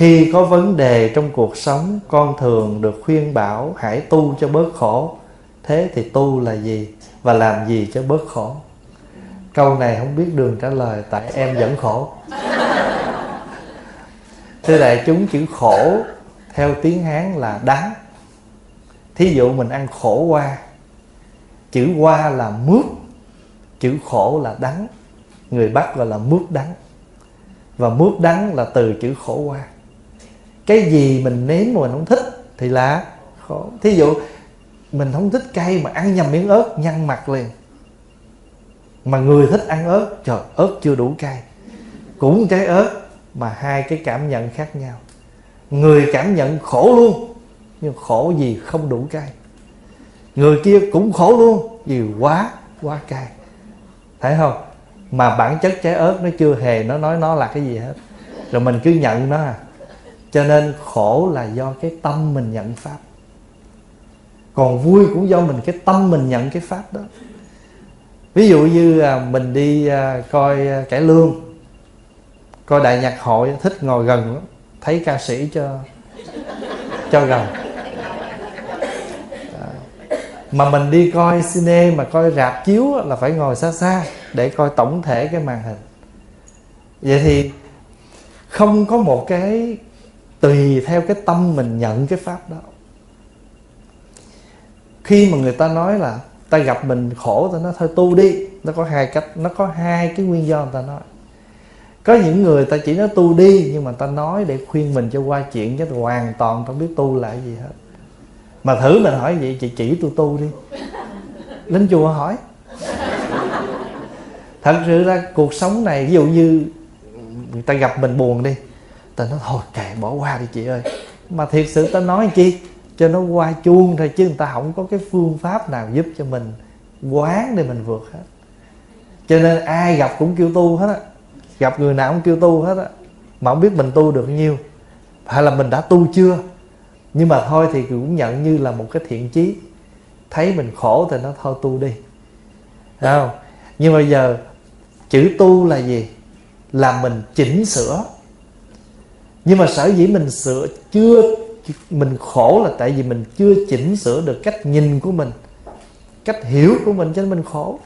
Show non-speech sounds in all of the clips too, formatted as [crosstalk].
khi có vấn đề trong cuộc sống, con thường được khuyên bảo hãy tu cho bớt khổ. Thế thì tu là gì và làm gì cho bớt khổ? Câu này không biết đường trả lời, tại em vẫn khổ. Thưa đại chúng, chữ khổ theo tiếng hán là đắng. Thí dụ mình ăn khổ qua. Chữ qua là mướt, chữ khổ là đắng. Người bắc gọi là mướt đắng. Và mướt đắng là từ chữ khổ qua cái gì mình nếm mà mình không thích thì là khổ thí dụ, mình không thích cay mà ăn nhầm miếng ớt, nhăn mặt liền. Mà người thích ăn ớt, trời, ớt chưa đủ cay. Cũng trái ớt, mà hai cái cảm nhận khác nhau. Người cảm nhận khổ luôn, nhưng khổ gì không đủ cay. Người kia cũng khổ luôn vì quá quá cay. Thấy không? Mà bản chất trái ớt nó chưa hề, nó nói nó là cái gì hết. Rồi mình cứ nhận nó à cho nên khổ là do cái tâm mình nhận pháp. Còn vui cũng do mình, cái tâm mình nhận cái pháp đó. Ví dụ như à, mình đi à, coi à, cải lương, coi đại nhạc hội, thích ngồi gần lắm, thấy ca sĩ cho cho gần. Mà mình đi coi cine, mà coi rạp chiếu là phải ngồi xa xa để coi tổng thể cái màn hình. Vậy thì không có một cái tùy theo cái tâm mình nhận cái pháp đó. Khi mà người ta nói là ta gặp mình khổ, ta nói thôi tu đi. Nó có hai cách, nó có hai cái nguyên do người ta nói. Có những người ta chỉ nói tu đi, nhưng mà ta nói để khuyên mình cho qua chuyện chứ hoàn toàn không biết tu là gì hết. Mà thử mình hỏi vậy, chị chỉ tôi tu đi. Lên chùa hỏi. Thật sự ra cuộc sống này, ví dụ như người ta gặp mình buồn đi tao nói thôi kệ, bỏ qua đi chị ơi. Mà thiệt sự ta nói chi, cho nó qua chuông thôi chứ người ta không có cái phương pháp nào giúp cho mình quán để mình vượt hết. Cho nên ai gặp cũng kêu tu hết á. Gặp người nào cũng kêu tu hết á. Mà không biết mình tu được nhiêu. Hay là mình đã tu chưa? Nhưng mà thôi thì cũng nhận như là một cái thiện chí. Thấy mình khổ thì nó thôi tu đi. Không? Nhưng bây giờ chữ tu là gì? Là mình chỉnh sửa nhưng mà sở dĩ mình sửa chưa, mình khổ là tại vì mình chưa chỉnh sửa được cách nhìn của mình, cách hiểu của mình cho nên mình khổ.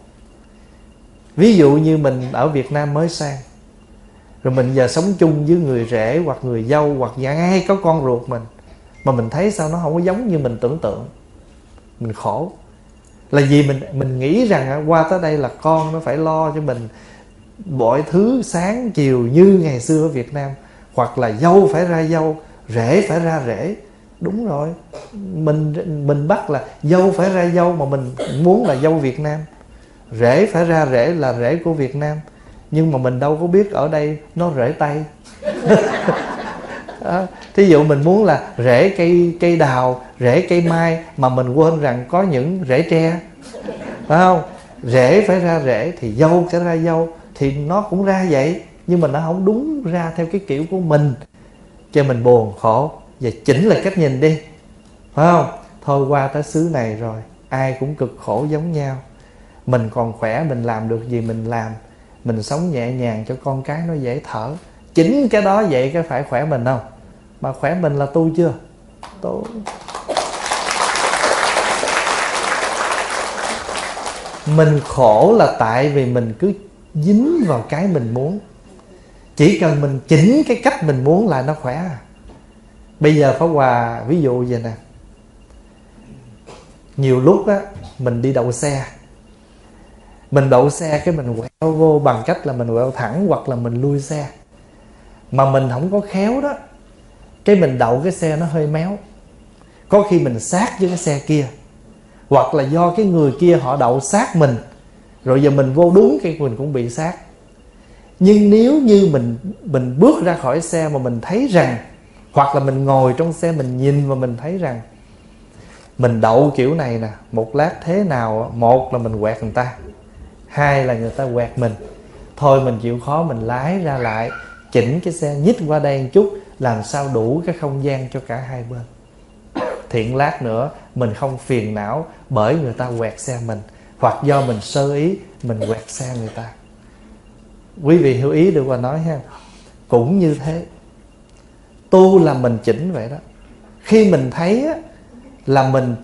Ví dụ như mình ở việt nam mới sang, rồi mình giờ sống chung với người rể hoặc người dâu hoặc ngay có con ruột mình, mà mình thấy sao nó không có giống như mình tưởng tượng. Mình khổ. Là vì mình mình nghĩ rằng qua tới đây là con nó phải lo cho mình. Mọi thứ sáng, chiều, như ngày xưa ở Việt Nam hoặc là dâu phải ra dâu rễ phải ra rễ đúng rồi. Mình mình bắt là dâu phải ra dâu mà mình muốn là dâu Việt Nam. Rễ phải ra rễ là rễ của Việt Nam. Nhưng mà mình đâu có biết ở đây nó rễ Tây. [laughs] À, thí dụ mình muốn là rễ cây cây đào rễ cây mai mà mình quên rằng có những rễ tre. Phải không? Rễ phải ra rễ thì dâu phải ra dâu thì nó cũng ra vậy nhưng mà nó không đúng ra theo cái kiểu của mình. Cho mình buồn khổ. Và chỉnh lại cách nhìn đi. Phải không? Thôi qua tới xứ này rồi, ai cũng cực khổ giống nhau. Mình còn khỏe, mình làm được gì mình làm. Mình sống nhẹ nhàng cho con cái nó dễ thở. Chính cái đó vậy cái phải khỏe mình không? Mà khỏe mình là tu chưa? Tu. Mình khổ là tại vì mình cứ dính vào cái mình muốn chỉ cần mình chỉnh cái cách mình muốn là nó khỏe. Bây giờ pháp hòa, ví dụ vậy nè. Nhiều lúc á, mình đi đậu xe. Mình đậu xe cái mình quẹo vô bằng cách là mình quẹo thẳng hoặc là mình lui xe. Mà mình không có khéo đó, cái mình đậu cái xe nó hơi méo. Có khi mình sát với cái xe kia, hoặc là do cái người kia họ đậu sát mình, rồi giờ mình vô đúng cái mình cũng bị sát nhưng nếu như mình mình bước ra khỏi xe mà mình thấy rằng, hoặc là mình ngồi trong xe mình nhìn và mình thấy rằng, mình đậu kiểu này nè, một lát thế nào một là mình quẹt người ta, hai là người ta quẹt mình. Thôi mình chịu khó mình lái ra lại, chỉnh cái xe nhích qua đây một chút, làm sao đủ cái không gian cho cả hai bên. Thiện lát nữa, mình không phiền não bởi người ta quẹt xe mình, hoặc do mình sơ ý, mình quẹt xe người ta quý vị hiểu ý được và nói ha. Cũng như thế. Tu là mình chỉnh vậy đó. Khi mình thấy á, là mình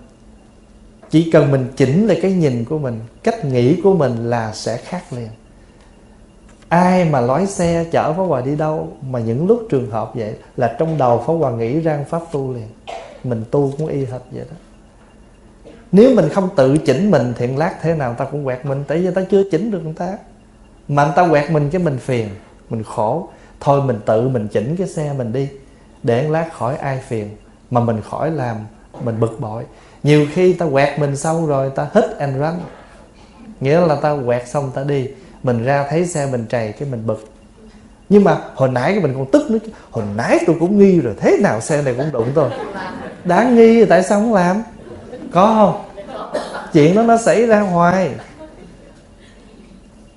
chỉ cần mình chỉnh lại cái nhìn của mình cách nghĩ của mình là sẽ khác liền. Ai mà lái xe chở Pháp Hòa đi đâu mà những lúc trường hợp vậy là trong đầu Pháp Hòa nghĩ ra pháp tu liền. Mình tu cũng y hệt vậy đó. Nếu mình không tự chỉnh mình thì lát thế nào ta cũng quẹt mình tại vì ta chưa chỉnh được người ta mà người ta quẹt mình cái mình phiền, mình khổ. Thôi mình tự mình chỉnh cái xe mình đi, để lát khỏi ai phiền. Mà mình khỏi làm, mình bực bội. Nhiều khi ta quẹt mình xong rồi ta hít and run. Nghĩa là ta quẹt xong ta đi. Mình ra thấy xe mình trầy cái mình bực. Nhưng mà hồi nãy cái mình còn tức nữa hồi nãy tôi cũng nghi rồi, thế nào xe này cũng đụng tôi. Đáng nghi tại sao không làm? Có không? Chuyện đó nó xảy ra hoài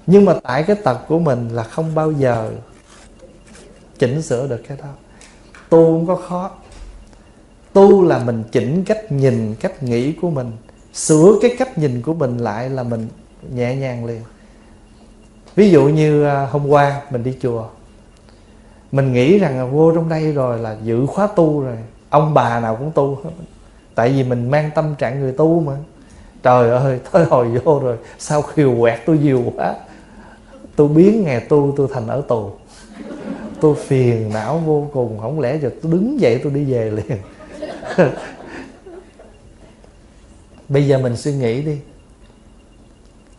nhưng mà tại cái tật của mình là không bao giờ chỉnh sửa được cái đó. Tu không có khó. Tu là mình chỉnh cách nhìn, cách nghĩ của mình. Sửa cái cách nhìn của mình lại là mình nhẹ nhàng liền. Ví dụ như à, hôm qua mình đi chùa. Mình nghĩ rằng là vô trong đây rồi là dự khóa tu rồi. Ông bà nào cũng tu hết. Tại vì mình mang tâm trạng người tu mà. Trời ơi, [laughs] tới hồi vô rồi, sao khiều quẹt tôi nhiều quá tôi biến ngày tu tôi thành ở tù. Tôi phiền não vô cùng. Không lẽ giờ tôi đứng dậy tôi đi về liền? [laughs] Bây giờ mình suy nghĩ đi.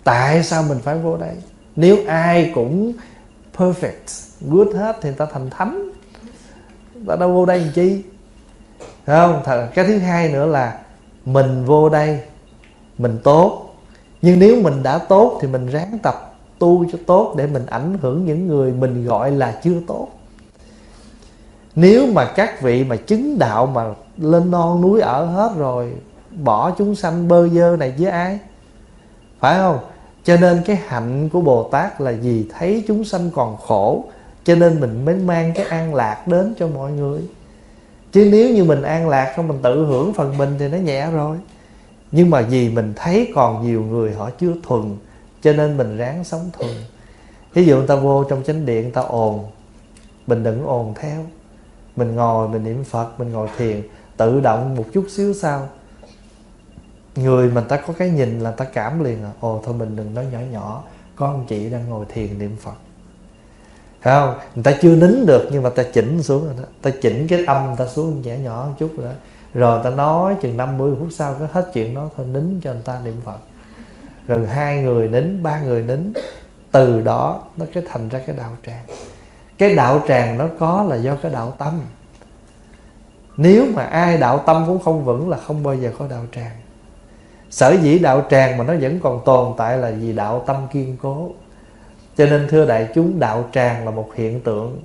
Tại sao mình phải vô đây? Nếu ai cũng perfect, good hết thì ta thành thánh. Ta đâu vô đây làm chi? Thấy không? Cái thứ hai nữa là mình vô đây, mình tốt. Nhưng nếu mình đã tốt thì mình ráng tập tu cho tốt để mình ảnh hưởng những người mình gọi là chưa tốt. Nếu mà các vị mà chứng đạo mà lên non núi ở hết rồi, bỏ chúng sanh bơ dơ này với ai? Phải không? Cho nên cái hạnh của bồ tát là gì thấy chúng sanh còn khổ, cho nên mình mới mang cái an lạc đến cho mọi người. Chứ nếu như mình an lạc không mình tự hưởng phần mình thì nó nhẹ rồi. Nhưng mà vì mình thấy còn nhiều người họ chưa thuần cho nên mình ráng sống thường. ví dụ người ta vô trong chánh điện, người ta ồn, mình đừng ồn theo. Mình ngồi, mình niệm phật, mình ngồi thiền, tự động một chút xíu sau. Người mình ta có cái nhìn là ta cảm liền à ồ, thôi mình đừng nói nhỏ nhỏ con chị đang ngồi thiền niệm phật. Thấy không? Người ta chưa nín được nhưng mà ta chỉnh xuống rồi đó. Ta chỉnh cái âm ta xuống nhẹ nhỏ một chút rồi đó. Rồi ta nói chừng 50 phút sau có hết chuyện đó, thôi nín cho người ta niệm phật rồi hai người nín, ba người nín, từ đó nó cái thành ra cái đạo tràng. Cái đạo tràng nó có là do cái đạo tâm. Nếu mà ai đạo tâm cũng không vững là không bao giờ có đạo tràng. Sở dĩ đạo tràng mà nó vẫn còn tồn tại là vì đạo tâm kiên cố. Cho nên thưa đại chúng, đạo tràng là một hiện tượng,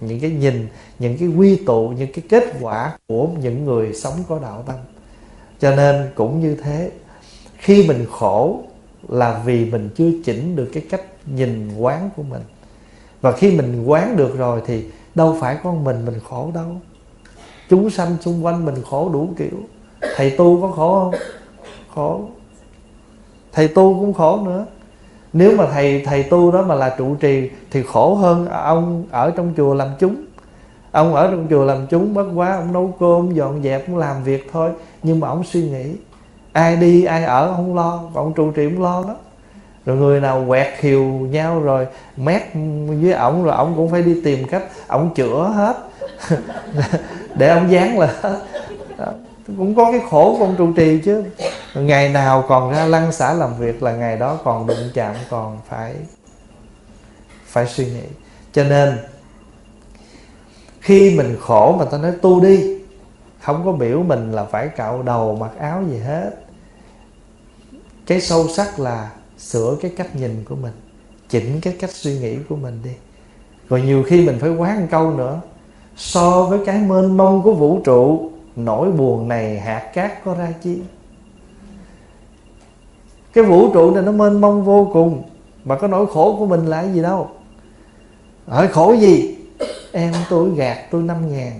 những cái nhìn, những cái quy tụ, những cái kết quả của những người sống có đạo tâm. Cho nên cũng như thế, khi mình khổ là vì mình chưa chỉnh được cái cách nhìn quán của mình. Và khi mình quán được rồi thì đâu phải con mình mình khổ đâu. Chúng sanh xung quanh mình khổ đủ kiểu. Thầy tu có khổ không? Khổ. Thầy tu cũng khổ nữa. Nếu mà thầy thầy tu đó mà là trụ trì thì khổ hơn ông ở trong chùa làm chúng. Ông ở trong chùa làm chúng bất quá, ông nấu cơm, dọn dẹp, ông làm việc thôi. Nhưng mà ông suy nghĩ ai đi, ai ở không lo còn trụ trì cũng lo đó. Rồi người nào quẹt hiều nhau rồi mét với ổng rồi ổng cũng phải đi tìm cách ổng chữa hết. [laughs] Để ông dán là hết. Cũng có cái khổ của ông trụ trì chứ. Ngày nào còn ra lăng xả làm việc là ngày đó còn đụng chạm, còn phải phải suy nghĩ. Cho nên, khi mình khổ mà ta nói tu đi không có biểu mình là phải cạo đầu, mặc áo gì hết. Cái sâu sắc là sửa cái cách nhìn của mình, chỉnh cái cách suy nghĩ của mình đi. Rồi nhiều khi mình phải quán một câu nữa. So với cái mênh mông của vũ trụ, nỗi buồn này hạt cát có ra chi? Cái vũ trụ này nó mênh mông vô cùng, mà có nỗi khổ của mình là gì đâu? Hỏi khổ gì? Em tôi gạt tôi năm ngàn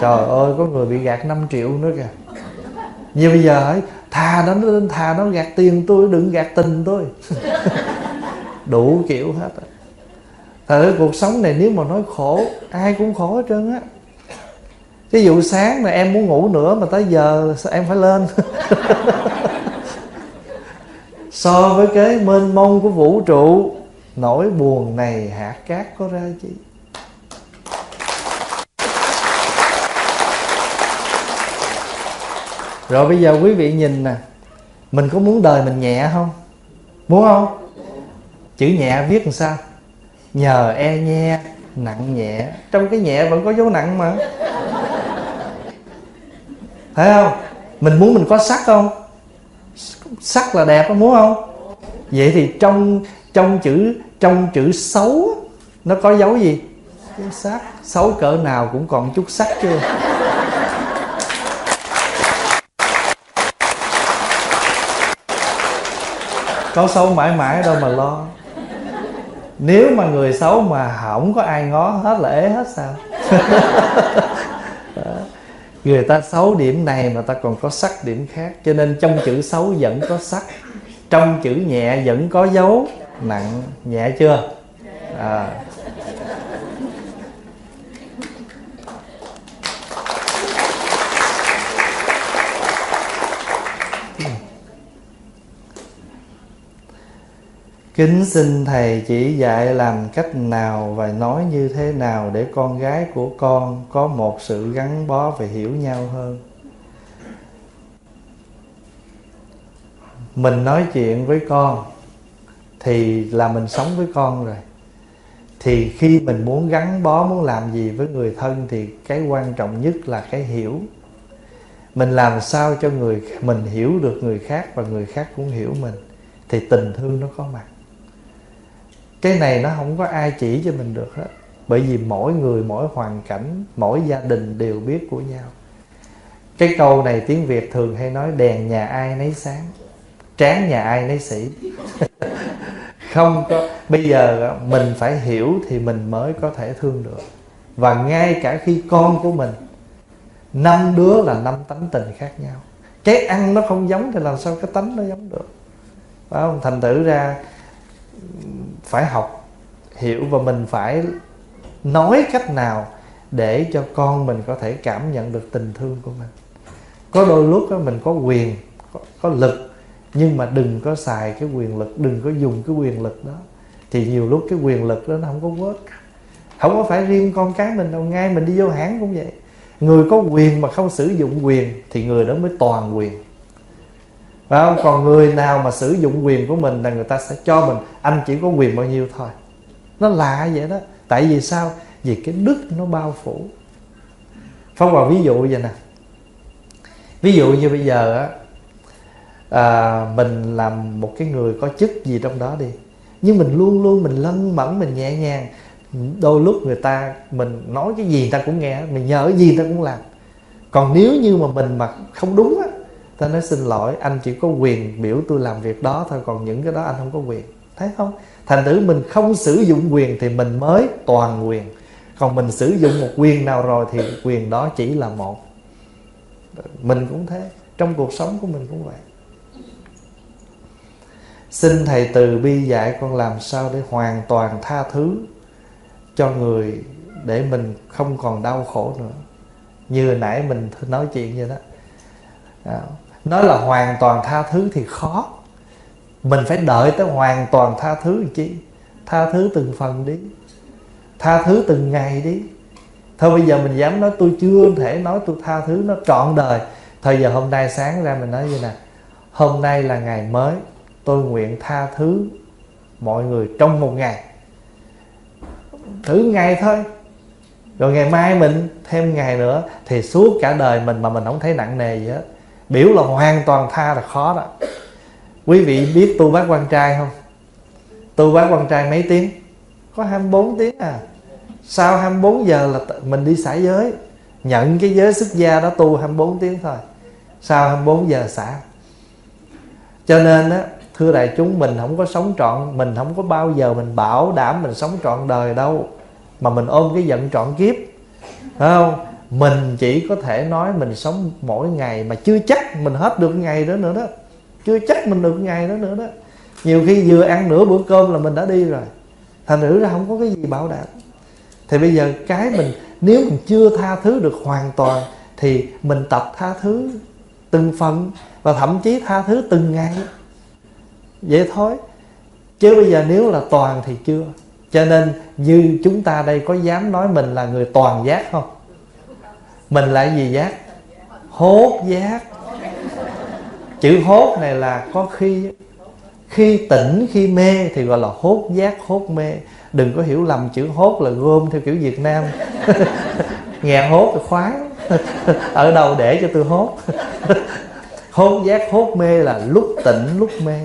trời ơi, có người bị gạt 5 triệu nữa kìa. Như bây giờ ấy, thà nó lên thà nó gạt tiền tôi, đừng gạt tình tôi. [laughs] Đủ kiểu hết thật cuộc sống này nếu mà nói khổ, ai cũng khổ hết trơn á. Ví dụ sáng mà em muốn ngủ nữa mà tới giờ em phải lên. [laughs] So với cái mênh mông của vũ trụ, nỗi buồn này hạt cát có ra chi? Rồi bây giờ quý vị nhìn nè, mình có muốn đời mình nhẹ không? Muốn không? Chữ nhẹ viết làm sao? Nhờ e nhe nặng nhẹ. Trong cái nhẹ vẫn có dấu nặng mà. Thấy không? Mình muốn mình có sắc không? Sắc là đẹp muốn không? Vậy thì trong trong chữ trong chữ xấu nó có dấu gì? Sắc. Xấu cỡ nào cũng còn chút sắc chưa? Có xấu mãi mãi đâu mà lo. Nếu mà người xấu mà không có ai ngó hết là ế hết sao? [laughs] Người ta xấu điểm này mà ta còn có sắc điểm khác. Cho nên trong chữ xấu vẫn có sắc trong chữ nhẹ vẫn có dấu. Nặng nhẹ chưa? À. Kính xin Thầy chỉ dạy làm cách nào và nói như thế nào để con gái của con có một sự gắn bó và hiểu nhau hơn. Mình nói chuyện với con thì là mình sống với con rồi. Thì khi mình muốn gắn bó, muốn làm gì với người thân thì cái quan trọng nhất là cái hiểu. Mình làm sao cho người mình hiểu được người khác và người khác cũng hiểu mình thì tình thương nó có mặt cái này nó không có ai chỉ cho mình được hết. Bởi vì mỗi người, mỗi hoàn cảnh, mỗi gia đình đều biết của nhau. Cái câu này tiếng việt thường hay nói, đèn nhà ai nấy sáng tráng nhà ai nấy sĩ [laughs] không có, bây giờ mình phải hiểu thì mình mới có thể thương được. Và ngay cả khi con của mình, năm đứa là năm tánh tình khác nhau. Cái ăn nó không giống thì làm sao cái tánh nó giống được? Phải không? Thành thử ra phải học hiểu và mình phải nói cách nào để cho con mình có thể cảm nhận được tình thương của mình. Có đôi lúc đó mình có quyền có, có lực nhưng mà đừng có xài cái quyền lực đừng có dùng cái quyền lực đó. Thì nhiều lúc cái quyền lực đó nó không có work. Không có phải riêng con cái mình đâu ngay mình đi vô hãng cũng vậy. Người có quyền mà không sử dụng quyền thì người đó mới toàn quyền phải không? Còn người nào mà sử dụng quyền của mình là người ta sẽ cho mình. Anh chỉ có quyền bao nhiêu thôi. Nó lạ vậy đó. Tại vì sao? Vì cái đức nó bao phủ. Phong vào ví dụ vậy nè. Ví dụ như bây giờ á à, mình làm một cái người có chức gì trong đó đi. Nhưng mình luôn luôn mình lân mẫn mình nhẹ nhàng. Đôi lúc người ta mình nói cái gì người ta cũng nghe mình nhờ cái gì người ta cũng làm. Còn nếu như mà mình mà không đúng á ta nói xin lỗi, anh chỉ có quyền biểu tôi làm việc đó thôi, còn những cái đó anh không có quyền. Thấy không? Thành thử mình không sử dụng quyền thì mình mới toàn quyền. Còn mình sử dụng một quyền nào rồi thì quyền đó chỉ là một. Mình cũng thế, trong cuộc sống của mình cũng vậy. Xin thầy từ bi dạy con làm sao để hoàn toàn tha thứ cho người để mình không còn đau khổ nữa. Như nãy mình nói chuyện vậy đó. À, nói là hoàn toàn tha thứ thì khó. Mình phải đợi tới hoàn toàn tha thứ làm chi? Tha thứ từng phần đi. Tha thứ từng ngày đi. Thôi bây giờ mình dám nói tôi chưa thể nói tôi tha thứ nó trọn đời. Thời giờ hôm nay sáng ra mình nói như nè. Hôm nay là ngày mới. Tôi nguyện tha thứ mọi người trong một ngày. Thử ngày thôi. Rồi ngày mai mình thêm ngày nữa thì suốt cả đời mình mà mình không thấy nặng nề gì hết biểu là hoàn toàn tha là khó đó. Quý vị biết tu bác quan trai không? Tu bác quan trai mấy tiếng? Có 24 tiếng à. Sau 24 giờ là mình đi xả giới. Nhận cái giới xuất gia đó tu 24 tiếng thôi. Sau 24 giờ xả. Cho nên á, thưa đại chúng, mình không có sống trọn, mình không có bao giờ mình bảo đảm mình sống trọn đời đâu. Mà mình ôm cái giận trọn kiếp. Phải không? Mình chỉ có thể nói mình sống mỗi ngày mà chưa chắc mình hết được ngày đó nữa đó. Chưa chắc mình được ngày đó nữa đó. Nhiều khi vừa ăn nửa bữa cơm là mình đã đi rồi. Thành thử ra không có cái gì bảo đảm. Thì bây giờ cái mình, nếu mình chưa tha thứ được hoàn toàn, thì mình tập tha thứ từng phần và thậm chí tha thứ từng ngày. Vậy thôi. Chứ bây giờ nếu là toàn thì chưa. Cho nên như chúng ta đây có dám nói mình là người toàn giác không? Mình là gì giác? Hốt giác. Chữ hốt này là có khi khi tỉnh, khi mê thì gọi là hốt giác, hốt mê. Đừng có hiểu lầm chữ hốt là gom theo kiểu việt nam. [laughs] Nghe hốt thì khoái. [laughs] Ở đâu để cho tôi hốt? [laughs] Hốt giác, hốt mê là lúc tỉnh, lúc mê.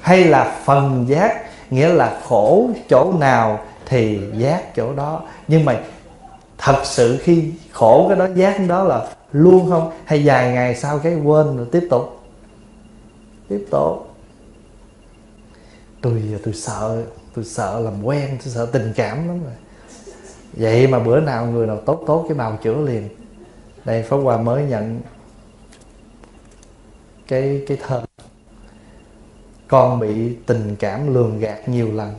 Hay là phần giác, nghĩa là khổ chỗ nào thì giác chỗ đó. Nhưng mà thật sự khi khổ cái đó, giác cái đó là luôn không? Hay vài ngày sau cái quên rồi tiếp tục? Tiếp tục. Tôi tôi sợ tôi sợ làm quen, tôi sợ tình cảm lắm rồi. Vậy mà bữa nào người nào tốt tốt cái bào chữa liền. Đây, pháp hòa mới nhận cái cái thơ con bị tình cảm lường gạt nhiều lần.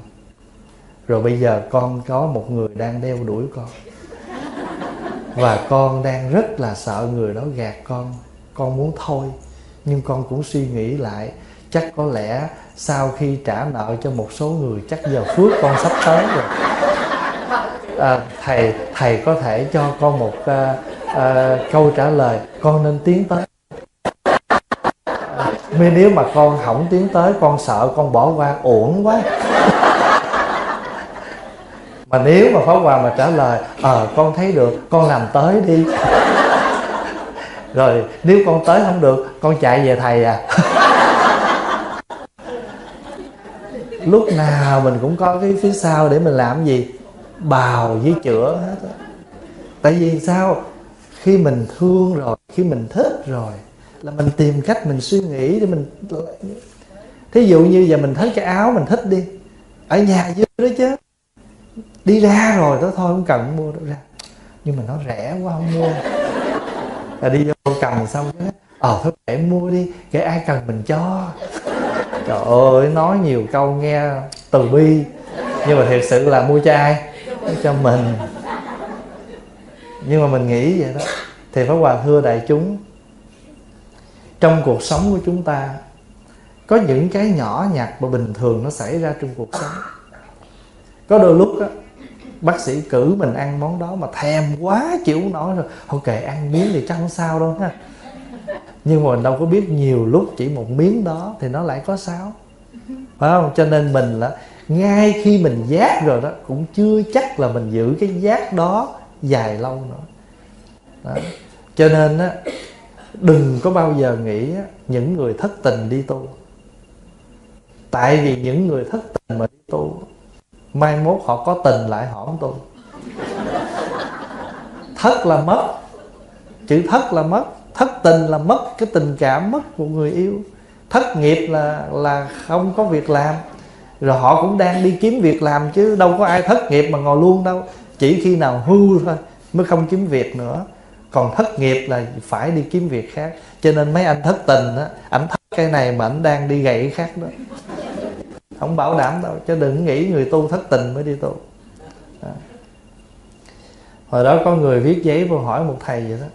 Rồi bây giờ con có một người đang đeo đuổi con và con đang rất là sợ người đó gạt con. Con muốn thôi nhưng con cũng suy nghĩ lại chắc có lẽ sau khi trả nợ cho một số người chắc giờ phước con sắp tới rồi. À, thầy thầy có thể cho con một à, à, câu trả lời. Con nên tiến tới. À, nếu mà con không tiến tới con sợ con bỏ qua uổng quá mà nếu mà pháp hòa mà trả lời ờ à, con thấy được con làm tới đi. Rồi nếu con tới không được con chạy về thầy à. [laughs] Lúc nào mình cũng có cái phía sau để mình làm gì? Bào với chữa hết tại vì sao? Khi mình thương rồi khi mình thích rồi là mình tìm cách mình suy nghĩ để mình thí dụ như giờ mình thích cái áo mình thích đi ở nhà dưới đó chứ đi ra rồi, đó thôi, không cần mua đâu ra. Nhưng mà nó rẻ quá, không mua. Là đi vô cầm xong cái ờ thôi để mua đi, cái ai cần mình cho. Trời ơi, nói nhiều câu nghe từ bi. Nhưng mà thiệt sự là mua cho ai? Cho mình. Nhưng mà mình nghĩ vậy đó. Thì pháp hòa thưa đại chúng, trong cuộc sống của chúng ta, có những cái nhỏ nhặt mà bình thường nó xảy ra trong cuộc sống. Có đôi lúc á bác sĩ cử mình ăn món đó mà thèm quá chịu nổi rồi. Ok ăn miếng thì chắc không sao đâu ha. Nhưng mà mình đâu có biết nhiều lúc chỉ một miếng đó thì nó lại có sao. Phải không? Cho nên mình là ngay khi mình giác rồi đó, cũng chưa chắc là mình giữ cái giác đó dài lâu nữa. Đó. cho nên á, đừng có bao giờ nghĩ những người thất tình đi tu. Tại vì những người thất tình mà đi tu mai mốt họ có tình lại họ không thất là mất. Chữ thất là mất. Thất tình là mất. Cái tình cảm mất của người yêu. Thất nghiệp là là không có việc làm. Rồi họ cũng đang đi kiếm việc làm chứ đâu có ai thất nghiệp mà ngồi luôn đâu. Chỉ khi nào hưu thôi mới không kiếm việc nữa. Còn thất nghiệp là phải đi kiếm việc khác. Cho nên mấy anh thất tình á, ảnh thất cái này mà ảnh đang đi gậy cái khác đó không bảo đảm đâu, chứ đừng nghĩ người tu thất tình mới đi tu. À. hồi đó có người viết giấy vô hỏi một thầy vậy đó.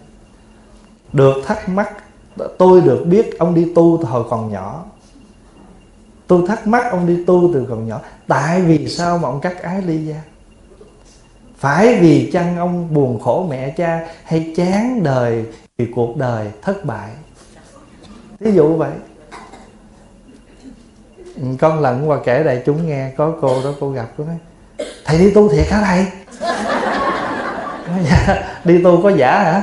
Được thắc mắc, tôi được biết ông đi tu từ hồi còn nhỏ. Tôi thắc mắc ông đi tu từ còn nhỏ. Tại vì sao mà ông cắt ái ly gia phải vì chăng ông buồn khổ mẹ cha hay chán đời vì cuộc đời thất bại? Ví dụ vậy con lần qua kể đại chúng nghe có cô đó cô gặp cô nói thầy đi tu thiệt hả thầy? Dạ, đi tu có giả hả?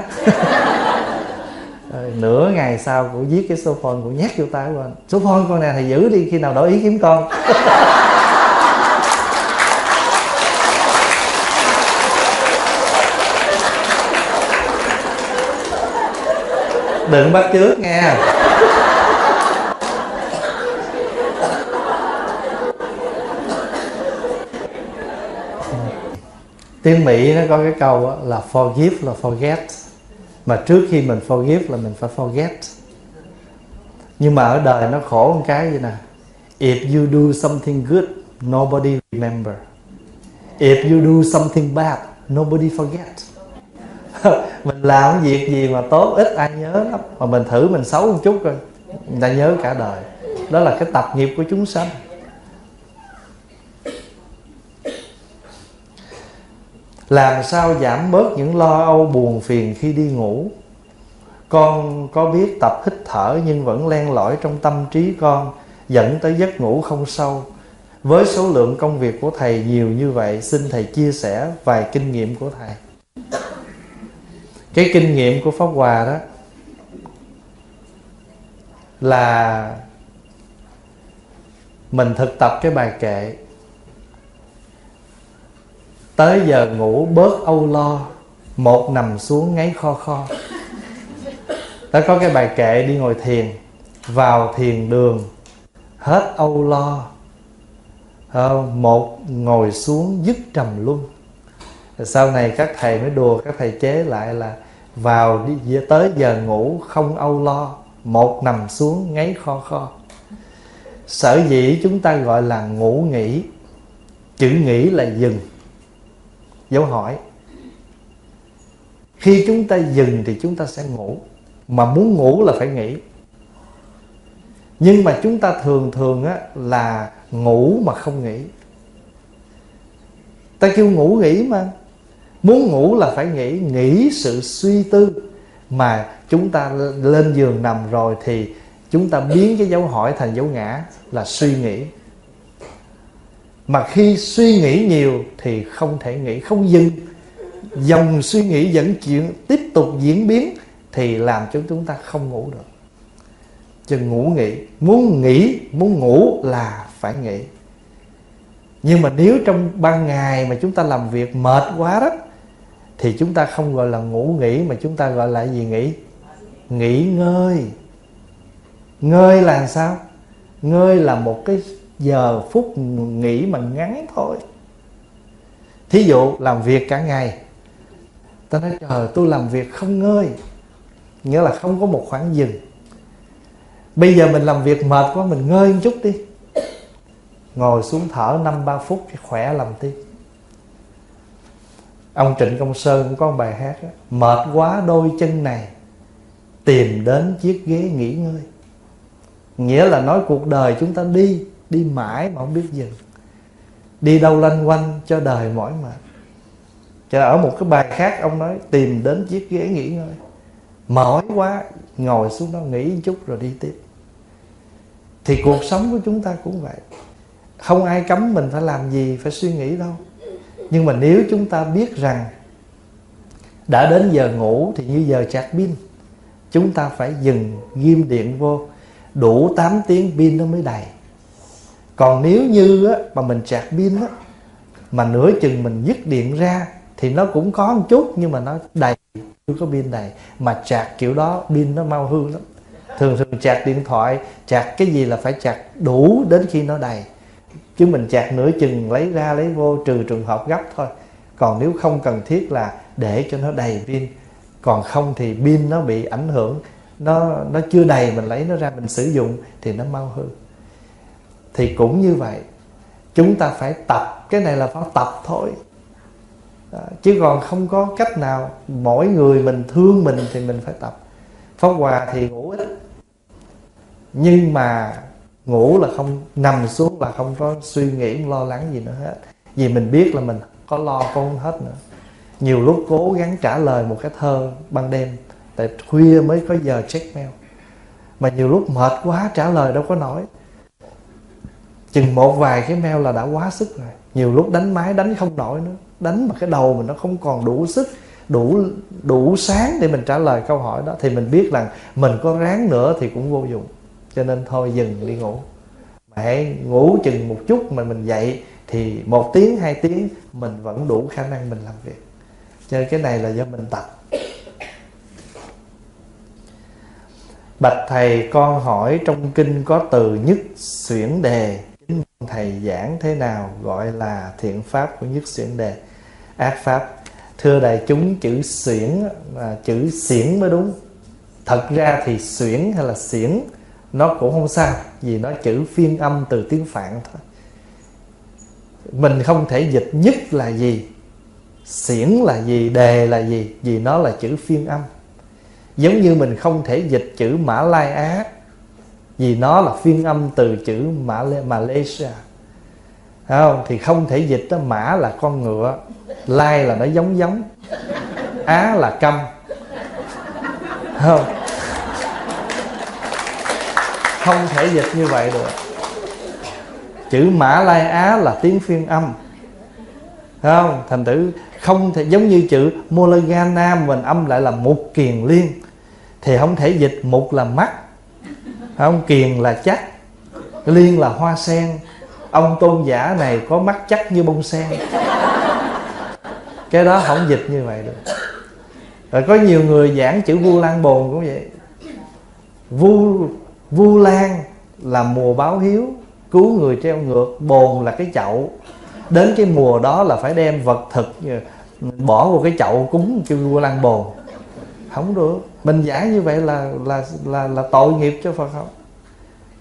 Rồi nửa ngày sau cô viết cái số phone cô nhét vô tay của anh số phone con này thầy giữ đi khi nào đổi ý kiếm con. Đừng bắt chước nghe. Tiếng mỹ nó có cái câu là forgive là forget. Mà trước khi mình forgive là mình phải forget. Nhưng mà ở đời nó khổ một cái vậy nè. If you do something good, nobody remember. If you do something bad, nobody forget. [laughs] Mình làm việc gì mà tốt ít ai nhớ lắm. Mà mình thử mình xấu một chút rồi, người ta nhớ cả đời. Đó là cái tập nghiệp của chúng sanh. Làm sao giảm bớt những lo âu buồn phiền khi đi ngủ? Con có biết tập hít thở nhưng vẫn len lỏi trong tâm trí con, dẫn tới giấc ngủ không sâu. Với số lượng công việc của thầy nhiều như vậy, xin thầy chia sẻ vài kinh nghiệm của thầy. Cái kinh nghiệm của pháp hòa đó là mình thực tập cái bài kệ tới giờ ngủ bớt âu lo, một nằm xuống ngáy kho kho. Ta có cái bài kệ đi ngồi thiền, vào thiền đường, hết âu lo. Ờ, một ngồi xuống dứt trầm luân. Sau này các thầy mới đùa, các thầy chế lại là vào đi tới giờ ngủ không âu lo, một nằm xuống ngáy kho kho. Sở dĩ chúng ta gọi là ngủ nghỉ, chữ nghỉ là dừng dấu hỏi. Khi chúng ta dừng thì chúng ta sẽ ngủ. Mà muốn ngủ là phải nghỉ. Nhưng mà chúng ta thường thường á, là ngủ mà không nghỉ. Ta kêu ngủ nghỉ mà. Muốn ngủ là phải nghỉ nghỉ sự suy tư mà chúng ta lên giường nằm rồi thì chúng ta biến cái dấu hỏi thành dấu ngã là suy nghĩ mà khi suy nghĩ nhiều thì không thể nghĩ, không dừng. Dòng suy nghĩ dẫn chuyện tiếp tục diễn biến thì làm cho chúng ta không ngủ được. Chừng ngủ nghỉ, muốn nghỉ, muốn ngủ là phải nghỉ. Nhưng mà nếu trong ban ngày mà chúng ta làm việc mệt quá đó, thì chúng ta không gọi là ngủ nghỉ, mà chúng ta gọi là gì nghỉ? Nghỉ ngơi. Ngơi là sao? Ngơi là một cái giờ phút nghỉ mà ngắn thôi. Thí dụ làm việc cả ngày ta nói trời tôi làm việc không ngơi. Nghĩa là không có một khoảng dừng. Bây giờ mình làm việc mệt quá mình ngơi một chút đi. Ngồi xuống thở năm ba phút thì khỏe làm tiếp ông trịnh công sơn cũng có một bài hát đó, mệt quá đôi chân này tìm đến chiếc ghế nghỉ ngơi. Nghĩa là nói cuộc đời chúng ta đi đi mãi mà không biết dừng. Đi đâu lanh quanh cho đời mỏi mệt. Cho ở một cái bài khác ông nói, tìm đến chiếc ghế nghỉ ngơi. Mỏi quá, ngồi xuống đó nghỉ chút rồi đi tiếp. Thì cuộc sống của chúng ta cũng vậy. Không ai cấm mình phải làm gì, phải suy nghĩ đâu. Nhưng mà nếu chúng ta biết rằng đã đến giờ ngủ thì như giờ chạc pin, chúng ta phải dừng, ghim điện vô, đủ 8 tiếng pin nó mới đầy còn nếu như á, mà mình sạc pin á, mà nửa chừng mình dứt điện ra thì nó cũng có một chút nhưng mà nó đầy chưa có pin đầy. Mà chạc kiểu đó pin nó mau hư lắm. Thường thường chạc điện thoại chạc cái gì là phải chạc đủ đến khi nó đầy. Chứ mình chạc nửa chừng lấy ra lấy vô trừ trường hợp gấp thôi. Còn nếu không cần thiết là để cho nó đầy pin. Còn không thì pin nó bị ảnh hưởng. Nó nó chưa đầy mình lấy nó ra mình sử dụng thì nó mau hư thì cũng như vậy, chúng ta phải tập. Cái này là phải tập thôi. Chứ còn không có cách nào mỗi người mình thương mình thì mình phải tập. Pháp hòa thì ngủ ít, nhưng mà ngủ là không, nằm xuống là không có suy nghĩ lo lắng gì nữa hết. Vì mình biết là mình có lo con hết nữa. Nhiều lúc cố gắng trả lời một cái thơ ban đêm, tại khuya mới có giờ check mail. Mà nhiều lúc mệt quá, trả lời đâu có nổi chừng một vài cái mail là đã quá sức rồi. Nhiều lúc đánh máy đánh không nổi nữa. Đánh mà cái đầu mình nó không còn đủ sức, đủ đủ sáng để mình trả lời câu hỏi đó, thì mình biết rằng mình có ráng nữa thì cũng vô dụng. Cho nên thôi dừng đi ngủ. Mà hãy ngủ chừng một chút mà mình dậy thì một tiếng, hai tiếng mình vẫn đủ khả năng mình làm việc. Cho nên cái này là do mình tập. Bạch thầy con hỏi trong kinh có từ nhất xuyển đề thầy giảng thế nào gọi là thiện pháp của nhất xuyển đề? Ác pháp. Thưa đại chúng, chữ xuyển là chữ xiển mới đúng. Thật ra thì xuyển hay là xiển, nó cũng không sao, vì nó chữ phiên âm từ tiếng phạn thôi. Mình không thể dịch nhất là gì, xiển là gì, đề là gì, vì nó là chữ phiên âm. Giống như mình không thể dịch chữ mã lai á vì nó là phiên âm từ chữ mã malaysia. Không? Thì không thể dịch đó, mã là con ngựa, lai là nó giống giống, á là câm. Không? Không thể dịch như vậy được. Chữ mã lai á là tiếng phiên âm. Không? Thành thử không thể, giống như chữ molagana, mình âm lại là mục kiền liên. Thì không thể dịch mục là mắt không, kiền là chắc, liên là hoa sen. Ông tôn giả này có mắt chắc như bông sen. Cái đó không dịch như vậy được. Rồi có nhiều người giảng chữ vu lan bồn cũng vậy. Vu vu lan là mùa báo hiếu, cứu người treo ngược. Bồn là cái chậu. Đến cái mùa đó là phải đem vật thực, bỏ vào cái chậu cúng cho vua lan bồn không được. Mình giải như vậy là là là là tội nghiệp cho phật không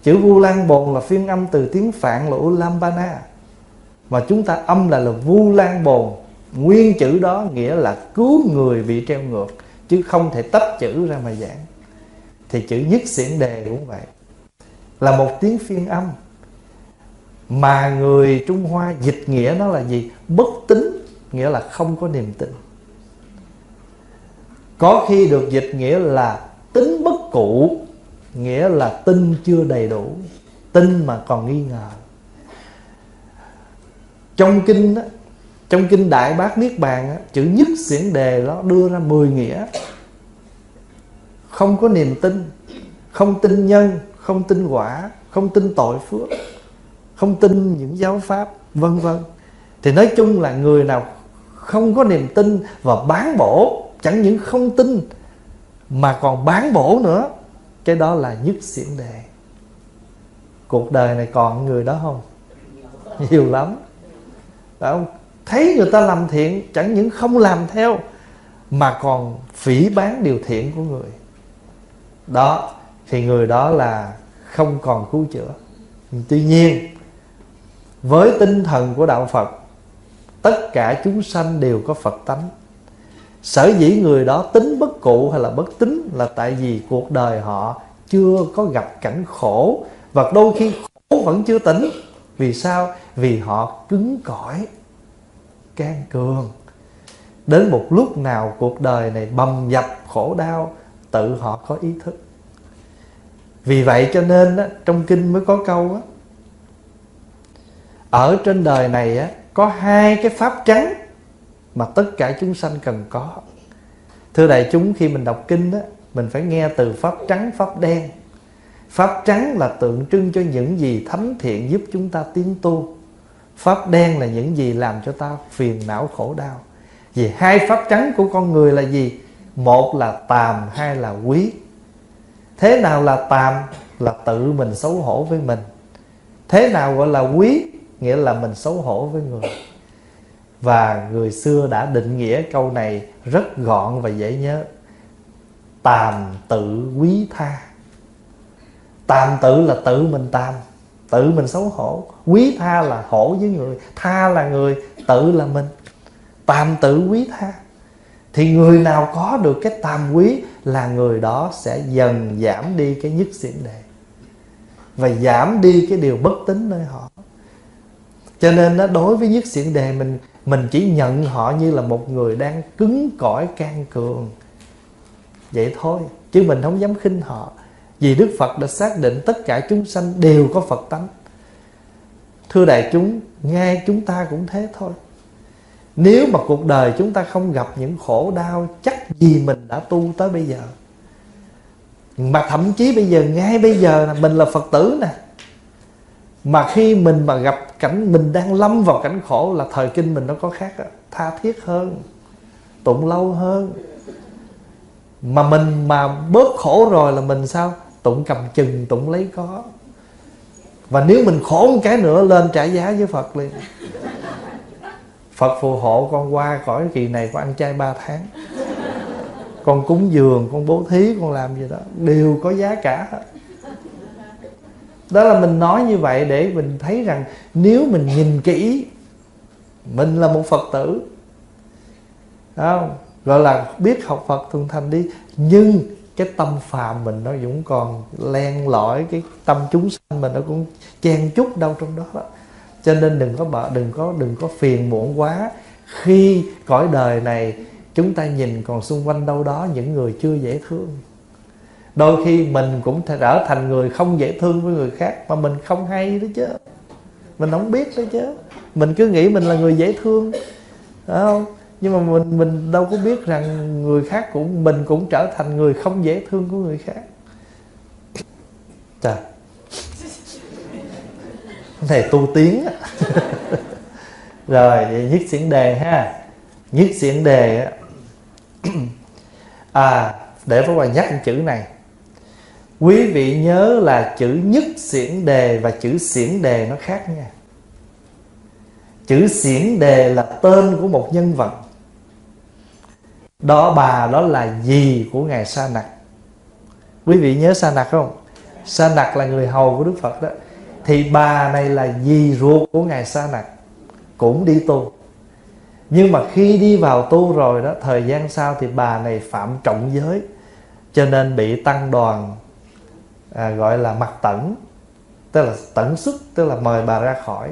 chữ vu lan bồn là phiên âm từ tiếng phạn là ulambana. Mà chúng ta âm là là vu lan bồn. Nguyên chữ đó nghĩa là cứu người bị treo ngược, chứ không thể tách chữ ra mà giảng. Thì chữ nhất xiển đề cũng vậy. Là một tiếng phiên âm. Mà người trung hoa dịch nghĩa nó là gì? Bất tín nghĩa là không có niềm tin có khi được dịch nghĩa là tính bất cụ nghĩa là tin chưa đầy đủ tin mà còn nghi ngờ. Trong kinh đó, trong kinh đại bác niết bàn đó, chữ nhất xiển đề đó đưa ra 10 nghĩa. Không có niềm tin không tin nhân không tin quả không tin tội phước không tin những giáo pháp vân vân. Thì nói chung là người nào không có niềm tin và bán bổ chẳng những không tin mà còn bán bổ nữa. Cái đó là nhất xiển đề cuộc đời này còn người đó không? [laughs] Nhiều lắm. Đó, thấy người ta làm thiện chẳng những không làm theo mà còn phỉ bán điều thiện của người. Đó thì người đó là không còn cứu chữa. Tuy nhiên với tinh thần của đạo phật tất cả chúng sanh đều có phật tánh sở dĩ người đó tính bất cụ hay là bất tính là tại vì cuộc đời họ chưa có gặp cảnh khổ và đôi khi khổ vẫn chưa tỉnh. Vì sao? Vì họ cứng cỏi can cường. Đến một lúc nào cuộc đời này bầm dập khổ đau tự họ có ý thức. Vì vậy cho nên á, trong kinh mới có câu á, ở trên đời này á, có hai cái pháp trắng mà tất cả chúng sanh cần có. Thưa đại chúng khi mình đọc kinh đó, mình phải nghe từ pháp trắng pháp đen. Pháp trắng là tượng trưng cho những gì thánh thiện giúp chúng ta tiến tu. Pháp đen là những gì làm cho ta phiền não khổ đau. Vì hai pháp trắng của con người là gì? Một là tàm hai là quý. Thế nào là tàm? Là tự mình xấu hổ với mình. Thế nào gọi là quý? Nghĩa là mình xấu hổ với người và người xưa đã định nghĩa câu này rất gọn và dễ nhớ. Tàm tự quý tha. Tàm tự là tự mình tàm tự mình xấu hổ. Quý tha là hổ với người tha là người tự là mình. Tàm tự quý tha. Thì người nào có được cái tàm quý là người đó sẽ dần giảm đi cái nhất xỉn đề và giảm đi cái điều bất tín nơi họ. Cho nên đó, đối với nhất xỉn đề mình mình chỉ nhận họ như là một người đang cứng cỏi can cường. Vậy thôi, chứ mình không dám khinh họ. Vì đức phật đã xác định tất cả chúng sanh đều có phật tánh. Thưa đại chúng nghe chúng ta cũng thế thôi. Nếu mà cuộc đời chúng ta không gặp những khổ đau, chắc gì mình đã tu tới bây giờ? Mà thậm chí bây giờ, ngay bây giờ là mình là phật tử nè. Mà khi mình mà gặp cảnh mình đang lâm vào cảnh khổ là thời kinh mình nó có khác tha thiết hơn, tụng lâu hơn. Mà mình mà bớt khổ rồi là mình sao? Tụng cầm chừng, tụng lấy có. Và nếu mình khổ một cái nữa lên trả giá với phật liền. Phật phù hộ con qua khỏi kỳ này con ăn chay 3 tháng. Con cúng dường, con bố thí, con làm gì đó. Đều có giá cả đó là mình nói như vậy để mình thấy rằng nếu mình nhìn kỹ mình là một phật tử. Không? Gọi là biết học Phật thuần thành đi nhưng cái tâm phàm mình nó cũng còn len lỏi cái tâm chúng sanh mình nó cũng chen chút đâu trong đó, đó. cho nên đừng có bợ đừng có đừng có phiền muộn quá. Khi cõi đời này chúng ta nhìn còn xung quanh đâu đó những người chưa dễ thương đôi khi mình cũng trở thành người không dễ thương với người khác mà mình không hay đó chứ. Mình không biết đó chứ. Mình cứ nghĩ mình là người dễ thương, phải không? Nhưng mà mình mình đâu có biết rằng người khác cũng, mình cũng trở thành người không dễ thương của người khác. Trời này tu tiến [laughs] rồi, vậy nhất diễn đề ha. Nhất diễn đề [clears throat] à để phải Hòa nhắc chữ này quý vị nhớ là chữ nhất xiển đề và chữ xiển đề nó khác nha. Chữ xiển đề là tên của một nhân vật. Đó bà đó là gì của ngài sa nặc. Quý vị nhớ sa nặc không? Sa nặc là người hầu của đức phật đó. Thì bà này là dì ruột của ngài sa nặc. Cũng đi tu. Nhưng mà khi đi vào tu rồi đó, thời gian sau thì bà này phạm trọng giới, cho nên bị tăng đoàn à, gọi là mặt tẩn tức là tẩn xuất tức là mời bà ra khỏi.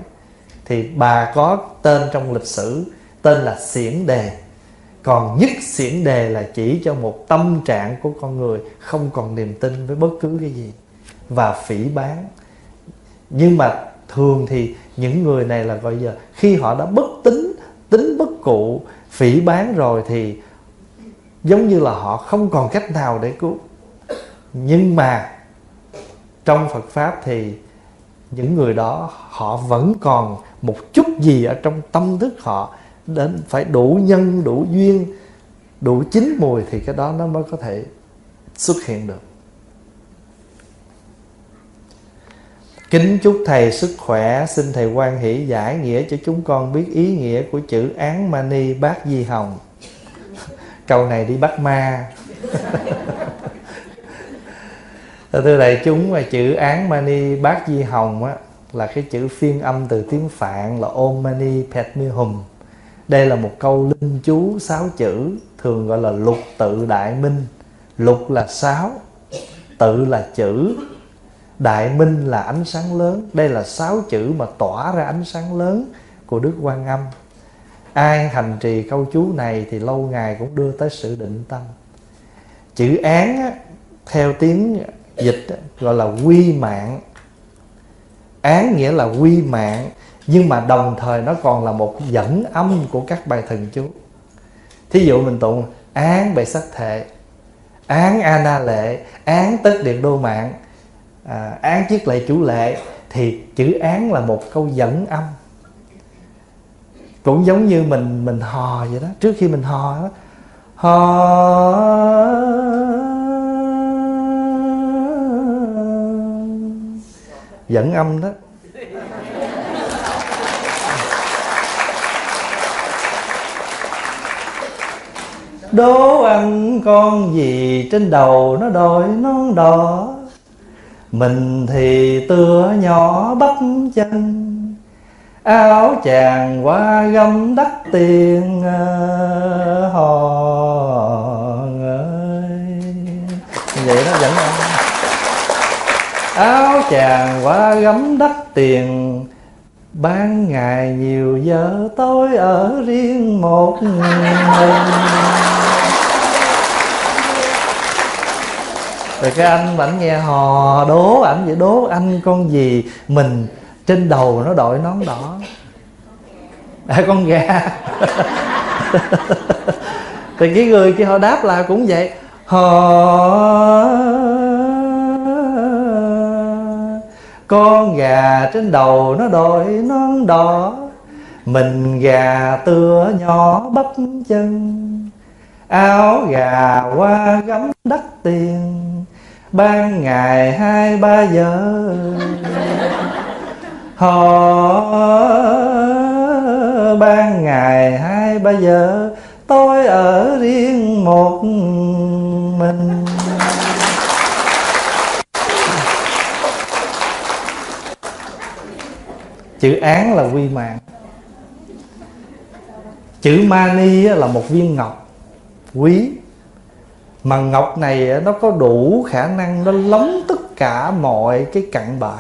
Thì bà có tên trong lịch sử tên là xiển đề. Còn nhất xiển đề là chỉ cho một tâm trạng của con người không còn niềm tin với bất cứ cái gì và phỉ bán nhưng mà thường thì những người này là gọi giờ khi họ đã bất tính tính bất cụ phỉ bán rồi thì giống như là họ không còn cách nào để cứu. Nhưng mà trong Phật pháp thì những người đó họ vẫn còn một chút gì ở trong tâm thức họ đến phải đủ nhân đủ duyên đủ chín mùi thì cái đó nó mới có thể xuất hiện được Kính chúc Thầy sức khỏe, xin Thầy quan hỷ giải nghĩa cho chúng con biết ý nghĩa của chữ án mani bát di hồng. [laughs] Câu này đi bắt ma. [laughs] Thưa đại chúng và chữ án mani bát di hồng á, là cái chữ phiên âm từ tiếng Phạn là Om mani padme hum. Đây là một câu linh chú sáu chữ thường gọi là lục tự đại minh. Lục là sáu, tự là chữ, đại minh là ánh sáng lớn đây là sáu chữ mà tỏa ra ánh sáng lớn của đức quan âm ai hành trì câu chú này thì lâu ngày cũng đưa tới sự định tâm chữ án á, theo tiếng dịch gọi là quy mạng. Án nghĩa là quy mạng nhưng mà đồng thời nó còn là một dẫn âm của các bài thần chú. Thí dụ mình tụng án bệ sắc thệ án a na lệ án tất điện đô mạng à, án chiếc lệ chủ lệ thì chữ án là một câu dẫn âm. Cũng giống như mình mình hò vậy đó trước khi mình hò đó hò dẫn âm đó. Đố ăn con gì trên đầu nó đội nón đỏ mình thì tựa nhỏ bắp chân. Áo chàng qua gấm đắt tiền ờ, hò ơi. Vậy nó vẫn áo chàng qua gấm đắt tiền, ban ngày nhiều giờ tối ở riêng một mình. Rồi cái anh ảnh nghe hò, đố ảnh vậy, đố anh con gì? Mình trên đầu nó đội nón đỏ. À con gà. [laughs] Thì cái người kia họ đáp là cũng vậy. Hò con gà trên đầu nó đội nón đỏ. Mình gà tựa nhỏ bắp chân, áo gà qua gấm đắt tiền. Ban ngày hai ba giờ, họ ban ngày hai ba giờ, tôi ở riêng một mình. Chữ án là quy mạng. Chữ mani là một viên ngọc quý. Mà ngọc này nó có đủ khả năng nó lóng tất cả mọi cái cặn bã.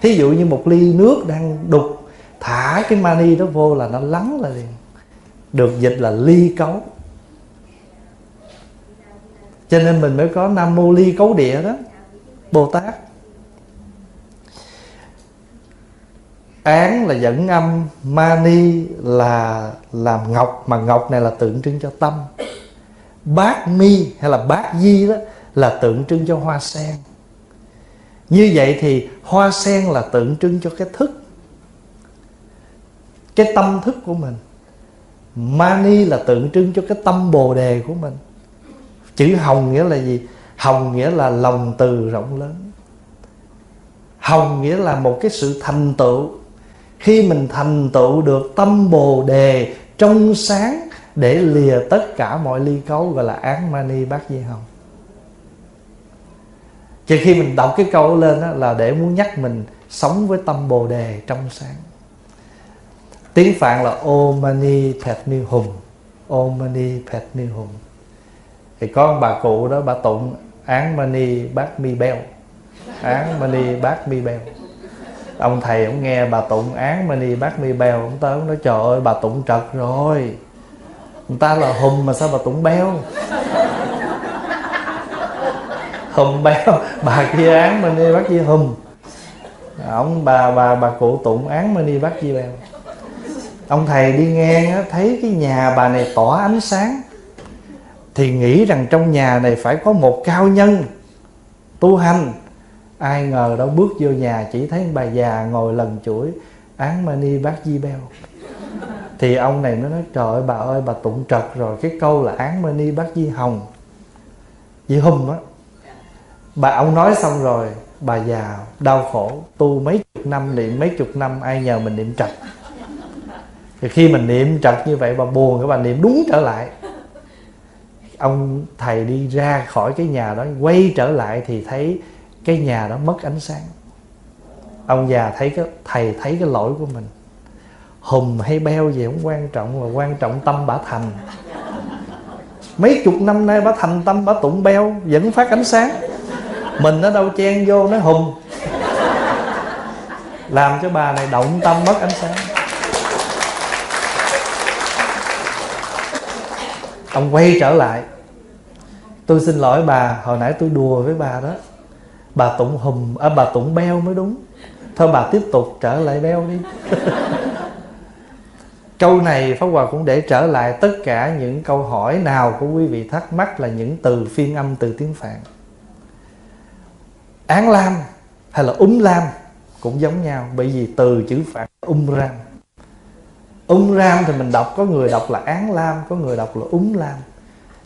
Thí dụ như một ly nước đang đục, thả cái mani đó vô là nó lắng là liền. Được dịch là ly cấu. Cho nên mình mới có nam mô ly cấu địa đó, bồ tát. Án là dẫn âm, mani là làm ngọc, mà ngọc này là tượng trưng cho tâm. Bát mi hay là bát di đó là tượng trưng cho hoa sen. Như vậy thì hoa sen là tượng trưng cho cái thức, cái tâm thức của mình. Mani là tượng trưng cho cái tâm bồ đề của mình. Chữ hồng nghĩa là gì? Hồng nghĩa là lòng từ rộng lớn. Hồng nghĩa là một cái sự thành tựu khi mình thành tựu được tâm bồ đề trong sáng để lìa tất cả mọi ly cấu gọi là án mani bát di hồng. Chỉ khi mình đọc cái câu lên đó, là để muốn nhắc mình sống với tâm bồ đề trong sáng. Tiếng phạn là ô mani padme hum ô mani padme hum thì có ông bà cụ đó bà tụng án mani bát mi beo án mani bát mi beo ông thầy ông nghe bà tụng án mani bác mi bèo ông tới ông nói trời ơi bà tụng trật rồi. Người ta là hùm mà sao bà tụng béo, hùm béo [laughs] bà kia án mani bác chi hùm. Ông bà bà bà cụ tụng án mani bác chi bèo. Ông thầy đi ngang á, thấy cái nhà bà này tỏ ánh sáng. Thì nghĩ rằng trong nhà này phải có một cao nhân tu hành ai ngờ đâu bước vô nhà chỉ thấy bà già ngồi lần chuỗi, án mani bát di beo thì ông này mới nói, trời ơi, bà ơi, bà tụng trật rồi, cái câu là án mani bát di hồng. Di hùm á, bà ông nói xong rồi, bà già đau khổ, tu mấy chục năm niệm, mấy chục năm, ai nhờ mình niệm trật? Thì khi mình niệm trật như vậy, bà buồn cái bà niệm đúng trở lại. Ông thầy đi ra khỏi cái nhà đó, quay trở lại thì thấy cái nhà đó mất ánh sáng. Ông già thấy cái, thầy thấy cái lỗi của mình. Hùm hay beo gì không quan trọng, mà quan trọng tâm bả thành. Mấy chục năm nay bả thành tâm bả tụng beo, vẫn phát ánh sáng. Mình ở đâu chen vô, nó hùm. Làm cho bà này động tâm mất ánh sáng. Ông quay trở lại. Tôi xin lỗi bà, hồi nãy tôi đùa với bà đó bà tụng hùm à, bà tụng beo mới đúng. Thôi bà tiếp tục trở lại beo đi. [laughs] Câu này pháp hòa cũng để trở lại tất cả những câu hỏi nào của quý vị thắc mắc là những từ phiên âm từ tiếng phạn. Án lam hay là úng lam cũng giống nhau bởi vì từ chữ phạn ung ram. Ung ram thì mình đọc có người đọc là án lam có người đọc là úng lam.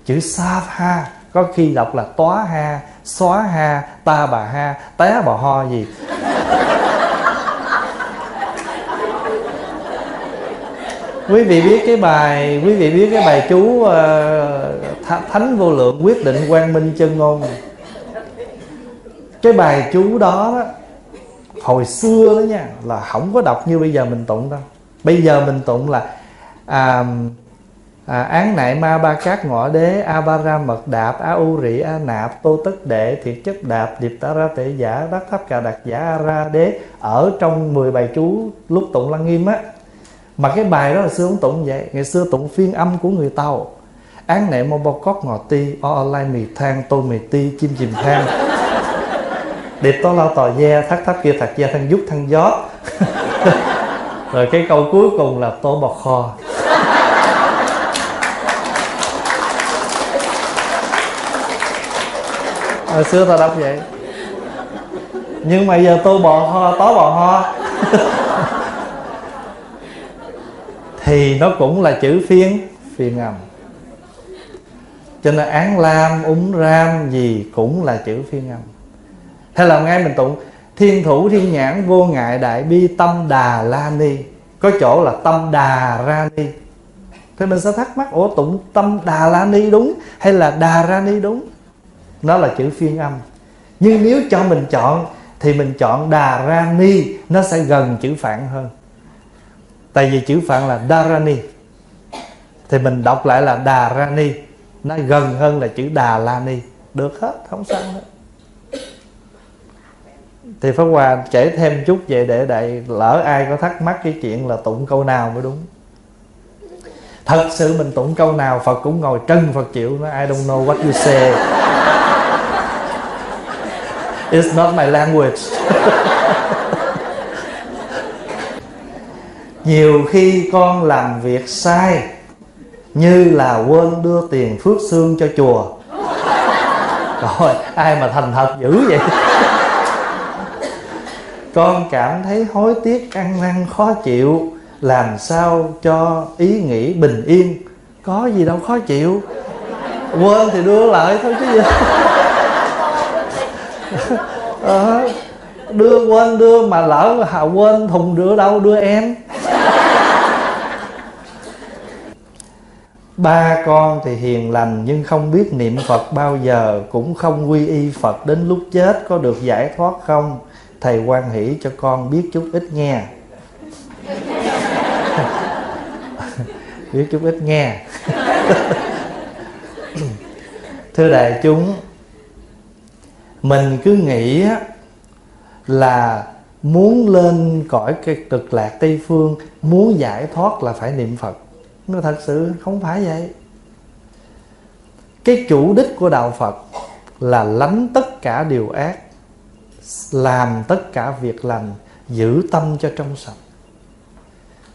Chữ sa ha có khi đọc là tóa ha xóa ha ta bà ha té bà ho gì. [laughs] Quý vị biết cái bài quý vị biết cái bài chú uh, thánh vô lượng quyết định quang minh chân ngôn. Cái bài chú đó, đó hồi xưa đó nha là không có đọc như bây giờ mình tụng đâu. Bây giờ mình tụng là uh, à, án nại ma ba cát ngọ đế a ba ra mật đạp a u rị a nạp tô tất đệ thiệt chất đạp điệp ta ra tệ giả đắc tháp cà đặc giả a ra đế. Ở trong 10 bài chú lúc tụng lăng nghiêm á mà cái bài đó là xưa không tụng vậy ngày xưa tụng phiên âm của người tàu. Án nệ mô bò cót ngò ti o lai mì than tô mì ti chim chìm than. [laughs] điệp to lao tò ve thắt thắt kia thật da thân giúp thân gió. [laughs] Rồi cái câu cuối cùng là tô bò kho. Hồi xưa ta đọc vậy. Nhưng mà giờ tôi bò ho tó bò ho. [laughs] Thì nó cũng là chữ phiên phiên âm cho nên án lam, úng ram gì cũng là chữ phiên âm hay là ngay mình tụng, thiên thủ thiên nhãn vô ngại đại bi tâm đà la ni. Có chỗ là tâm đà ra ni. Thì mình sẽ thắc mắc, ủa, tụng tâm đà la ni đúng hay là đà ra ni đúng? Nó là chữ phiên âm. Nhưng nếu cho mình chọn, thì mình chọn đà ra ni, nó sẽ gần chữ phạn hơn. Tại vì chữ phạn là darani thì mình đọc lại là đà ra ni, nó gần hơn là chữ đà la ni. Được hết, không sao hết. Thì pháp hòa kể thêm chút về để đại lỡ ai có thắc mắc cái chuyện là tụng câu nào mới đúng. Thật sự mình tụng câu nào, phật cũng ngồi trân phật chịu nó I don't know what you say it's not my language. Nhiều khi con làm việc sai, như là quên đưa tiền phước xương cho chùa. Rồi ai mà thành thật dữ vậy? Con cảm thấy hối tiếc, ăn năn, khó chịu. Làm sao cho ý nghĩ bình yên? Có gì đâu khó chịu. Quên thì đưa lại thôi chứ gì à, đưa quên đưa mà lỡ hà quên thùng rửa đâu đưa em. Ba con thì hiền lành nhưng không biết niệm phật bao giờ cũng không quy y phật đến lúc chết có được giải thoát không? Thầy quan hỷ cho con biết chút ít nghe. [laughs] Biết chút ít nghe. [laughs] Thưa đại chúng mình cứ nghĩ là muốn lên cõi cái cực lạc tây phương, muốn giải thoát là phải niệm phật. Nó thật sự không phải vậy. Cái chủ đích của đạo phật là lánh tất cả điều ác, làm tất cả việc lành, giữ tâm cho trong sạch.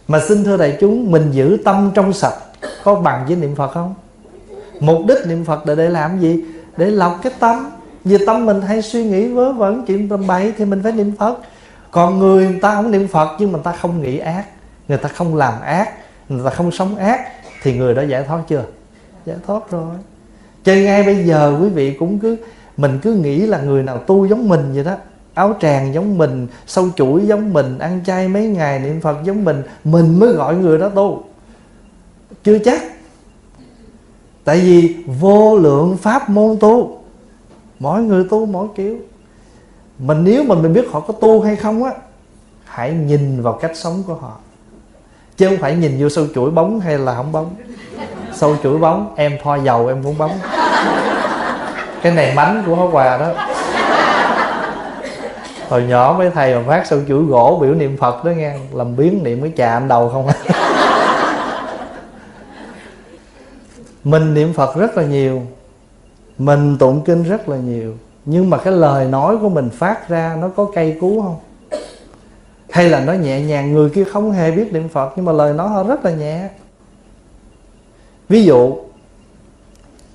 Mà xin thưa đại chúng, mình giữ tâm trong sạch có bằng với niệm phật không? Mục đích niệm phật là để làm gì? Để lọc cái tâm vì tâm mình hay suy nghĩ vớ vẩn chuyện tầm bậy thì mình phải niệm phật. Còn người, người ta không niệm phật nhưng mà người ta không nghĩ ác người ta không làm ác người ta không sống ác thì người đó giải thoát chưa? Giải thoát rồi. Cho ngay bây giờ quý vị cũng cứ mình cứ nghĩ là người nào tu giống mình vậy đó. Áo tràng giống mình sâu chuỗi giống mình ăn chay mấy ngày niệm phật giống mình mình mới gọi người đó tu. Chưa chắc. Tại vì vô lượng pháp môn tu mỗi người tu mỗi kiểu. Mình nếu mình mình biết họ có tu hay không á, hãy nhìn vào cách sống của họ. Chứ không phải nhìn vô sâu chuỗi bóng hay là không bóng. Sâu chuỗi bóng, em thoa dầu em cũng bóng. Cái này bánh của hóa quà đó. Hồi nhỏ mấy thầy mà phát sâu chuỗi gỗ biểu niệm phật đó nghe, làm biến niệm cái trà đầu không à. mình niệm phật rất là nhiều mình tụng kinh rất là nhiều, nhưng mà cái lời nói của mình phát ra nó có cây cú không? Hay là nó nhẹ nhàng, người kia không hề biết niệm phật, nhưng mà lời nói họ rất là nhẹ. Ví dụ,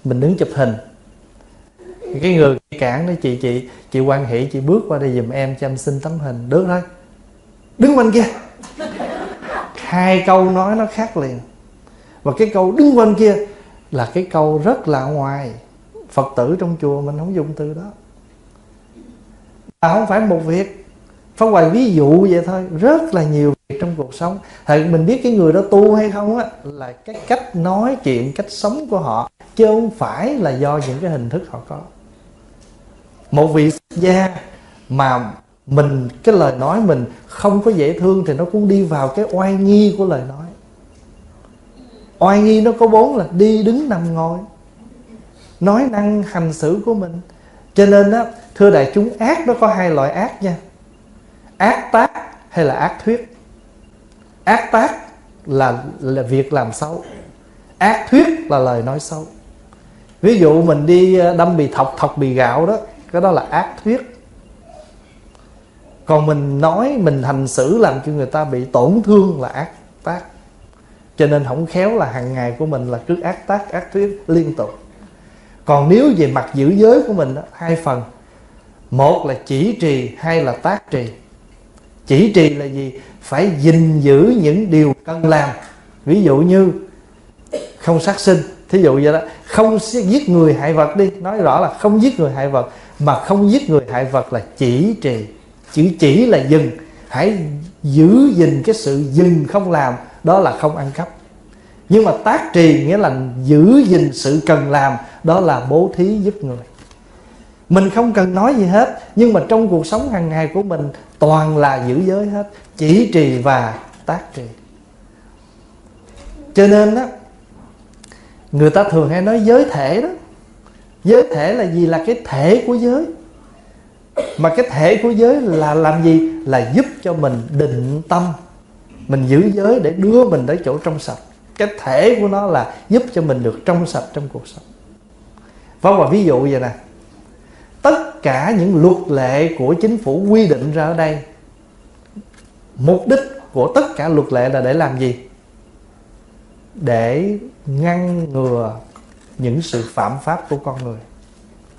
mình đứng chụp hình. Cái người cản đó chị chị chị quan hệ chị bước qua đây giùm em cho em xin tấm hình. Được thôi. Đứng bên kia. Hai câu nói nó khác liền. Và cái câu đứng bên kia là cái câu rất là ngoài phật tử trong chùa mình không dùng từ đó. À, không phải một việc Pháp Hoài ví dụ vậy thôi. Rất là nhiều việc trong cuộc sống. Thì mình biết cái người đó tu hay không á Là cái cách nói chuyện, cách sống của họ Chứ không phải là do những cái hình thức họ có. Một vị gia mà mình cái lời nói mình không có dễ thương thì nó cũng đi vào cái oai nghi của lời nói. Oai nghi nó có bốn là đi đứng nằm ngồi nói năng hành xử của mình. Cho nên á, thưa đại chúng, ác nó có hai loại ác nha. Ác tác hay là ác thuyết? Ác tác là là việc làm xấu. Ác thuyết là lời nói xấu. Ví dụ mình đi ờ, đâm bì thọc thọc bì gạo đó, cái đó là ác thuyết. Còn mình nói, mình hành xử làm cho người ta bị tổn thương là ác tác. Cho nên không khéo là hàng ngày của mình là cứ ác tác, ác thuyết liên tục còn nếu về mặt giữ giới của mình đó, hai phần. Một là chỉ trì hai là tác trì. Chỉ trì là gì? Phải gìn giữ những điều cần làm. Ví dụ như không sát sinh thí dụ vậy đó. Không giết người hại vật đi nói rõ là không giết người hại vật mà không giết người hại vật là chỉ trì. Chữ chỉ là dừng. Hãy giữ gìn cái sự dừng không làm đó là không ăn cắp nhưng mà tác trì nghĩa là giữ gìn sự cần làm, đó là bố thí giúp người. Mình không cần nói gì hết, nhưng mà trong cuộc sống hàng ngày của mình, toàn là giữ giới hết, chỉ trì và tác trì. Cho nên đó người ta thường hay nói giới thể đó. Giới thể là gì? Là cái thể của giới. Mà cái thể của giới là làm gì? Là giúp cho mình định tâm. Mình giữ giới để đưa mình đến chỗ trong sạch cái thể của nó là giúp cho mình được trong sạch trong cuộc sống. Vâng và ví dụ vậy nè Tất cả những luật lệ của chính phủ quy định ra ở đây Mục đích của tất cả luật lệ là để làm gì? Để ngăn ngừa những sự phạm pháp của con người.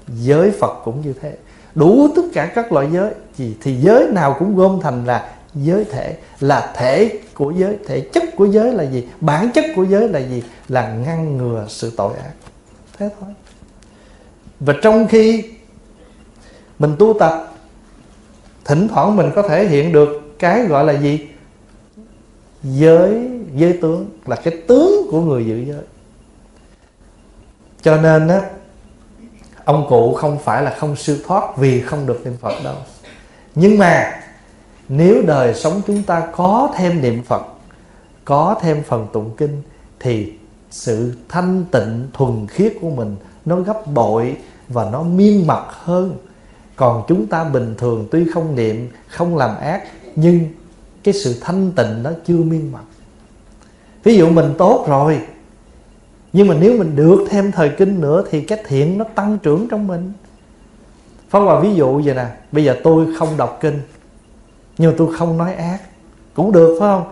Giới Phật cũng như thế. Đủ tất cả các loại giới thì, thì giới nào cũng gom thành là giới thể. Là thể của giới, Thể chất của giới là gì? Bản chất của giới là gì? Là ngăn ngừa sự tội ác. Thế thôi. Và trong khi mình tu tập, thỉnh thoảng mình có thể hiện được cái gọi là gì? Giới giới tướng, là cái tướng của người giữ giới. Cho nên á, ông cụ không phải là không siêu thoát vì không được niệm phật đâu. Nhưng mà nếu đời sống chúng ta có thêm niệm phật, có thêm phần tụng kinh, thì sự thanh tịnh thuần khiết của mình nó gấp bội và nó miên mật hơn. Còn chúng ta bình thường tuy không niệm, không làm ác, nhưng cái sự thanh tịnh nó chưa miên mật ví dụ mình tốt rồi, nhưng mà nếu mình được thêm thời kinh nữa thì cái thiện nó tăng trưởng trong mình. Phong hòa ví dụ vậy nè, Bây giờ tôi không đọc kinh nhưng mà tôi không nói ác, Cũng được, phải không?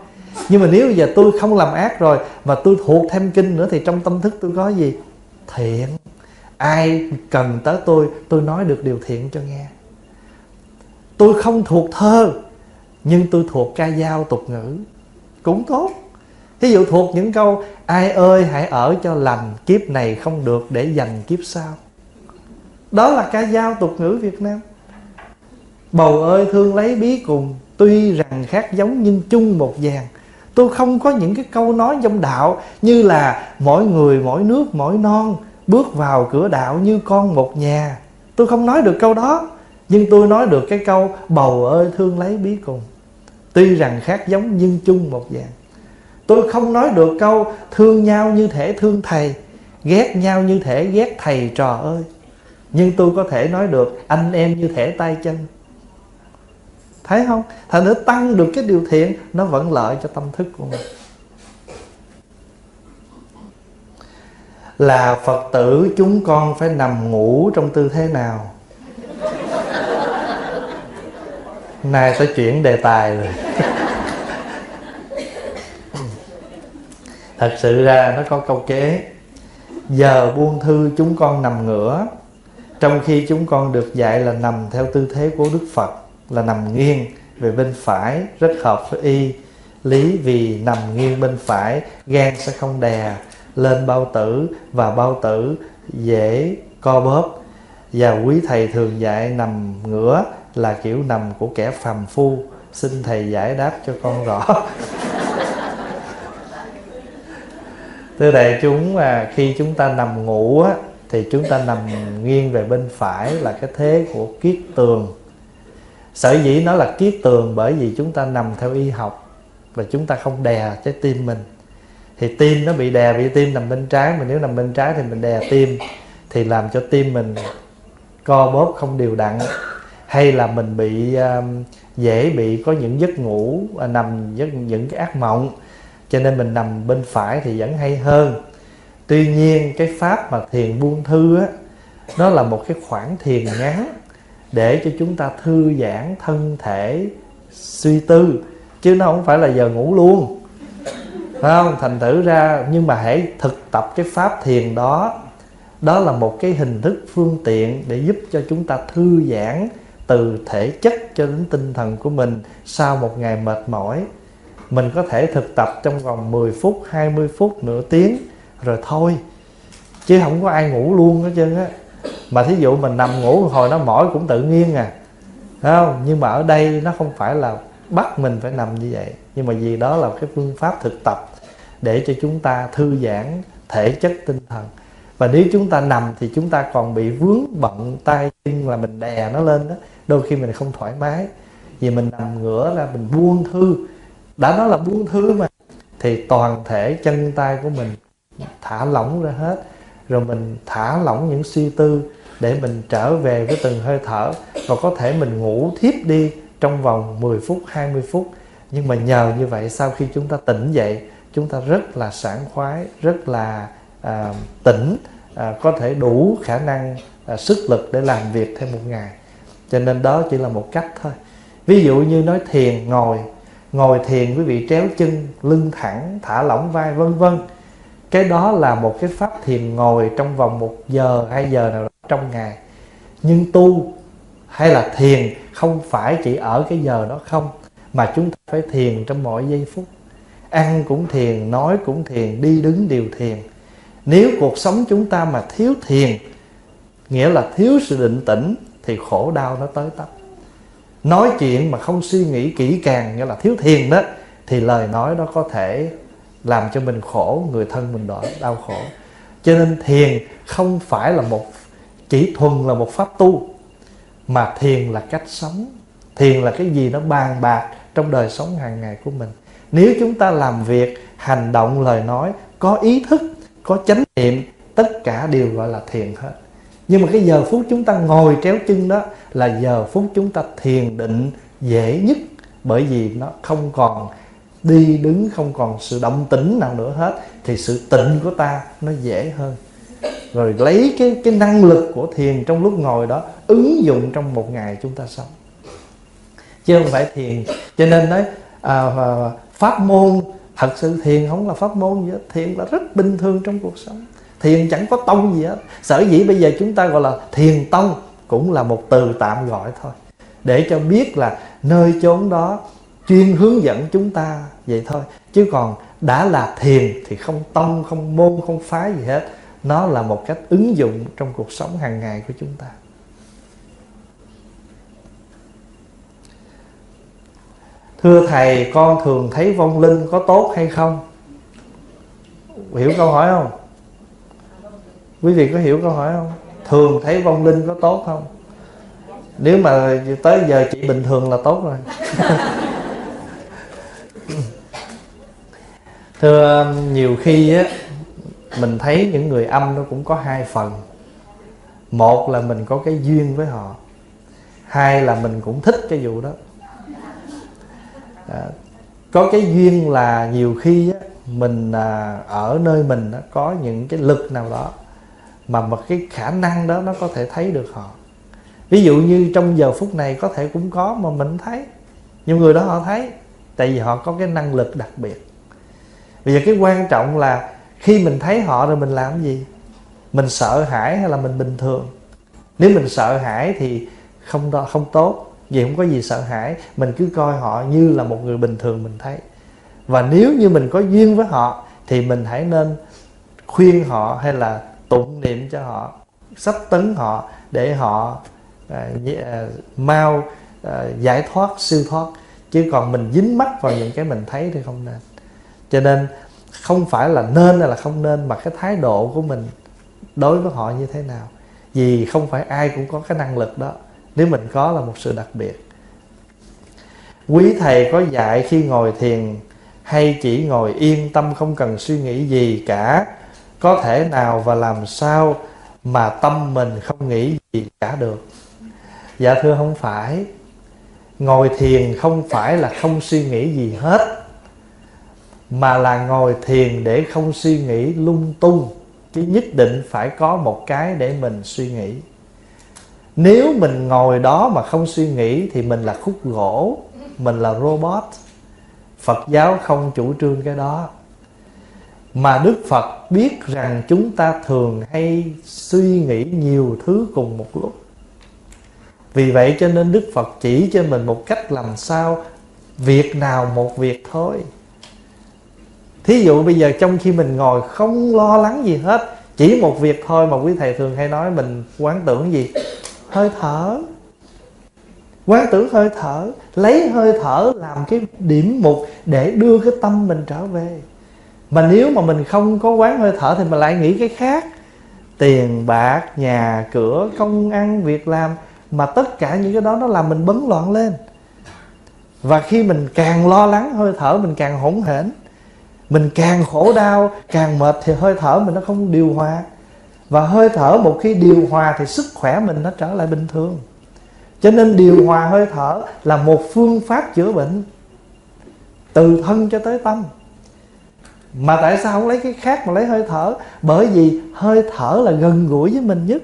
Nhưng mà nếu bây giờ tôi không làm ác rồi Mà tôi thuộc thêm kinh nữa Thì trong tâm thức tôi có gì? Thiện. Ai cần tới tôi tôi nói được điều thiện cho nghe. Tôi không thuộc thơ, nhưng tôi thuộc ca dao tục ngữ. Cũng tốt. Ví dụ thuộc những câu, ai ơi, hãy ở cho lành, kiếp này không được để dành kiếp sau. Đó là ca dao tục ngữ việt nam bầu ơi, thương lấy bí cùng. Tuy rằng khác giống nhưng chung một vàng. Tôi không có những cái câu nói trong đạo như là mỗi người, mỗi nước, mỗi non, bước vào cửa đạo như con một nhà. Tôi không nói được câu đó, nhưng tôi nói được cái câu bầu ơi, thương lấy bí cùng. Tuy rằng khác giống nhưng chung một dạng tôi không nói được câu thương nhau như thể thương thầy, ghét nhau như thể ghét thầy trò ơi. Nhưng tôi có thể nói được anh em như thể tay chân thấy không? Thành nữa tăng được cái điều thiện, nó vẫn lợi cho tâm thức của mình. Là phật tử, chúng con phải nằm ngủ trong tư thế nào? Nay sẽ chuyển đề tài rồi. Thật sự ra nó có câu kế. Giờ buông thư, chúng con nằm ngửa. Trong khi chúng con được dạy là nằm theo tư thế của đức phật là nằm nghiêng về bên phải rất hợp với y. Lý vì nằm nghiêng bên phải gan sẽ không đè lên bao tử và bao tử dễ co bóp. Và quý thầy thường dạy nằm ngửa là kiểu nằm của kẻ phàm phu. Xin thầy giải đáp cho con rõ. [laughs] Thưa đại chúng à, khi chúng ta nằm ngủ á, thì chúng ta nằm nghiêng về bên phải là cái thế của kiết tường sở dĩ nó là kiết tường bởi vì chúng ta nằm theo y học và chúng ta không đè trái tim mình. Thì tim nó bị đè bị tim nằm bên trái mà nếu nằm bên trái thì mình đè tim thì làm cho tim mình co bóp không đều đặn. Hay là mình bị um, dễ bị có những giấc ngủ à, nằm giấc những cái ác mộng cho nên mình nằm bên phải thì vẫn hay hơn. Tuy nhiên cái pháp mà thiền buông thư á nó là một cái khoảng thiền ngắn để cho chúng ta thư giãn thân thể, suy tư, chứ nó không phải là giờ ngủ luôn. Phải không? Thành thử ra, nhưng mà hãy thực tập cái pháp thiền đó. Đó là một cái hình thức phương tiện để giúp cho chúng ta thư giãn từ thể chất cho đến tinh thần của mình sau một ngày mệt mỏi. Mình có thể thực tập trong vòng 10 phút 20 phút, nửa tiếng, rồi thôi. Chứ không có ai ngủ luôn hết trơn á mà thí dụ mình nằm ngủ hồi nó mỏi cũng tự nhiên à. Thấy không? Nhưng mà ở đây nó không phải là bắt mình phải nằm như vậy. Nhưng mà vì đó là cái phương pháp thực tập để cho chúng ta thư giãn thể chất tinh thần. Và nếu chúng ta nằm thì chúng ta còn bị vướng bận tay chân là mình đè nó lên đó. Đôi khi mình không thoải mái. Vì mình nằm ngửa ra mình buông thư. Đã nói là buông thư mà, thì toàn thể chân tay của mình thả lỏng ra hết rồi mình thả lỏng những suy tư để mình trở về với từng hơi thở và có thể mình ngủ thiếp đi trong vòng 10 phút 20 phút. Nhưng mà nhờ như vậy sau khi chúng ta tỉnh dậy chúng ta rất là sảng khoái rất là à, tỉnh à, có thể đủ khả năng à, sức lực để làm việc thêm một ngày. Cho nên đó chỉ là một cách thôi. Ví dụ như nói thiền ngồi. Ngồi thiền quý vị tréo chân lưng thẳng thả lỏng vai vân vân cái đó là một cái pháp thiền ngồi trong vòng một giờ, hai giờ nào đó trong ngày. Nhưng tu hay là thiền không phải chỉ ở cái giờ đó không, mà chúng ta phải thiền trong mọi giây phút. Ăn cũng thiền, nói cũng thiền, đi đứng đều thiền. Nếu cuộc sống chúng ta mà thiếu thiền, nghĩa là thiếu sự định tĩnh, thì khổ đau nó tới tấp. Nói chuyện mà không suy nghĩ kỹ càng, nghĩa là thiếu thiền đó, thì lời nói đó có thể làm cho mình khổ, người thân mình đỡ đau khổ. Cho nên thiền không phải là một, chỉ thuần là một pháp tu, mà thiền là cách sống. Thiền là cái gì nó bàn bạc trong đời sống hàng ngày của mình. Nếu chúng ta làm việc, hành động, lời nói, có ý thức, có chánh niệm, tất cả đều gọi là thiền hết. Nhưng mà cái giờ phút chúng ta ngồi tréo chân đó là giờ phút chúng ta thiền định dễ nhất, bởi vì nó không còn đi đứng không còn sự động tĩnh nào nữa hết thì sự tịnh của ta nó dễ hơn. Rồi lấy cái cái năng lực của thiền trong lúc ngồi đó ứng dụng trong một ngày chúng ta sống. Chứ không phải thiền. Cho nên nói à, à, pháp môn thật sự thiền không là pháp môn gì hết. Thiền là rất bình thường trong cuộc sống. Thiền chẳng có tông gì hết. Sở dĩ bây giờ chúng ta gọi là thiền tông cũng là một từ tạm gọi thôi. Để cho biết là nơi chốn đó chuyên hướng dẫn chúng ta vậy thôi. Chứ còn đã là thiền thì không tông không môn, không phái gì hết. Nó là một cách ứng dụng trong cuộc sống hàng ngày của chúng ta. Thưa thầy, con thường thấy vong linh có tốt hay không? Hiểu câu hỏi không? Quý vị có hiểu câu hỏi không? Thường thấy vong linh có tốt không? Nếu mà tới giờ chị bình thường là tốt rồi. [laughs] thưa nhiều khi á mình thấy những người âm nó cũng có hai phần. Một là mình có cái duyên với họ. Hai là mình cũng thích cái vụ đó. À, có cái duyên là nhiều khi á, mình à, ở nơi mình á, có những cái lực nào đó mà một cái khả năng đó nó có thể thấy được họ. Ví dụ như trong giờ phút này có thể cũng có mà mình thấy. Nhiều người đó họ thấy tại vì họ có cái năng lực đặc biệt bây giờ cái quan trọng là khi mình thấy họ rồi mình làm gì? Mình sợ hãi hay là mình bình thường? Nếu mình sợ hãi thì không đó không tốt vì không có gì sợ hãi. Mình cứ coi họ như là một người bình thường mình thấy. Và nếu như mình có duyên với họ thì mình hãy nên khuyên họ hay là tụng niệm cho họ sắp tấn họ để họ à, à, mau à, giải thoát siêu thoát. Chứ còn mình dính mắc vào những cái mình thấy thì không nên cho nên không phải là nên hay là không nên, mà cái thái độ của mình đối với họ như thế nào. Vì không phải ai cũng có cái năng lực đó. Nếu mình có là một sự đặc biệt. Quý thầy có dạy khi ngồi thiền hay chỉ ngồi yên tâm không cần suy nghĩ gì cả, có thể nào và làm sao mà tâm mình không nghĩ gì cả được? Dạ thưa không phải. Ngồi thiền không phải là không suy nghĩ gì hết mà là ngồi thiền để không suy nghĩ lung tung. Chứ nhất định phải có một cái để mình suy nghĩ. Nếu mình ngồi đó mà không suy nghĩ thì mình là khúc gỗ, mình là robot. Phật giáo không chủ trương cái đó. Mà đức phật biết rằng chúng ta thường hay suy nghĩ nhiều thứ cùng một lúc. Vì vậy cho nên đức phật chỉ cho mình một cách làm sao, việc nào một việc thôi thí dụ bây giờ trong khi mình ngồi không lo lắng gì hết, chỉ một việc thôi mà quý thầy thường hay nói mình quán tưởng gì? Hơi thở. Quán tưởng hơi thở, lấy hơi thở làm cái điểm mục để đưa cái tâm mình trở về. Mà nếu mà mình không có quán hơi thở thì mình lại nghĩ cái khác. Tiền, bạc, nhà, cửa, công ăn, việc làm, mà tất cả những cái đó nó làm mình bấn loạn lên. Và khi mình càng lo lắng hơi thở, mình càng hỗn hển mình càng khổ đau, càng mệt thì hơi thở mình nó không điều hòa. Và hơi thở một khi điều hòa thì sức khỏe mình nó trở lại bình thường. Cho nên điều hòa hơi thở là một phương pháp chữa bệnh từ thân cho tới tâm. Mà tại sao không lấy cái khác mà lấy hơi thở? Bởi vì hơi thở là gần gũi với mình nhất.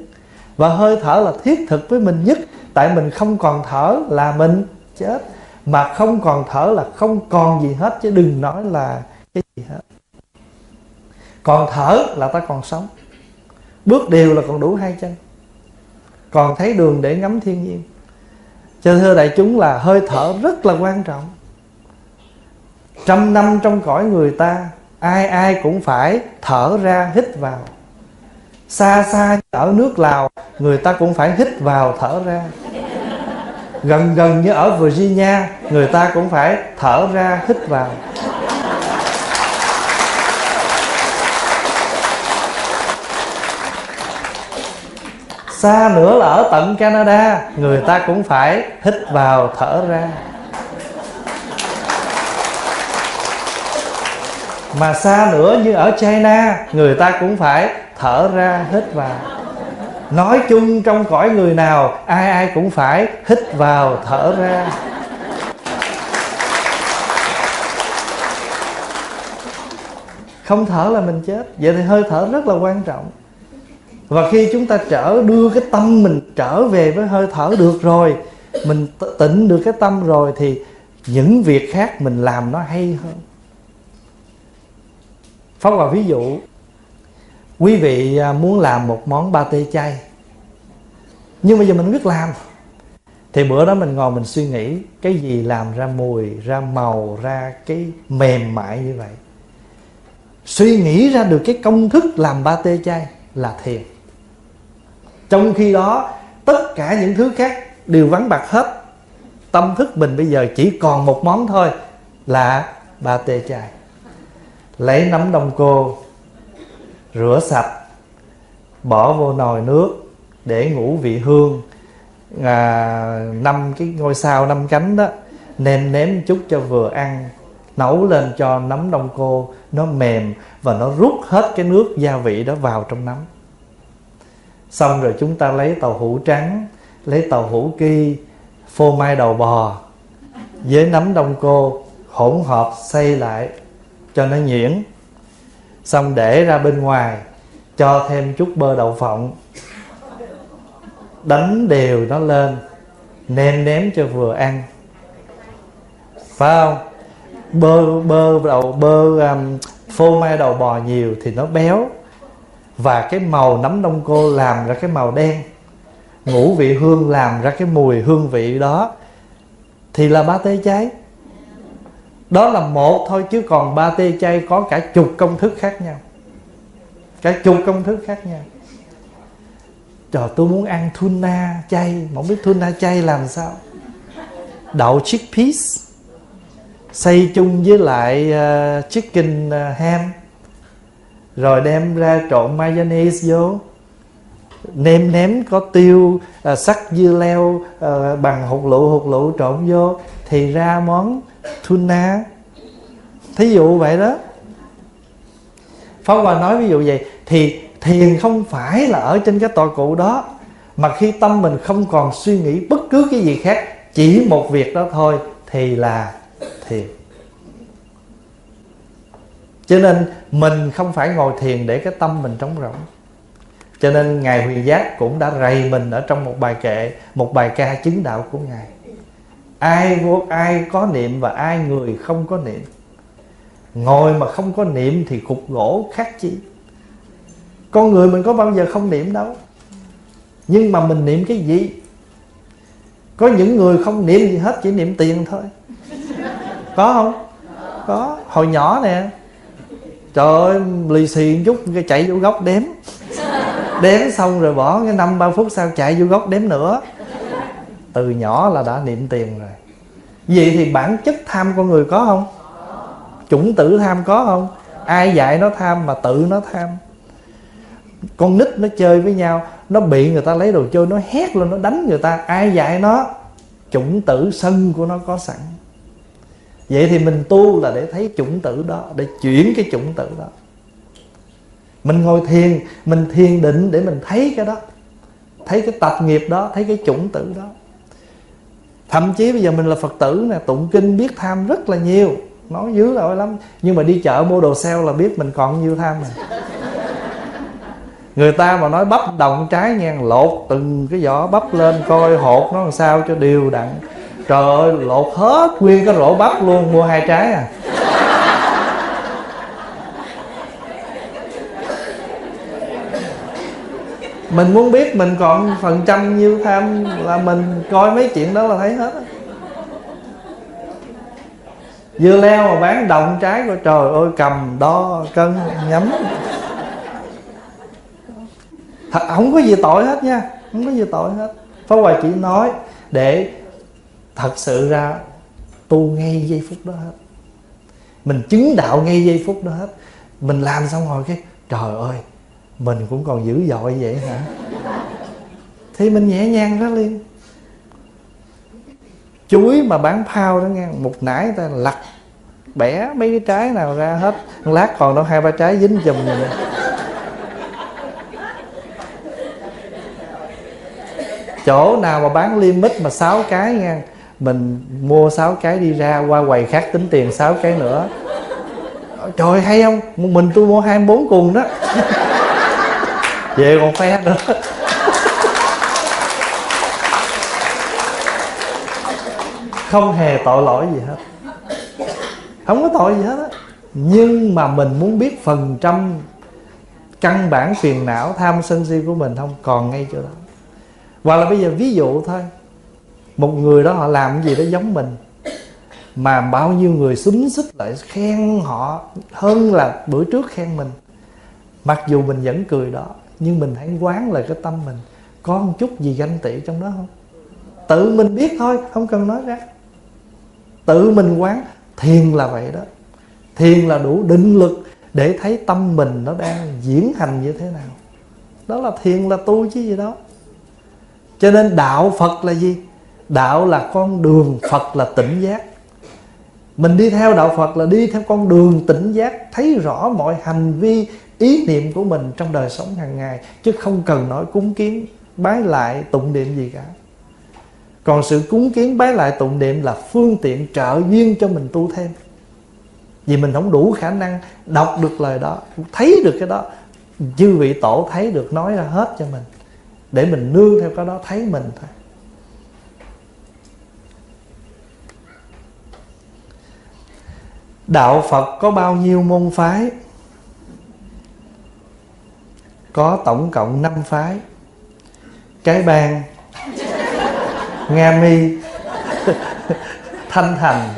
Và hơi thở là thiết thực với mình nhất. Tại mình không còn thở là mình chết. Mà không còn thở là không còn gì hết. Chứ đừng nói là còn thở là ta còn sống. Bước đều là còn đủ hai chân. Còn thấy đường để ngắm thiên nhiên. Cho thưa đại chúng là hơi thở rất là quan trọng. Trăm năm trong cõi người ta, ai ai cũng phải thở ra hít vào. Xa xa ở nước lào, người ta cũng phải hít vào thở ra. Gần gần như ở virginia, người ta cũng phải thở ra hít vào. Xa nữa là ở tận canada. Người ta cũng phải hít vào thở ra. Mà xa nữa như ở china, người ta cũng phải thở ra, hít vào. Nói chung trong cõi người nào, ai ai cũng phải hít vào, thở ra. Không thở là mình chết. Vậy thì hơi thở rất là quan trọng và khi chúng ta trở đưa cái tâm mình trở về với hơi thở được rồi mình tịnh được cái tâm rồi thì những việc khác mình làm nó hay hơn. Phóng vào ví dụ Quý vị à, muốn làm một món ba tê chay Nhưng bây giờ mình biết làm. Thì bữa đó mình ngồi mình suy nghĩ Cái gì làm ra mùi, ra màu, ra cái mềm mại như vậy? Suy nghĩ ra được cái công thức làm ba tê chay là thiền trong khi đó tất cả những thứ khác đều vắng bạc hết. Tâm thức mình bây giờ chỉ còn một món thôi Là ba tê chai. Lấy nấm đông cô rửa sạch bỏ vô nồi nước để ngủ vị hương. À, năm cái ngôi sao năm cánh đó nêm nếm chút cho vừa ăn. Nấu lên cho nấm đông cô nó mềm và nó rút hết cái nước gia vị đó vào trong nấm xong rồi chúng ta lấy tàu hũ trắng lấy tàu hũ ki phô mai đầu bò với nấm đông cô hỗn hợp xây lại cho nó nhuyễn. Xong để ra bên ngoài cho thêm chút bơ đậu phộng. Đánh đều nó lên nêm nếm cho vừa ăn. Phải không? Bơ bơ đậu bơ um, phô mai đầu bò nhiều thì nó béo và cái màu nấm đông cô làm ra cái màu đen. Ngũ vị hương làm ra cái mùi hương vị đó. Thì là ba tê cháy. Đó là một thôi chứ còn ba tê chay có cả chục công thức khác nhau. Cả chục công thức khác nhau. Trời tôi muốn ăn tuna chay. Mà không biết tuna chay làm sao. Đậu chickpeas xay chung với lại ờ, uh, chicken ờ, ham rồi đem ra trộn mayonnaise vô. Nêm nếm có tiêu à, sắc dưa leo à, bằng hột lựu hột lựu trộn vô thì ra món tuna. Thí dụ vậy đó. Pháp Hòa nói ví dụ vậy Thì thiền không phải là ở trên cái tòa cụ đó Mà khi tâm mình không còn suy nghĩ bất cứ cái gì khác Chỉ một việc đó thôi Thì là thiền. Cho nên mình không phải ngồi thiền để cái tâm mình trống rỗng. Cho nên Ngài Huyền Giác cũng đã rầy mình ở trong một bài kệ, Một bài ca chứng đạo của Ngài. Ai vô ai có niệm và ai người không có niệm. Ngồi mà không có niệm thì cục gỗ khác chi. Con người mình có bao giờ không niệm đâu. Nhưng mà mình niệm cái gì? Có những người không niệm gì hết chỉ niệm tiền thôi. Có không? Có. Hồi nhỏ nè trời ơi, lì xì chút, cái chạy vô góc đếm. Đếm xong rồi bỏ cái năm, ba phút sau chạy vô góc đếm nữa. Từ nhỏ là đã niệm tiền rồi. Vậy thì bản chất tham con người có không? Chủng tử tham có không? Ai dạy nó tham mà tự nó tham? Con nít nó chơi với nhau, nó bị người ta lấy đồ chơi, nó hét lên, nó đánh người ta. Ai dạy nó? Chủng tử sân của nó có sẵn vậy thì mình tu là để thấy chủng tử đó, để chuyển cái chủng tử đó. Mình ngồi thiền, mình thiền định để mình thấy cái đó, thấy cái tập nghiệp đó, thấy cái chủng tử đó. Thậm chí bây giờ mình là phật tử nè, tụng kinh biết tham rất là nhiều. Nói dữ rồi lắm. Nhưng mà đi chợ mua đồ sale là biết mình còn nhiêu tham này người ta mà nói bắp đồng trái ngang, lột từng cái vỏ bắp lên coi hột nó làm sao cho đều đặn trời ơi, lột hết nguyên cái rổ bắp luôn, mua hai trái à. Mình muốn biết mình còn phần trăm nhiêu tham là mình coi mấy chuyện đó là thấy hết á. Dưa leo mà bán đồng trái của trời ơi, cầm đo cân nhắm thật, không có gì tội hết nha, không có gì tội hết. Pháp hoài chỉ nói, để thật sự ra tu ngay giây phút đó hết. Mình chứng đạo ngay giây phút đó hết. Mình làm xong rồi cái, trời ơi, mình cũng còn dữ dội vậy hả? Thì mình nhẹ nhàng đó liền. Chuối mà bán phao đó nghe, một nải ta lặt bẻ mấy cái trái nào ra hết. Lát còn đâu hai ba trái dính chùm vậy chỗ nào mà bán limit mà sáu cái nghe mình mua sáu cái đi ra, qua quầy khác tính tiền sáu cái nữa. Trời hay không? Mình tôi mua hai bốn cùng đó. [laughs] Về còn khoe nữa. Không hề tội lỗi gì hết. Không có tội gì hết á. Nhưng mà mình muốn biết phần trăm căn bản phiền não, tham sân si của mình không? Còn ngay chỗ đó. Hoặc là bây giờ ví dụ thôi một người đó họ làm cái gì đó giống mình. Mà bao nhiêu người xúm xích lại khen họ hơn là bữa trước khen mình. Mặc dù mình vẫn cười đó, nhưng mình hãy quán lại cái tâm mình. Có một chút gì ganh tị trong đó không? Tự mình biết thôi, không cần nói ra. Tự mình quán, thiền là vậy đó. Thiền là đủ định lực để thấy tâm mình nó đang diễn hành như thế nào. Đó là thiền là tu chứ gì đó cho nên đạo phật là gì? Đạo là con đường, phật là tỉnh giác. Mình đi theo đạo phật là đi theo con đường tỉnh giác, thấy rõ mọi hành vi, ý niệm của mình trong đời sống hàng ngày, chứ không cần nói cúng kiến, bái lại tụng niệm gì cả. Còn sự cúng kiến, bái lại tụng niệm là phương tiện trợ duyên cho mình tu thêm. Vì mình không đủ khả năng đọc được lời đó, thấy được cái đó chư vị tổ thấy được, nói ra hết cho mình, để mình nương theo cái đó, thấy mình thôi. Đạo phật có bao nhiêu môn phái? Có tổng cộng 5 phái. Cái bang nga mi, thanh thành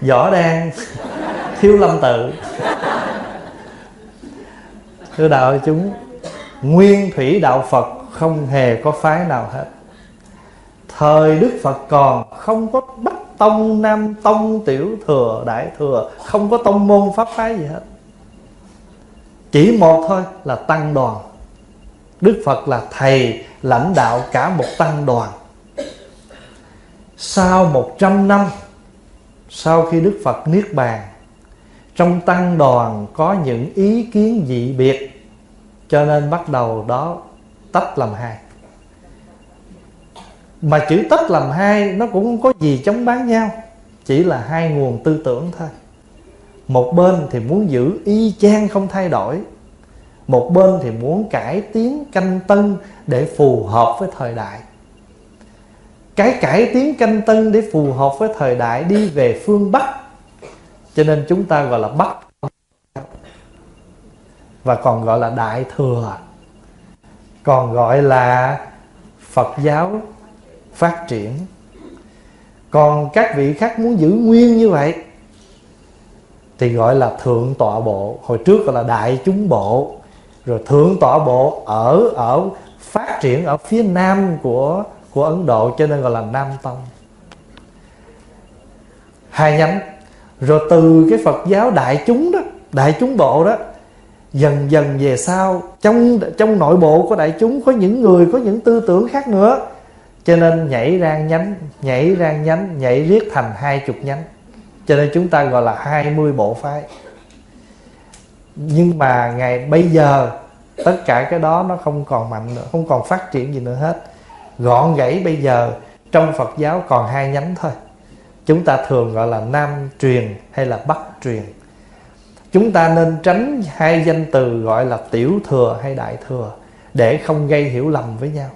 võ đan, thiếu lâm tự. Thưa đạo chúng, nguyên thủy đạo phật không hề có phái nào hết. Thời đức phật còn không có bất tông nam tông tiểu thừa, đại thừa, không có tông môn pháp phái gì hết. Chỉ một thôi là tăng đoàn. Đức phật là thầy, lãnh đạo cả một tăng đoàn. Sau một trăm năm, sau khi đức phật niết bàn, trong tăng đoàn có những ý kiến dị biệt, cho nên bắt đầu đó tách làm hai mà chữ tách làm hai, nó cũng không có gì chống bán nhau. Chỉ là hai nguồn tư tưởng thôi. Một bên thì muốn giữ y chang không thay đổi. Một bên thì muốn cải tiến canh tân để phù hợp với thời đại. Cái cải tiến canh tân để phù hợp với thời đại đi về phương bắc. Cho nên chúng ta gọi là bắc. Và còn gọi là đại thừa. Còn gọi là phật giáo phát triển. Còn các vị khác muốn giữ nguyên như vậy, thì gọi là thượng tọa bộ. Hồi trước gọi là đại chúng bộ. Rồi thượng tọa bộ ở ở, phát triển ở phía nam của của Ấn Độ, cho nên gọi là Nam Tông. Hai nhánh. Rồi từ cái Phật giáo đại chúng đó, đại chúng bộ đó, dần dần về sau, trong trong nội bộ của đại chúng có những người, có những tư tưởng khác nữa cho nên nhảy ra nhánh, nhảy ra nhánh, nhảy riết thành hai chục nhánh. Cho nên chúng ta gọi là hai mươi bộ phái. Nhưng mà ngày bây giờ, tất cả cái đó nó không còn mạnh nữa, không còn phát triển gì nữa hết. Gọn gãy bây giờ, trong phật giáo còn hai nhánh thôi. Chúng ta thường gọi là nam truyền hay là bắc truyền. Chúng ta nên tránh hai danh từ gọi là tiểu thừa hay đại thừa để không gây hiểu lầm với nhau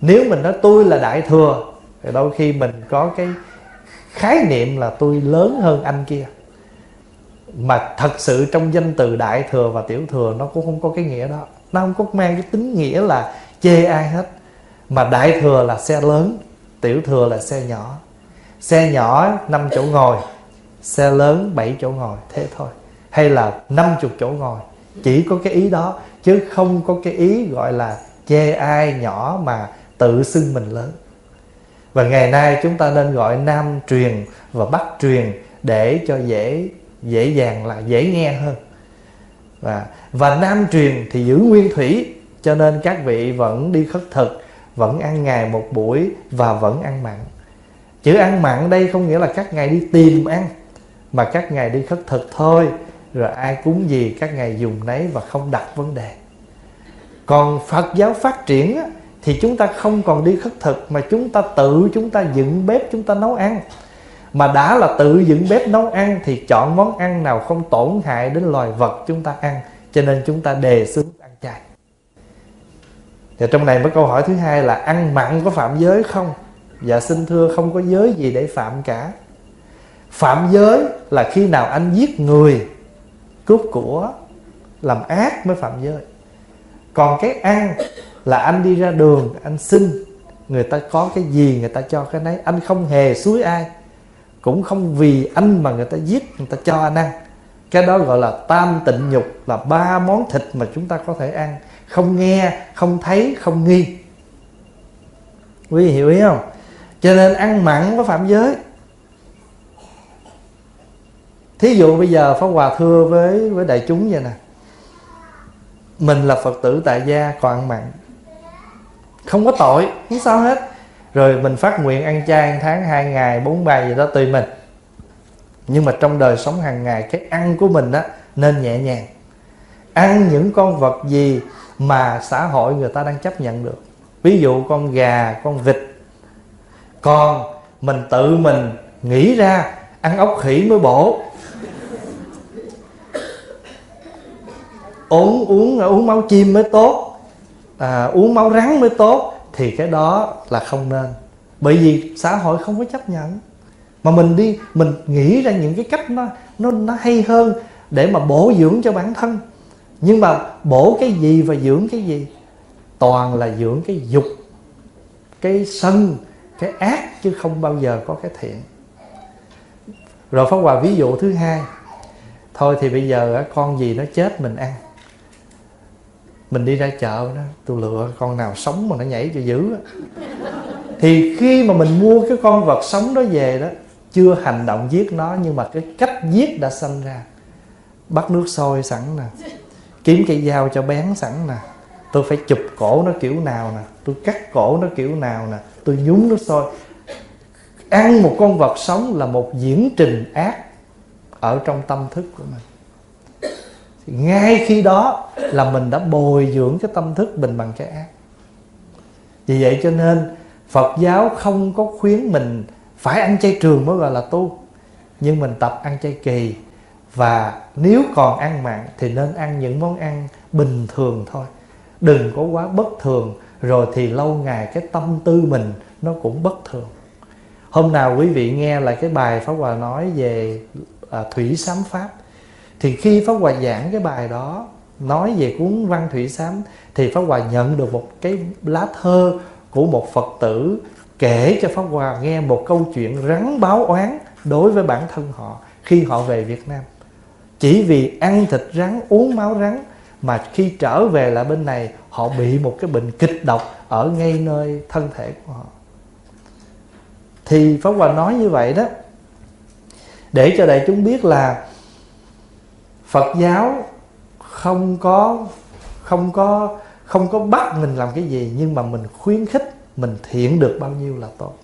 nếu mình nói tôi là đại thừa, thì đôi khi mình có cái khái niệm là tôi lớn hơn anh kia. Mà thật sự trong danh từ đại thừa và tiểu thừa nó cũng không có cái nghĩa đó. Nó không có mang cái tính nghĩa là chê ai hết. Mà đại thừa là xe lớn, tiểu thừa là xe nhỏ. Xe nhỏ 5 chỗ ngồi, xe lớn 7 chỗ ngồi, thế thôi. Hay là 50 chỗ ngồi, chỉ có cái ý đó, chứ không có cái ý gọi là chê ai nhỏ mà tự xưng mình lớn. Và ngày nay chúng ta nên gọi nam truyền và bắc truyền để cho dễ dễ dàng là dễ nghe hơn. Và và nam truyền thì giữ nguyên thủy, cho nên các vị vẫn đi khất thực, vẫn ăn ngày một buổi và vẫn ăn mặn. Chữ ăn mặn đây không nghĩa là các ngày đi tìm ăn, mà các ngày đi khất thực thôi, rồi ai cúng gì các ngày dùng nấy và không đặt vấn đề. Còn phật giáo phát triển thì chúng ta không còn đi khất thực, mà chúng ta tự chúng ta dựng bếp chúng ta nấu ăn. Mà đã là tự dựng bếp nấu ăn, thì chọn món ăn nào không tổn hại đến loài vật chúng ta ăn. Cho nên chúng ta đề xướng ăn chay. Và trong này mới câu hỏi thứ hai là ăn mặn có phạm giới không? Dạ xin thưa, không có giới gì để phạm cả. Phạm giới là khi nào anh giết người, cướp của, làm ác mới phạm giới. Còn cái ăn là anh đi ra đường, anh xin, người ta có cái gì người ta cho cái nấy. Anh không hề suối ai, cũng không vì anh mà người ta giết, người ta cho anh ăn. Cái đó gọi là tam tịnh nhục, là ba món thịt mà chúng ta có thể ăn. Không nghe, không thấy, không nghi. Quý vị hiểu ý không? Cho nên ăn mặn có phạm giới. Thí dụ bây giờ pháp hòa thưa với với đại chúng vậy nè. Mình là phật tử tại gia, còn ăn mặn không có tội, không sao hết. Rồi mình phát nguyện ăn chay ăn tháng, hai ngày, bốn bài gì đó tùy mình. Nhưng mà trong đời sống hàng ngày, cái ăn của mình á, nên nhẹ nhàng. Ăn những con vật gì mà xã hội người ta đang chấp nhận được. Ví dụ con gà, con vịt. Còn mình tự mình nghĩ ra, ăn ốc khỉ mới bổ. Uống uống uống máu chim mới tốt à, uống máu rắn mới tốt thì cái đó là không nên. Bởi vì xã hội không có chấp nhận. Mà mình đi mình nghĩ ra những cái cách nó nó nó hay hơn để mà bổ dưỡng cho bản thân. Nhưng mà bổ cái gì và dưỡng cái gì? Toàn là dưỡng cái dục cái sân cái ác chứ không bao giờ có cái thiện. Rồi pháp hòa ví dụ thứ hai. Thôi thì bây giờ con gì nó chết mình ăn? Mình đi ra chợ đó, tôi lựa con nào sống mà nó nhảy cho dữ thì khi mà mình mua cái con vật sống đó về đó, chưa hành động giết nó, nhưng mà cái cách giết đã sanh ra. Bắt nước sôi sẵn nè, kiếm cây dao cho bén sẵn nè. Tôi phải chụp cổ nó kiểu nào nè, tôi cắt cổ nó kiểu nào nè, tôi nhúng nước sôi. Ăn một con vật sống là một diễn trình ác ở trong tâm thức của mình thì ngay khi đó là mình đã bồi dưỡng cái tâm thức mình bằng cái ác. Vì vậy cho nên phật giáo không có khuyến mình phải ăn chay trường mới gọi là tu. Nhưng mình tập ăn chay kỳ. Và nếu còn ăn mặn thì nên ăn những món ăn bình thường thôi. Đừng có quá bất thường rồi thì lâu ngày cái tâm tư mình nó cũng bất thường. Hôm nào quý vị nghe lại cái bài pháp hòa nói về à, thủy sám pháp thì khi pháp hòa giảng cái bài đó, nói về cuốn văn thủy sám, thì pháp hòa nhận được một cái lá thơ của một phật tử kể cho pháp hòa nghe một câu chuyện rắn báo oán đối với bản thân họ khi họ về việt nam. Chỉ vì ăn thịt rắn, uống máu rắn mà khi trở về lại bên này, họ bị một cái bệnh kịch độc ở ngay nơi thân thể của họ. Thì pháp hòa nói như vậy đó. Để cho đại chúng biết là phật giáo không có không có không có bắt mình làm cái gì, nhưng mà mình khuyến khích, mình thiện được bao nhiêu là tốt.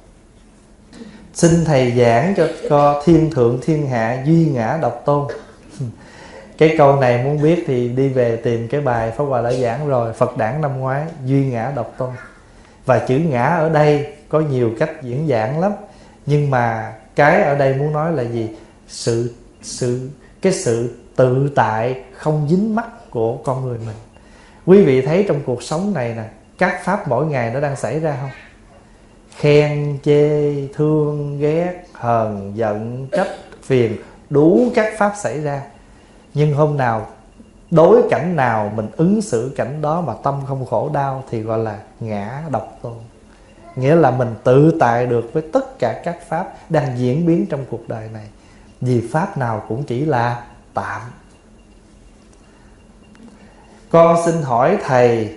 Xin thầy giảng cho co thiên thượng, thiên hạ, duy ngã độc tôn. [laughs] Cái câu này muốn biết thì đi về tìm cái bài pháp hòa đã giảng rồi, phật đản năm ngoái, duy ngã độc tôn. Và chữ ngã ở đây có nhiều cách diễn giảng lắm, nhưng mà cái ở đây muốn nói là gì? Sự sự, cái sự tự tại, không dính mắc của con người mình. Quý vị thấy trong cuộc sống này nè, các pháp mỗi ngày nó đang xảy ra không? Khen, chê, thương, ghét, hờn, giận, trách, phiền, đủ các pháp xảy ra. Nhưng hôm nào, đối cảnh nào mình ứng xử cảnh đó mà tâm không khổ đau thì gọi là ngã độc tôn. Nghĩa là mình tự tại được với tất cả các pháp đang diễn biến trong cuộc đời này. Vì pháp nào cũng chỉ là tạm con xin hỏi thầy,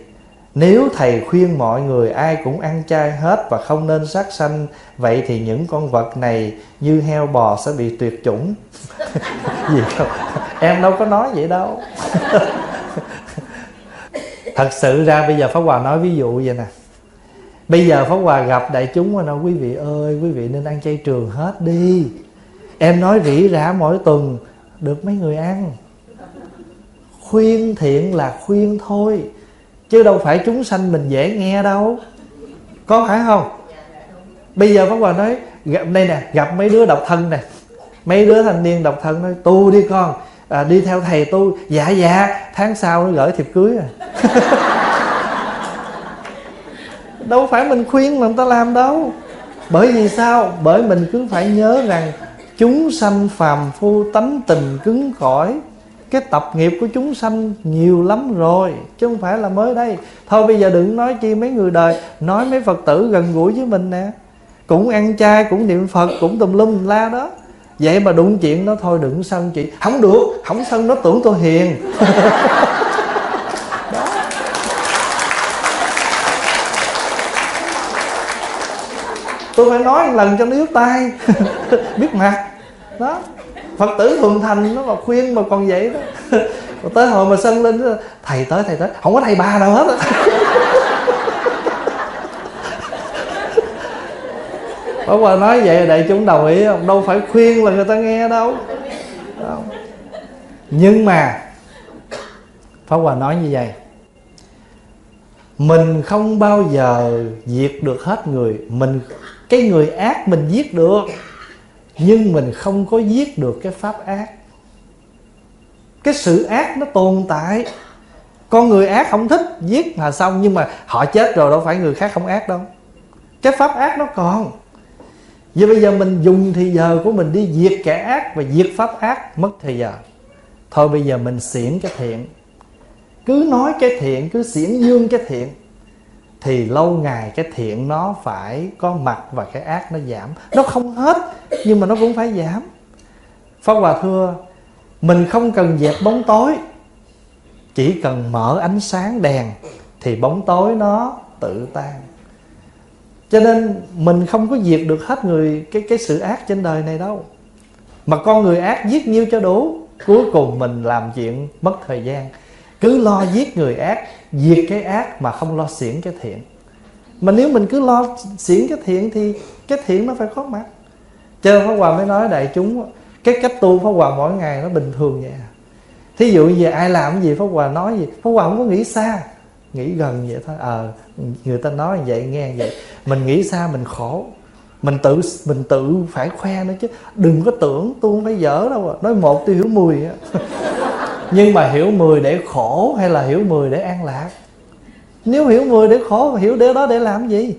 nếu thầy khuyên mọi người ai cũng ăn chay hết và không nên sát sanh, vậy thì những con vật này như heo bò sẽ bị tuyệt chủng. [laughs] Gì không? Em đâu có nói vậy đâu. [laughs] Thật sự ra bây giờ pháp hòa nói ví dụ vậy nè. Bây giờ pháp hòa gặp đại chúng mà nói, quý vị ơi, quý vị nên ăn chay trường hết đi. Em nói rỉ rả mỗi tuần được mấy người ăn. Khuyên thiện là khuyên thôi chứ đâu phải chúng sanh mình dễ nghe đâu. Có phải không? Bây giờ pháp hòa nói gặp đây nè gặp mấy đứa độc thân nè. Mấy đứa thanh niên độc thân nói tu đi con à, đi theo thầy tu. Dạ dạ tháng sau nó gửi thiệp cưới à. [laughs] Đâu phải mình khuyên mà người ta làm đâu. Bởi vì sao? Bởi mình cứ phải nhớ rằng chúng sanh phàm phu tánh tình cứng cỏi. Cái tập nghiệp của chúng sanh nhiều lắm rồi, chứ không phải là mới đây. Thôi bây giờ đừng nói chi mấy người đời, nói mấy phật tử gần gũi với mình nè. Cũng ăn chay, cũng niệm phật, cũng tùm lum la đó. Vậy mà đụng chuyện đó thôi đừng sân chị. Không được, không sân nó tưởng tôi hiền. [laughs] tôi phải nói lần cho nó yếu tay. [laughs] Biết mặt. Đó. Phật tử thuần thành nó mà khuyên mà còn vậy đó. [laughs] Mà tới hồi mà sân lên đó, thầy tới thầy tới. Không có thầy ba đâu hết Pháp [laughs] Hòa nói vậy đại chúng đồng ý không? Đâu phải khuyên là người ta nghe đâu. Không. Nhưng mà Pháp Hòa nói như vậy Mình không bao giờ diệt được hết người Mình cái người ác mình giết được, nhưng mình không có giết được cái pháp ác. Cái sự ác nó tồn tại. Con người ác không thích giết là xong, nhưng mà họ chết rồi đâu phải người khác không ác đâu. Cái pháp ác nó còn. Vậy bây giờ mình dùng thì giờ của mình đi diệt kẻ ác và diệt pháp ác, mất thời giờ. Thôi bây giờ mình xiển cái thiện. Cứ nói cái thiện, cứ xiển dương cái thiện thì lâu ngày cái thiện nó phải có mặt và cái ác nó giảm. Nó không hết, nhưng mà nó cũng phải giảm. Pháp hòa thưa, mình không cần dẹp bóng tối, chỉ cần mở ánh sáng đèn thì bóng tối nó tự tan. Cho nên mình không có diệt được hết người, cái cái sự ác trên đời này đâu. Mà con người ác giết nhiêu cho đủ, cuối cùng mình làm chuyện mất thời gian cứ lo giết người ác diệt cái ác mà không lo xiển cái thiện. Mà nếu mình cứ lo xiển cái thiện thì cái thiện nó phải có mặt cho nên Pháp Hòa mới nói đại chúng cái cách tu Pháp Hòa mỗi ngày nó bình thường vậy à. Thí dụ như ai làm gì Pháp Hòa nói gì Pháp Hòa không có nghĩ xa. Nghĩ gần vậy thôi. Ờ à, người ta nói vậy nghe vậy. Mình nghĩ xa mình khổ. Mình tự mình tự phải khoe nữa chứ. Đừng có tưởng tu không phải dở đâu à. nói một tôi hiểu mười á. [laughs] nhưng mà hiểu mười để khổ hay là hiểu mười để an lạc? Nếu hiểu mười để khổ hiểu điều đó để làm gì?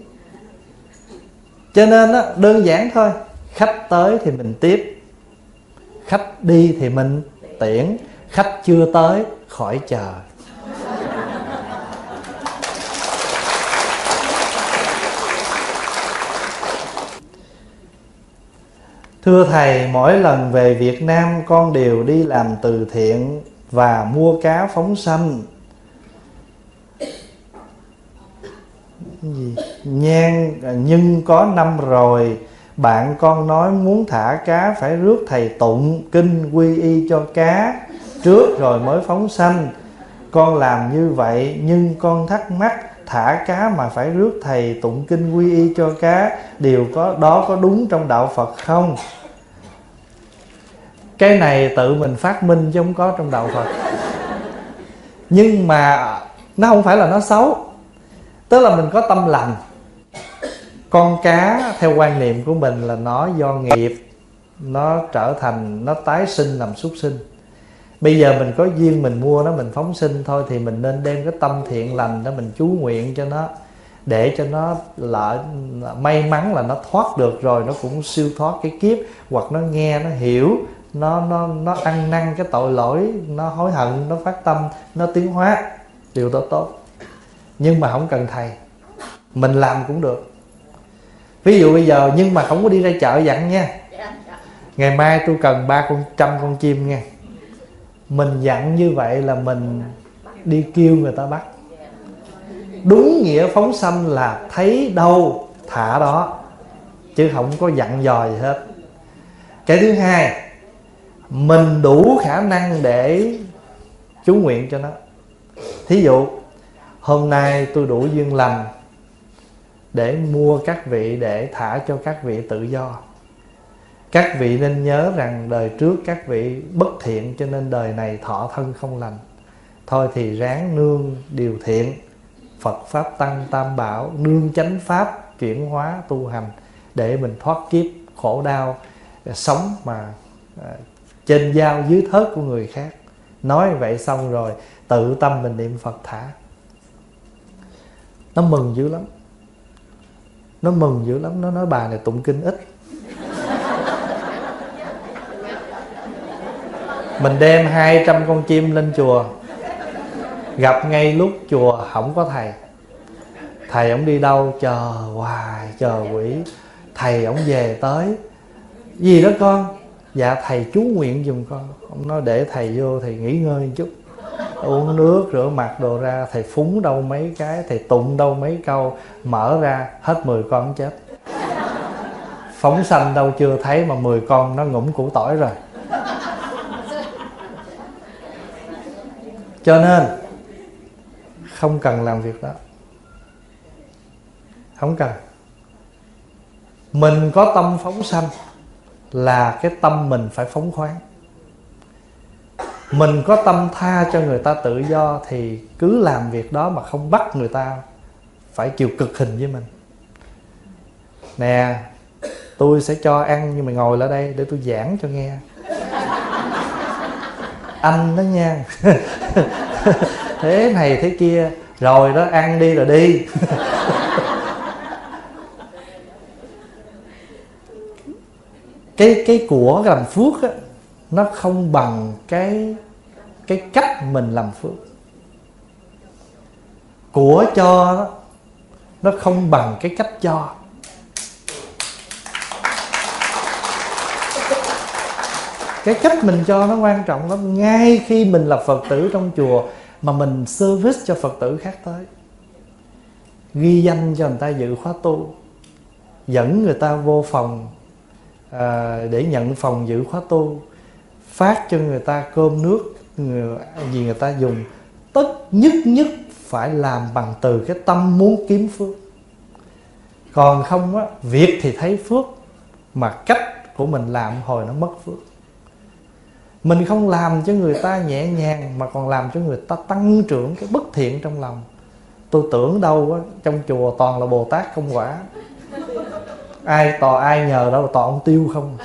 Cho nên đó, đơn giản thôi khách tới thì mình tiếp khách đi thì mình tiễn khách chưa tới khỏi chờ. Thưa Thầy, mỗi lần về Việt Nam con đều đi làm từ thiện và mua cá phóng sanh. gì? Nhan à, nhưng có năm rồi bạn con nói muốn thả cá phải rước thầy tụng kinh quy y cho cá trước rồi mới phóng sanh con làm như vậy, nhưng con thắc mắc, thả cá mà phải rước thầy tụng kinh quy y cho cá, điều có, đó có đúng trong đạo phật không cái này tự mình phát minh chứ không có trong đạo phật nhưng mà nó không phải là nó xấu. Tức là mình có tâm lành. Con cá, theo quan niệm của mình là nó do nghiệp, nó trở thành, nó tái sinh làm súc sinh. Bây giờ mình có duyên mình mua nó, mình phóng sinh thôi thì mình nên đem cái tâm thiện lành đó mình chú nguyện cho nó, để cho nó lợi, may mắn là nó thoát được rồi, nó cũng siêu thoát cái kiếp, hoặc nó nghe, nó hiểu nó nó nó ăn năn cái tội lỗi, nó hối hận, nó phát tâm, nó tiến hóa. Điều đó tốt. Nhưng mà không cần thầy. Mình làm cũng được. Ví dụ bây giờ, nhưng mà không có đi ra chợ dặn nha. Ngày mai tôi cần ba con, trăm con chim nha. Mình dặn như vậy là mình đi kêu người ta bắt. Đúng nghĩa phóng sanh là thấy đâu, thả đó. Chứ không có dặn dò gì hết. Cái thứ hai mình đủ khả năng để chú nguyện cho nó. Thí dụ, hôm nay tôi đủ duyên lành để mua các vị để thả cho các vị tự do. Các vị nên nhớ rằng đời trước các vị bất thiện cho nên đời này thọ thân không lành. Thôi thì ráng nương điều thiện. Phật pháp tăng tam bảo nương chánh pháp chuyển hóa tu hành để mình thoát kiếp khổ đau, sống mà à, trên dao dưới thớt của người khác. Nói vậy xong rồi, tự tâm mình niệm phật thả. Nó mừng dữ lắm. Nó mừng dữ lắm. Nó nói, bà này tụng kinh ít. Mình đem 200 con chim lên chùa. Gặp ngay lúc chùa không có thầy. Thầy ông đi đâu? Chờ hoài, chờ quỷ. Thầy ông về tới. Gì đó con? Dạ thầy chú nguyện giùm con. Ông nói để thầy vô, thầy nghỉ ngơi một chút. Uống nước, rửa mặt đồ ra. Thầy phúng đâu mấy cái, thầy tụng đâu mấy câu. Mở ra, hết 10 con chết. Phóng sanh đâu chưa thấy mà 10 con nó ngủm củ tỏi rồi. Cho nên, không cần làm việc đó. Không cần. Mình có tâm phóng sanh là cái tâm mình phải phóng khoáng. Mình có tâm tha cho người ta tự do thì cứ làm việc đó mà không bắt người ta phải chịu cực hình với mình. Nè, tôi sẽ cho ăn nhưng mà ngồi lại đây để tôi giảng cho nghe. Anh đó nha. [laughs] Thế này thế kia, rồi đó, ăn đi rồi đi. [laughs] cái cái của làm phước á nó không bằng cái cái cách mình làm phước. Của cho đó, nó không bằng cái cách cho. Cái cách mình cho nó quan trọng lắm. Ngay khi mình là phật tử trong chùa mà mình service cho phật tử khác tới ghi danh cho người ta dự khóa tu dẫn người ta vô phòng à, để nhận phòng giữ khóa tu phát cho người ta cơm nước người, gì người ta dùng. Tất nhất nhất phải làm bằng từ cái tâm muốn kiếm phước. Còn không á việc thì thấy phước mà cách của mình làm hồi nó mất phước. Mình không làm cho người ta nhẹ nhàng mà còn làm cho người ta tăng trưởng cái bất thiện trong lòng. Tôi tưởng đâu á trong chùa toàn là bồ tát công quả ai tò ai nhờ đâu tò ông tiêu không?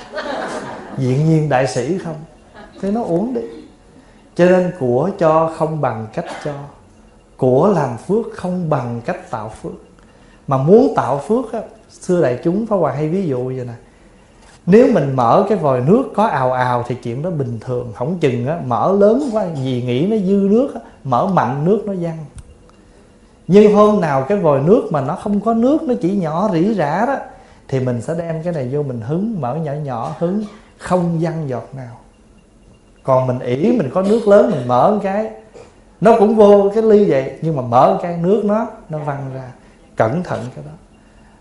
Diện nhiên đại sĩ không? Thế nó uống đi. Cho nên của cho không bằng cách cho. Của làm phước không bằng cách tạo phước. Mà muốn tạo phước á xưa đại chúng phá hòa hay ví dụ vậy nè. Nếu mình mở cái vòi nước có ào ào thì chuyện đó bình thường. Không chừng á mở lớn quá vì nghĩ nó dư nước á, mở mạnh nước nó văng. Nhưng hôm nào cái vòi nước mà nó không có nước nó chỉ nhỏ rỉ rả đó thì mình sẽ đem cái này vô mình hứng, mở nhỏ nhỏ hứng, không văng giọt nào. Còn mình ỉ mình có nước lớn, mình mở một cái. Nó cũng vô cái ly vậy, nhưng mà mở cái, nước nó nó văng ra. Cẩn thận cái đó.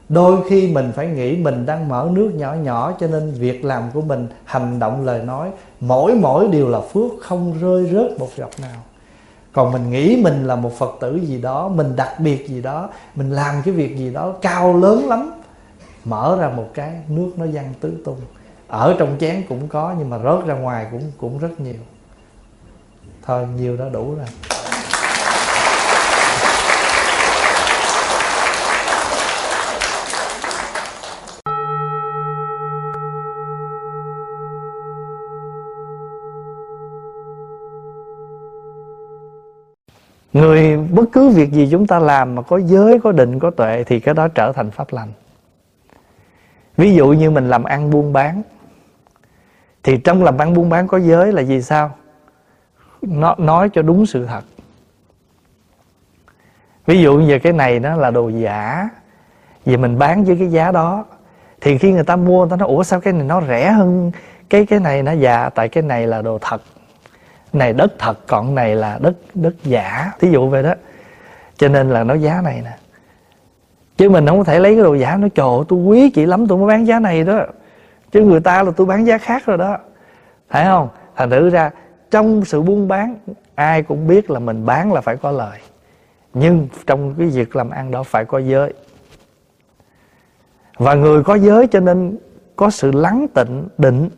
Đôi khi mình phải nghĩ mình đang mở nước nhỏ nhỏ, cho nên việc làm của mình, hành động, lời nói, mỗi mỗi điều là phước, không rơi rớt một giọt nào. Còn mình nghĩ mình là một phật tử gì đó, mình đặc biệt gì đó, mình làm cái việc gì đó cao lớn lắm mở ra một cái nước nó văng tứ tung. Ở trong chén cũng có, nhưng mà rớt ra ngoài cũng cũng rất nhiều. Thôi, nhiều đó đủ rồi. Người bất cứ việc gì chúng ta làm mà có giới, có định, có tuệ thì cái đó trở thành pháp lành ví dụ như mình làm ăn buôn bán, thì trong làm ăn buôn bán có giới là gì sao? Nó nói cho đúng sự thật. Ví dụ như cái này nó là đồ giả, vì mình bán với cái giá đó, thì khi người ta mua, người ta nói, ủa, sao cái này nó rẻ hơn cái cái này nó già dạ, tại cái này là đồ thật. Này đất thật, còn này là đất đất giả. Thí dụ vậy đó. Cho nên là nó giá này nè chứ mình không có thể lấy cái đồ giả, nó trồ tôi quý chị lắm, tôi mới bán giá này đó. Chứ người ta là tôi bán giá khác rồi đó. Phải không? Thành thử ra, trong sự buôn bán, ai cũng biết là mình bán là phải có lời. Nhưng trong cái việc làm ăn đó phải có giới. Và người có giới cho nên có sự lắng tịnh, định.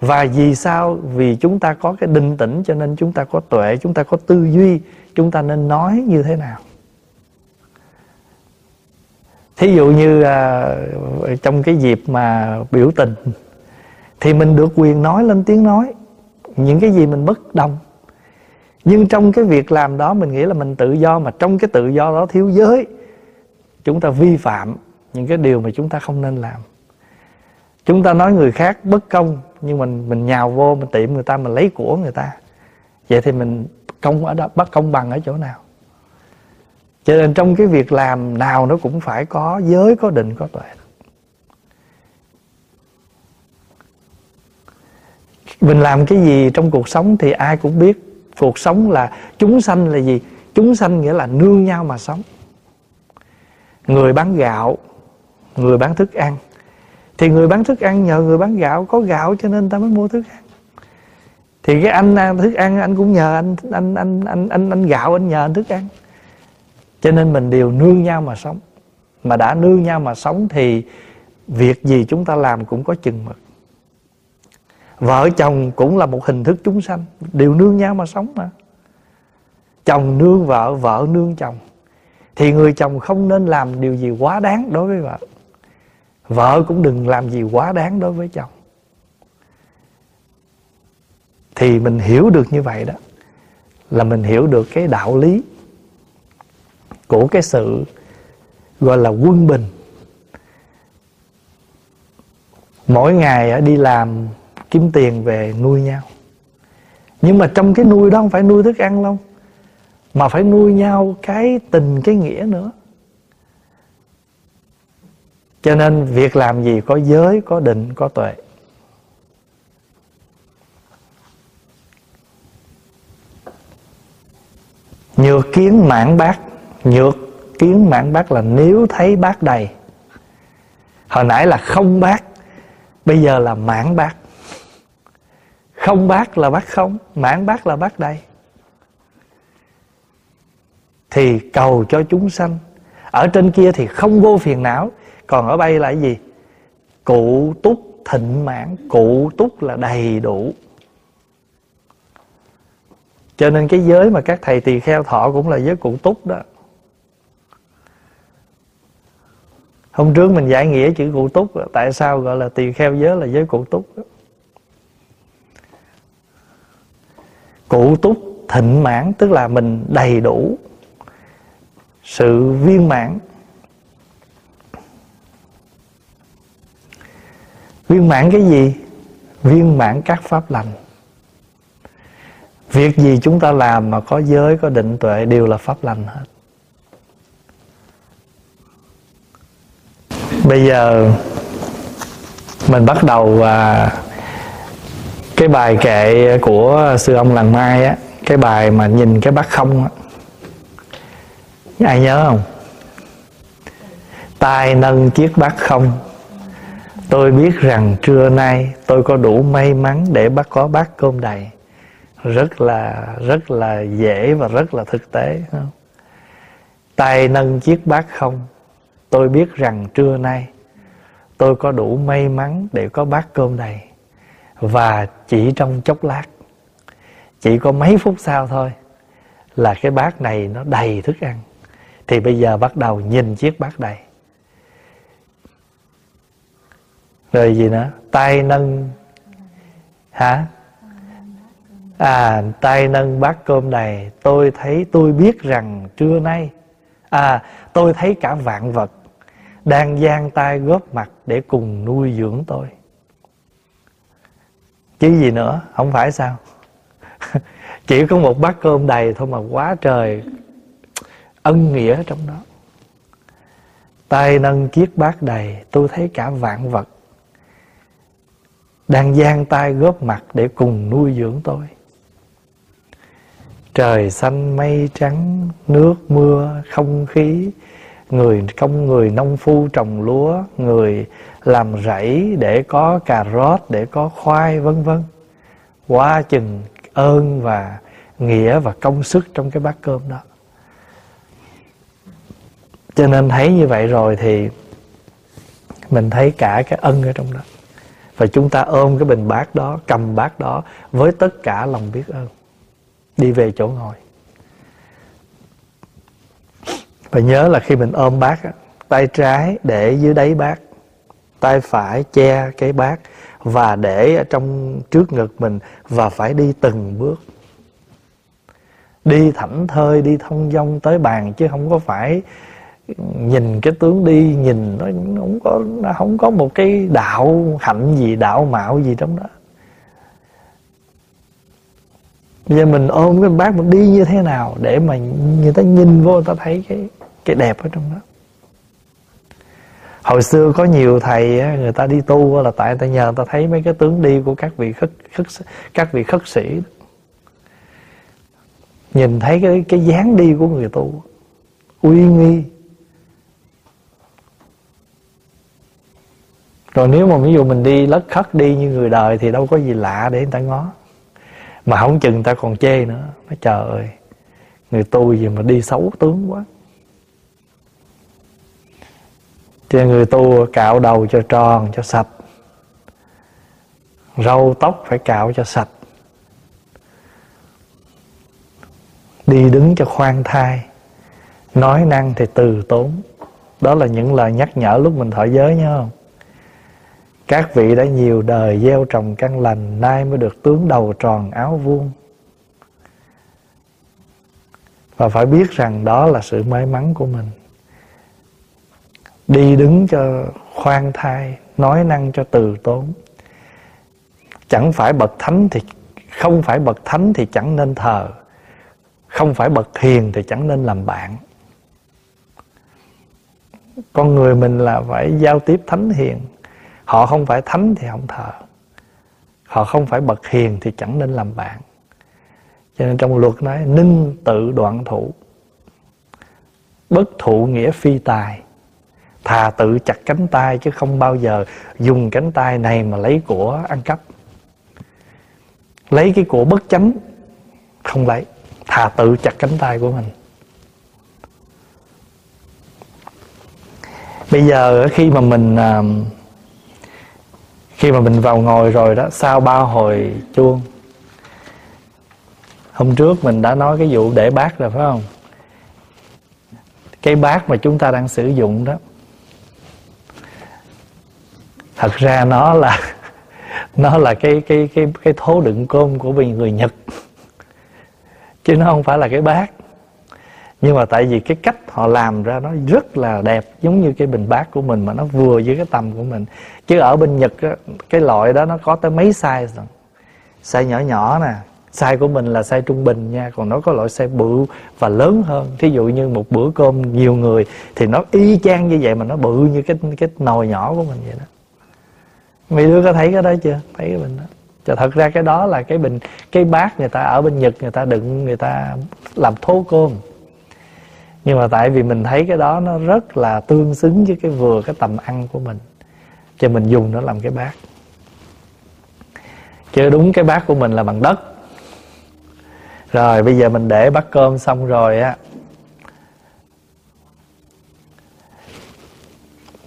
Và vì sao? Vì chúng ta có cái định tĩnh cho nên chúng ta có tuệ, chúng ta có tư duy, chúng ta nên nói như thế nào? Thí dụ như à, trong cái dịp mà biểu tình thì mình được quyền nói lên tiếng nói. Những cái gì mình bất đồng. Nhưng trong cái việc làm đó mình nghĩ là mình tự do mà trong cái tự do đó thiếu giới chúng ta vi phạm những cái điều mà chúng ta không nên làm. Chúng ta nói người khác bất công nhưng mình mình nhào vô mình tiệm người ta mình lấy của người ta. Vậy thì mình công ở đó bắt công bằng ở chỗ nào? Cho nên trong cái việc làm nào nó cũng phải có giới có định có tuệ. Mình làm cái gì trong cuộc sống thì ai cũng biết. Cuộc sống là chúng sanh là gì? Chúng sanh nghĩa là nương nhau mà sống. Người bán gạo người bán thức ăn. Thì người bán thức ăn nhờ người bán gạo có gạo cho nên ta mới mua thức ăn. Thì cái anh ăn thức ăn anh cũng nhờ anh anh anh anh anh, anh gạo anh nhờ anh thức ăn cho nên mình đều nương nhau mà sống. Mà đã nương nhau mà sống thì việc gì chúng ta làm cũng có chừng mực. Vợ chồng cũng là một hình thức chúng sanh, đều nương nhau mà sống mà. Chồng nương vợ vợ nương chồng. Thì người chồng không nên làm điều gì quá đáng đối với vợ. Vợ cũng đừng làm gì quá đáng đối với chồng. Thì mình hiểu được như vậy đó, là mình hiểu được cái đạo lý của cái sự gọi là quân bình. Mỗi ngày ờ, đi làm kiếm tiền về nuôi nhau. Nhưng mà trong cái nuôi đó không phải nuôi thức ăn đâu, mà phải nuôi nhau cái tình, cái nghĩa nữa. Cho nên việc làm gì có giới, có định, có tuệ. Nhược kiến mãn bát nhược kiến mãn bác là nếu thấy bác đầy. Hồi nãy là không bác, bây giờ là mãn bác. Không bác là bác không, mãn bác là bác đầy. Thì cầu cho chúng sanh. Ở trên kia thì không vô phiền não, còn ở đây là cái gì? Cụ túc thịnh mãn, cụ túc là đầy đủ. Cho nên cái giới mà các thầy tỳ kheo thọ cũng là giới cụ túc đó. Hôm trước mình giải nghĩa chữ cụ túc, tại sao gọi là tỳ kheo giới là giới cụ túc? Cụ túc thịnh mãn, tức là mình đầy đủ sự viên mãn. Viên mãn cái gì? Viên mãn các pháp lành. Việc gì chúng ta làm mà có giới, có định tuệ đều là pháp lành hết. Bây giờ mình bắt đầu à, cái bài kệ của sư ông làng mai á cái bài mà nhìn cái bát không á. Ai nhớ không? Tay nâng chiếc bát không. Tôi biết rằng trưa nay tôi có đủ may mắn để bắt có bát cơm đầy. Rất là rất là dễ và rất là thực tế không? tay nâng chiếc bát không tôi biết rằng trưa nay tôi có đủ may mắn để có bát cơm đầy và chỉ trong chốc lát, chỉ có mấy phút sau thôi là cái bát này nó đầy thức ăn. Thì bây giờ bắt đầu nhìn chiếc bát đầy rồi gì nữa? Tay nâng, hả? À tay nâng bát cơm đầy tôi thấy tôi biết rằng trưa nay à tôi thấy cả vạn vật đang giang tay góp mặt để cùng nuôi dưỡng tôi. Chứ gì nữa, không phải sao? [laughs] Chỉ có một bát cơm đầy thôi mà quá trời ân nghĩa trong đó. Tay nâng chiếc bát đầy, tôi thấy cả vạn vật đang giang tay góp mặt để cùng nuôi dưỡng tôi. Trời xanh mây trắng, nước mưa không khí người công người nông phu trồng lúa, người làm rẫy để có cà rốt, để có khoai, vân vân. Quá chừng ơn và nghĩa và công sức trong cái bát cơm đó. Cho nên thấy như vậy rồi thì mình thấy cả cái ân ở trong đó. Và chúng ta ôm cái bình bát đó, cầm bát đó với tất cả lòng biết ơn. Đi về chỗ ngồi. Và nhớ là khi mình ôm bát tay trái để dưới đáy bát tay phải che cái bát và để ở trong trước ngực mình và phải đi từng bước. Đi thảnh thơi, đi thông dong tới bàn chứ không có phải nhìn cái tướng đi, nhìn nó không có, nó không có một cái đạo hạnh gì, đạo mạo gì trong đó. Bây giờ mình ôm cái bát mình đi như thế nào để mà người ta nhìn vô, người ta thấy cái cái đẹp ở trong đó. Hồi xưa có nhiều thầy người ta đi tu là tại người ta nhờ người ta thấy mấy cái tướng đi của các vị khất, khất các vị khất sĩ nhìn thấy cái cái dáng đi của người tu uy nghi. Rồi nếu mà ví dụ mình đi lất khất đi như người đời thì đâu có gì lạ để người ta ngó. Mà không chừng người ta còn chê nữa. Nói trời ơi người tu gì mà đi xấu tướng quá. Cho người tu cạo đầu cho tròn, cho sạch. Râu tóc phải cạo cho sạch. Đi đứng cho khoan thai. Nói năng thì từ tốn. Đó là những lời nhắc nhở lúc mình thọ giới, nhớ không? Các vị đã nhiều đời gieo trồng căn lành, Nay mới được tướng đầu tròn áo vuông. Và phải biết rằng đó là sự may mắn của mình. Đi đứng cho khoan thai, Nói năng cho từ tốn. Chẳng phải bậc thánh thì, Không phải bậc thánh thì chẳng nên thờ. Không phải bậc hiền thì chẳng nên làm bạn. Con người mình là phải giao tiếp thánh hiền. Họ không phải thánh thì không thờ. Họ không phải bậc hiền thì chẳng nên làm bạn. Cho nên trong luật nói, Ninh tự đoạn thụ Bất thụ nghĩa phi tài. Thà tự chặt cánh tay Chứ không bao giờ dùng cánh tay này Mà lấy của ăn cắp. Lấy cái của bất chánh, Không lấy. Thà tự chặt cánh tay của mình. Bây giờ khi mà mình à, khi mà mình vào ngồi rồi đó, sau ba hồi chuông, hôm trước mình đã nói cái vụ để bát rồi, phải không? Cái bát mà chúng ta đang sử dụng đó thật ra nó là [laughs] nó là cái cái cái cái thố đựng cơm của người Nhật. Chứ nó không phải là cái bát. Nhưng mà tại vì cái cách họ làm ra nó rất là đẹp giống như cái bình bát của mình mà nó vừa với cái tầm của mình. Chứ ở bên nhật á, cái loại đó nó có tới mấy size rồi size nhỏ nhỏ nè. Size của mình là size trung bình nha còn nó có loại size bự và lớn hơn. Thí dụ như một bữa cơm nhiều người thì nó y chang như vậy mà nó bự như cái cái nồi nhỏ của mình vậy đó mấy đứa có thấy cái đó chưa? Thấy cái bình đó. Chà thật ra cái đó là cái bình cái bát người ta ở bên nhật người ta đựng người ta làm thố cơm. Nhưng mà tại vì mình thấy cái đó nó rất là tương xứng với cái vừa cái tầm ăn của mình cho mình dùng nó làm cái bát. Chứ đúng cái bát của mình là bằng đất. Rồi bây giờ mình để bát cơm xong rồi á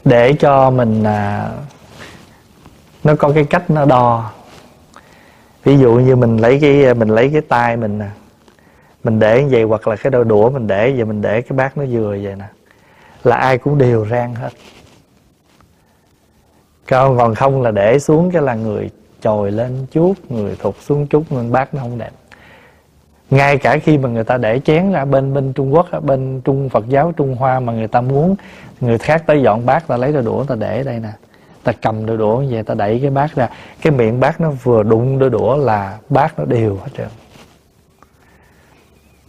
để cho mình à, nó có cái cách nó đo. Ví dụ như mình lấy cái, mình lấy cái tay mình nè, mình để như vậy, hoặc là cái đôi đũa mình để vậy, mình để cái bát nó vừa vậy nè, là ai cũng đều rang hết. Còn còn không là để xuống cái là người trồi lên chút, người thụt xuống chút nên bát nó không đẹp. Ngay cả khi mà người ta để chén ra bên bên Trung Quốc bên Trung Phật giáo Trung Hoa mà người ta muốn, người khác tới dọn bát ta lấy đôi đũa ta để đây nè ta cầm đôi đũa về vậy ta đẩy cái bát ra. Cái miệng bát nó vừa đụng đôi đũa là bát nó đều hết trơn.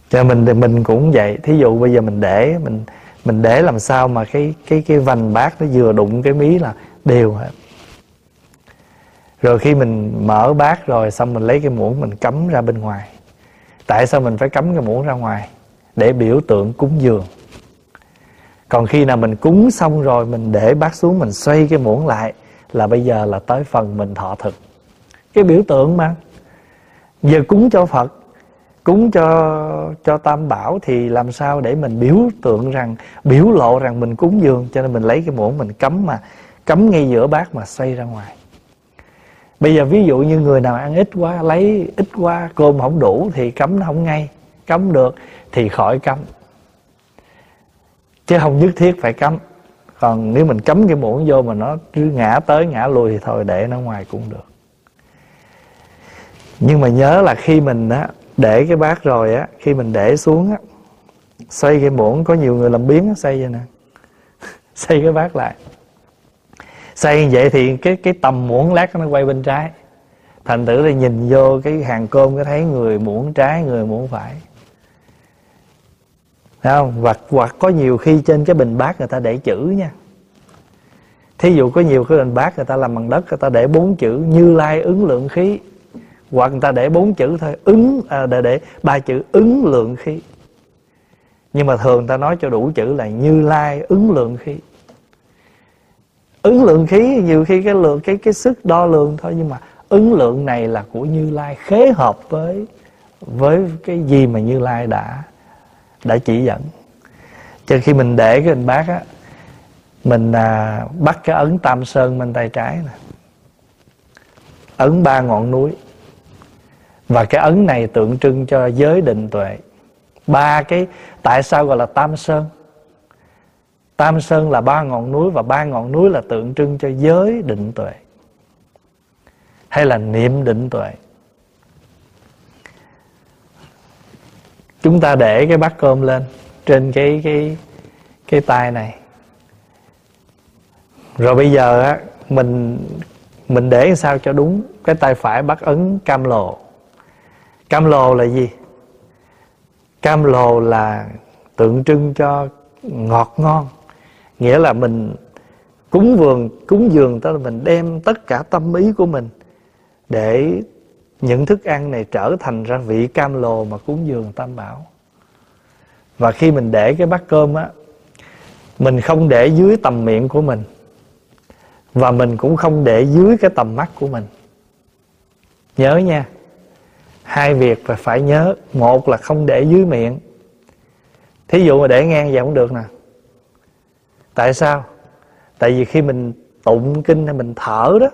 Cho mình thì mình cũng vậy. Thí dụ bây giờ mình để, mình mình để làm sao mà cái cái cái vành bát nó vừa đụng cái mí là đều hết. Rồi khi mình mở bát rồi xong mình lấy cái muỗng mình cắm ra bên ngoài. Tại sao mình phải cắm cái muỗng ra ngoài? Để biểu tượng cúng dường còn khi nào mình cúng xong rồi mình để bát xuống mình xoay cái muỗng lại là bây giờ là tới phần mình thọ thực. Cái biểu tượng mà. Giờ cúng cho phật, cúng cho cho tam bảo thì làm sao để mình biểu tượng rằng, biểu lộ rằng mình cúng dường, cho nên mình lấy cái muỗng mình cấm mà cấm ngay giữa bát mà xoay ra ngoài. Bây giờ ví dụ như người nào ăn ít quá, lấy ít quá, cơm không đủ thì cấm nó không ngay. Cấm được thì khỏi cấm chứ không nhất thiết phải cấm còn nếu mình cấm cái muỗng vô mà nó cứ ngã tới, ngã lui thì thôi, để nó ngoài cũng được. Nhưng mà nhớ là khi mình á, để cái bát rồi á, khi mình để xuống á, xoay cái muỗng, có nhiều người làm biến á, xoay vậy nè. [laughs] Xoay cái bát lại. Xoay như vậy thì cái cái tầm muỗng lát nó quay bên trái. Thành thử là nhìn vô cái hàng cơm, cái thấy người muỗng trái, người muỗng phải. Thấy không? Và hoặc có nhiều khi trên cái bình bát người ta để chữ nha. Thí dụ có nhiều cái bình bát người ta làm bằng đất Người ta để bốn chữ Như Lai ứng lượng khí. Hoặc người ta để bốn chữ thôi ứng à, để, để ba chữ ứng lượng khí. Nhưng mà thường người ta nói cho đủ chữ là Như Lai ứng lượng khí. Ứng lượng khí nhiều khi cái lượng cái cái sức đo lường thôi Nhưng mà ứng lượng này là của Như Lai khế hợp với với cái gì mà Như Lai đã đã chỉ dẫn. Cho khi mình để cái hình bát á mình à, bắt cái ấn tam sơn bên tay trái nè. Ấn ba ngọn núi. Và cái ấn này tượng trưng cho giới định tuệ. Ba cái tại sao gọi là tam sơn? Tam sơn là ba ngọn núi và ba ngọn núi là tượng trưng cho giới định tuệ. Hay là niệm định tuệ. Chúng ta để cái bát cơm lên trên cái cái cái tay này. Rồi bây giờ á, mình mình để sao cho đúng cái tay phải bắt ấn cam lồ cam lồ là gì? Cam lồ là tượng trưng cho ngọt ngon. Nghĩa là mình cúng vườn, cúng dường, tức là mình đem tất cả tâm ý của mình để những thức ăn này trở thành ra vị cam lồ mà cúng dường tam bảo. Và khi mình để cái bát cơm á, mình không để dưới tầm miệng của mình. Và mình cũng không để dưới cái tầm mắt của mình. Nhớ nha, hai việc phải phải nhớ. Một là không để dưới miệng. Thí dụ mà để ngang vậy không được nè. Tại sao? Tại vì khi mình tụng kinh hay mình thở đó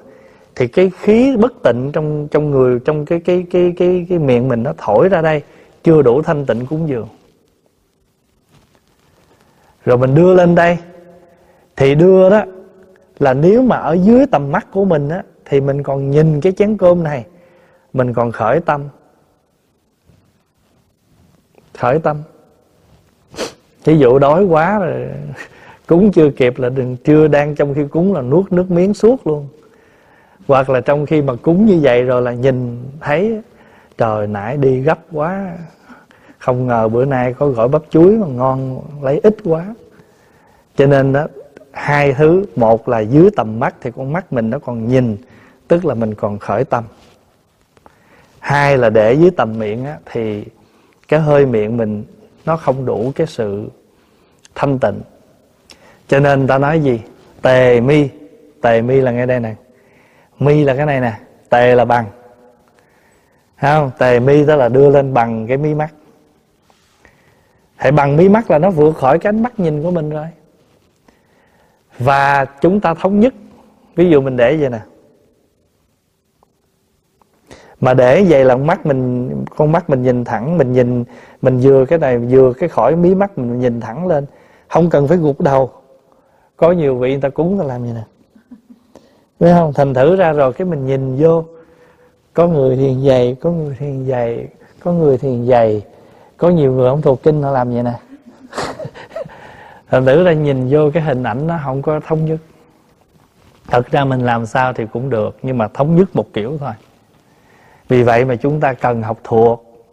thì cái khí bất tịnh trong trong người, trong cái cái cái cái cái miệng mình nó thổi ra đây, chưa đủ thanh tịnh cúng dường. Rồi mình đưa lên đây, thì đưa đó là nếu mà ở dưới tầm mắt của mình á, thì mình còn nhìn cái chén cơm này, mình còn khởi tâm. Khởi tâm. Ví dụ đói quá rồi, [laughs] cúng chưa kịp là đừng, chưa đang trong khi cúng là nuốt nước miếng suốt luôn hoặc là trong khi mà cúng như vậy rồi là nhìn thấy trời nãy đi gấp quá. Không ngờ bữa nay có gỏi bắp chuối mà ngon lấy ít quá. Cho nên đó hai thứ một là dưới tầm mắt thì con mắt mình nó còn nhìn tức là mình còn khởi tâm. Hai là để dưới tầm miệng á, thì cái hơi miệng mình nó không đủ cái sự thanh tịnh. Cho nên ta nói gì? Tề mi. Tề mi là ngay đây nè mi là cái này nè tề là bằng. Không? Tề mi đó là đưa lên bằng cái mí mắt. Hãy bằng mí mắt là nó vượt khỏi cái ánh mắt nhìn của mình rồi. Và chúng ta thống nhất. Ví dụ mình để vậy nè. Mà để vậy là mắt mình, con mắt mình nhìn thẳng, mình nhìn, mình vừa cái này, vừa cái khỏi mí mắt mình nhìn thẳng lên. Không cần phải gục đầu. Có nhiều vị người ta cúng ta làm vậy nè phải không? Thành thử ra rồi cái mình nhìn vô, có người thiền dày có người thiền dày có người thiền dày có nhiều người không thuộc kinh họ làm vậy nè. [laughs] Thành thử ra nhìn vô cái hình ảnh nó không có thống nhất. Thật ra mình làm sao thì cũng được, nhưng mà thống nhất một kiểu thôi. Vì vậy mà chúng ta cần học thuộc,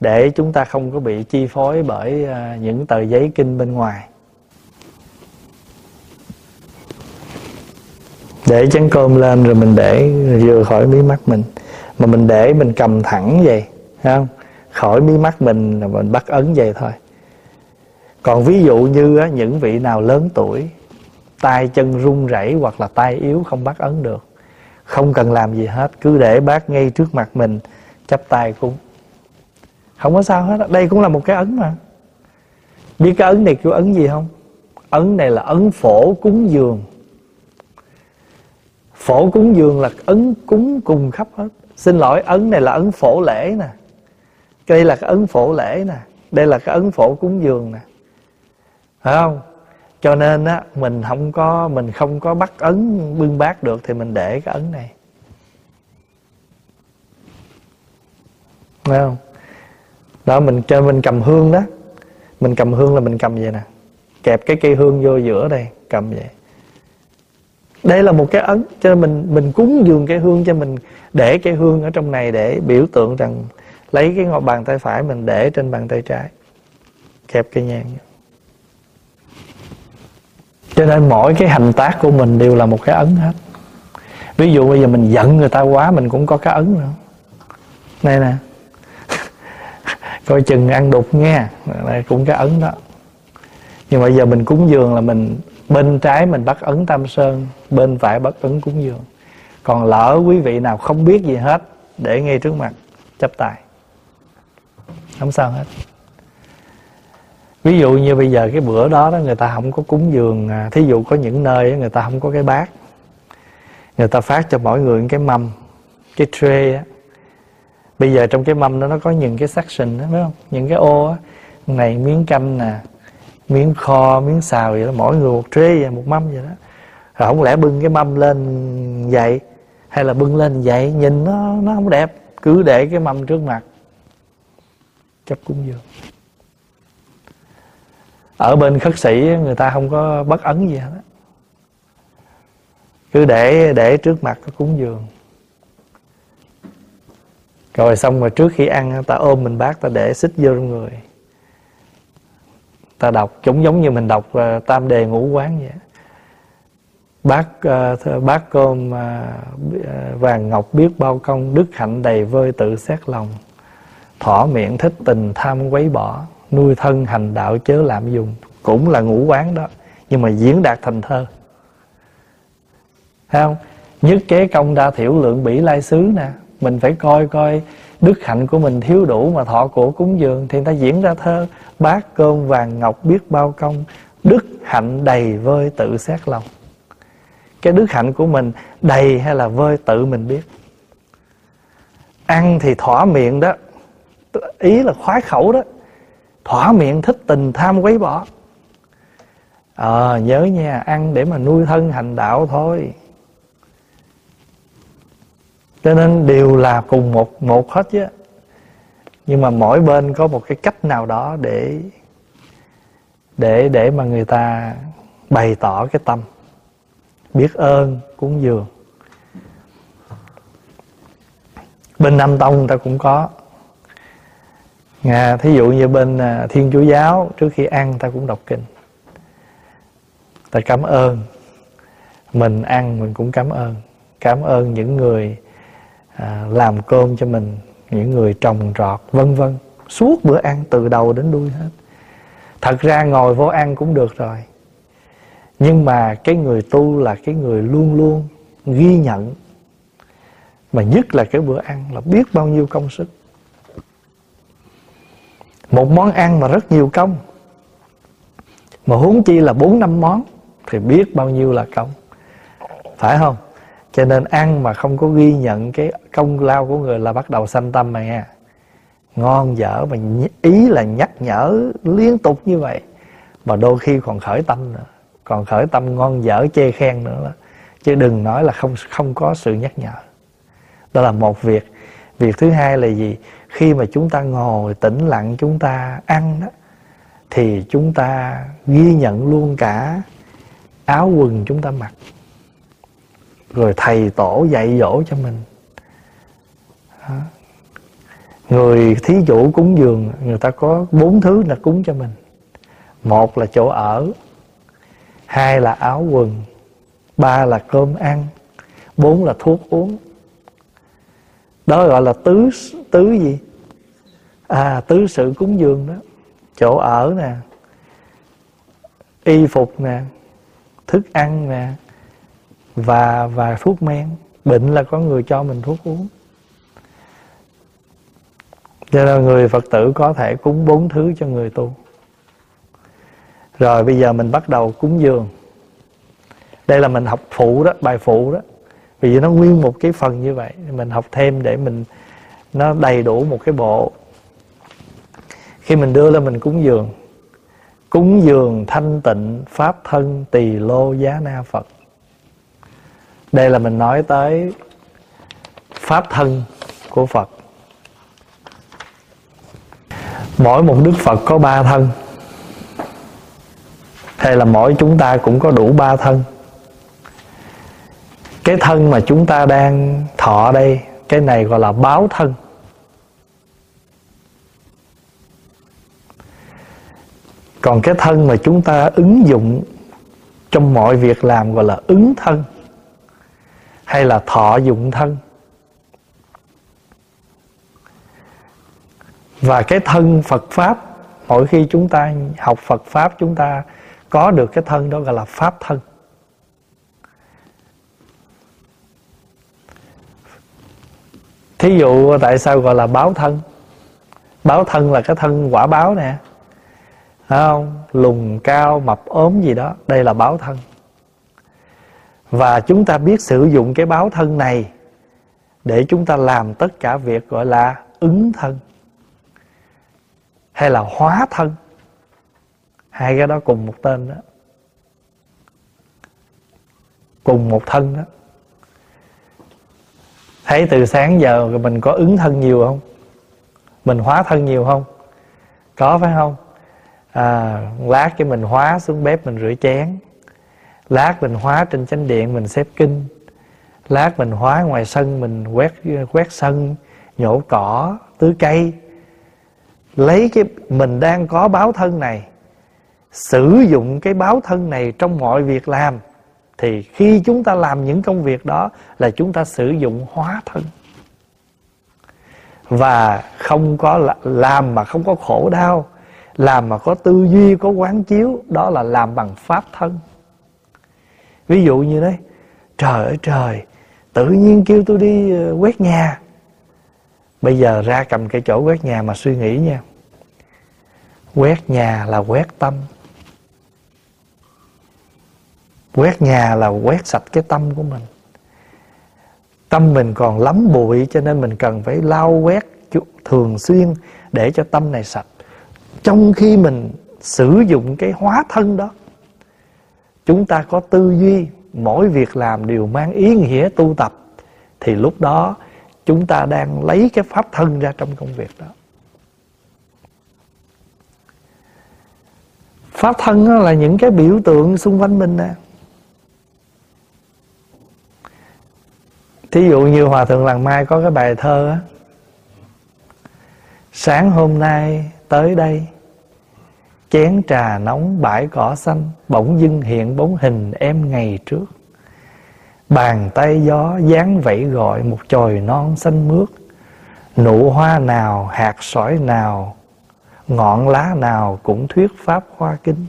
để chúng ta không có bị chi phối bởi à, những tờ giấy kinh bên ngoài. Để chén cơm lên rồi mình để vừa khỏi mí mắt mình. Mà mình để mình cầm thẳng vậy không? Khỏi mí mắt mình là mình bắt ấn vậy thôi. Còn ví dụ như á, những vị nào lớn tuổi tay chân run rẩy hoặc là tay yếu không bắt ấn được không cần làm gì hết cứ để bác ngay trước mặt mình chắp tay cúng không có sao hết đây cũng là một cái ấn mà. Biết cái ấn này kêu ấn gì không? Ấn này là ấn phổ cúng dường phổ cúng dường là ấn cúng cùng khắp hết. Xin lỗi, ấn này là ấn phổ lễ nè. Đây là cái ấn phổ lễ nè. Đây là cái ấn phổ cúng dường nè. Phải không? Cho nên á, mình không có, mình không có bắt ấn, bưng bát được thì mình để cái ấn này. Phải không? Đó, mình cho mình cầm hương đó. Mình cầm hương là mình cầm vậy nè? Kẹp cái cây hương vô giữa đây, cầm vậy đây là một cái ấn cho nên mình mình cúng dường cái hương cho mình, để cái hương ở trong này để biểu tượng rằng lấy cái ngọc bàn tay phải mình để trên bàn tay trái, kẹp cây nhang. Cho nên mỗi cái hành tác của mình đều là một cái ấn hết. Ví dụ bây giờ mình giận người ta quá, mình cũng có cái ấn nữa. Đây nè, [laughs] coi chừng ăn đục nghe đây cũng cái ấn đó. Nhưng mà giờ mình cúng dường là mình bên trái mình bắt ấn tam sơn, bên phải bắt ấn cúng dường. Còn lỡ quý vị nào không biết gì hết, để ngay trước mặt chấp tài không sao hết. Ví dụ như bây giờ cái bữa đó đó, người ta không có cúng dường à, thí dụ có những nơi người ta không có cái bát. Người ta phát cho mỗi người cái mâm, cái tray á. Bây giờ trong cái mâm đó nó có những cái section đó, phải không? Những cái ô á, này miếng canh nè miếng kho, miếng xào vậy đó, mỗi người một tray vậy, một mâm vậy đó. Rồi không lẽ bưng cái mâm lên vậy hay là bưng lên vậy nhìn nó nó không đẹp, cứ để cái mâm trước mặt. Chấp cúng dường ở bên khất sĩ người ta không có bất ấn gì hết cứ để để trước mặt có cúng dường. Rồi xong rồi trước khi ăn, ta ôm mình bác, ta để xích vô trong người ta đọc cũng giống như mình đọc uh, tam đề ngũ quán vậy bác uh, ờ, bác cơm uh, vàng ngọc biết bao công đức hạnh đầy vơi tự xét lòng. Thỏ miệng thích tình tham quấy bỏ nuôi thân hành đạo chớ lạm dùng cũng là ngũ quán đó nhưng mà diễn đạt thành thơ. Thấy không? Nhất kế công đa thiểu lượng bỉ lai xứ nè. Mình phải coi coi đức hạnh của mình thiếu đủ mà thọ cổ cúng dường thì người ta diễn ra thơ bát cơm vàng ngọc biết bao công đức hạnh đầy vơi tự xét lòng. Cái đức hạnh của mình đầy hay là vơi tự mình biết? Ăn thì thỏa miệng đó ý là khoái khẩu đó. Thỏa miệng thích tình tham quấy bỏ. Ờ à, nhớ nha ăn để mà nuôi thân hành đạo thôi. Cho nên đều là cùng một một hết chứ nhưng mà mỗi bên có một cái cách nào đó để để để mà người ta bày tỏ cái tâm. Biết ơn cúng dường. Bên nam tông ta cũng có. À, thí dụ như bên à, thiên chúa giáo trước khi ăn ta cũng đọc kinh. Ta cảm ơn. Mình ăn mình cũng cảm ơn. Cảm ơn những người à, làm cơm cho mình những người trồng trọt, vân vân. Suốt bữa ăn từ đầu đến đuôi hết. Thật ra ngồi vô ăn cũng được rồi. Nhưng mà cái người tu là cái người luôn luôn ghi nhận. Mà nhất là cái bữa ăn là biết bao nhiêu công sức. Một món ăn mà rất nhiều công. Mà huống chi là bốn năm món, thì biết bao nhiêu là công. Phải không? Cho nên ăn mà không có ghi nhận cái công lao của người là bắt đầu sanh tâm mà nghe. Ngon dở mà ý là nhắc nhở liên tục như vậy. Mà đôi khi còn khởi tâm nữa. Còn khởi tâm ngon dở chê khen nữa đó. chứ đừng nói là không không có sự nhắc nhở. Đó là một việc. Việc thứ hai là gì? Khi mà chúng ta ngồi tĩnh lặng chúng ta ăn đó, thì chúng ta ghi nhận luôn cả áo quần chúng ta mặc rồi thầy tổ dạy dỗ cho mình. Đó. người thí chủ cúng dường, người ta có bốn thứ là cúng cho mình. Một là chỗ ở, hai là áo quần, ba là cơm ăn, bốn là thuốc uống. Đó gọi là tứ tứ gì? À tứ sự cúng dường đó. Chỗ ở nè, y phục nè, thức ăn nè và và thuốc men. Bệnh là có người cho mình thuốc uống. Cho nên người phật tử có thể cúng bốn thứ cho người tu. Rồi bây giờ mình bắt đầu cúng dường. Đây là mình học phụ đó, bài phụ đó. Vì nó nguyên một cái phần như vậy. Mình học thêm để mình, nó đầy đủ một cái bộ. Khi mình đưa lên mình cúng dường. Cúng dường thanh tịnh pháp thân tỳ lô giá na phật đây là mình nói tới pháp thân của phật. Mỗi một đức phật có ba thân, hay là mỗi chúng ta cũng có đủ ba thân. Cái thân mà chúng ta đang thọ đây, cái này gọi là báo thân. Còn cái thân mà chúng ta ứng dụng trong mọi việc làm gọi là ứng thân hay là thọ dụng thân? Và cái thân Phật pháp, mỗi khi chúng ta học Phật pháp, chúng ta có được cái thân đó gọi là pháp thân. Thí dụ tại sao gọi là báo thân? Báo thân là cái thân quả báo nè. Đấy không? Lùn cao, mập ốm gì đó. Đây là báo thân và chúng ta biết sử dụng cái báo thân này để chúng ta làm tất cả việc gọi là ứng thân hay là hóa thân. Hai cái đó cùng một tên đó. Cùng một thân đó. Thấy từ sáng giờ mình có ứng thân nhiều không? Mình hóa thân nhiều không? Có phải không? À, lát cái mình hóa xuống bếp mình rửa chén lát mình hóa trên chánh điện mình xếp kinh. Lát mình hóa ngoài sân mình quét quét sân, nhổ cỏ, tưới cây. Lấy cái, mình đang có báo thân này, sử dụng cái báo thân này trong mọi việc làm, thì khi chúng ta làm những công việc đó là chúng ta sử dụng hóa thân. Và không có làm mà không có khổ đau, làm mà có tư duy, có quán chiếu, đó là làm bằng pháp thân ví dụ như đấy, trời ơi trời, tự nhiên kêu tôi đi ờ, quét nhà. Bây giờ ra cầm cái chỗ quét nhà mà suy nghĩ nha. Quét nhà là quét tâm. Quét nhà là quét sạch cái tâm của mình. Tâm mình còn lắm bụi cho nên mình cần phải lau quét thường xuyên để cho tâm này sạch. Trong khi mình sử dụng cái hóa thân đó chúng ta có tư duy, mỗi việc làm đều mang ý nghĩa tu tập. Thì lúc đó, chúng ta đang lấy cái pháp thân ra trong công việc đó. Pháp thân đó là những cái biểu tượng xung quanh mình nè. Thí dụ như hòa thượng làng mai có cái bài thơ á, sáng hôm nay tới đây chén trà nóng bãi cỏ xanh bỗng dưng hiện bóng hình em ngày trước. Bàn tay gió dáng vẫy gọi một chồi non xanh mướt. Nụ hoa nào hạt sỏi nào ngọn lá nào cũng thuyết pháp hoa kinh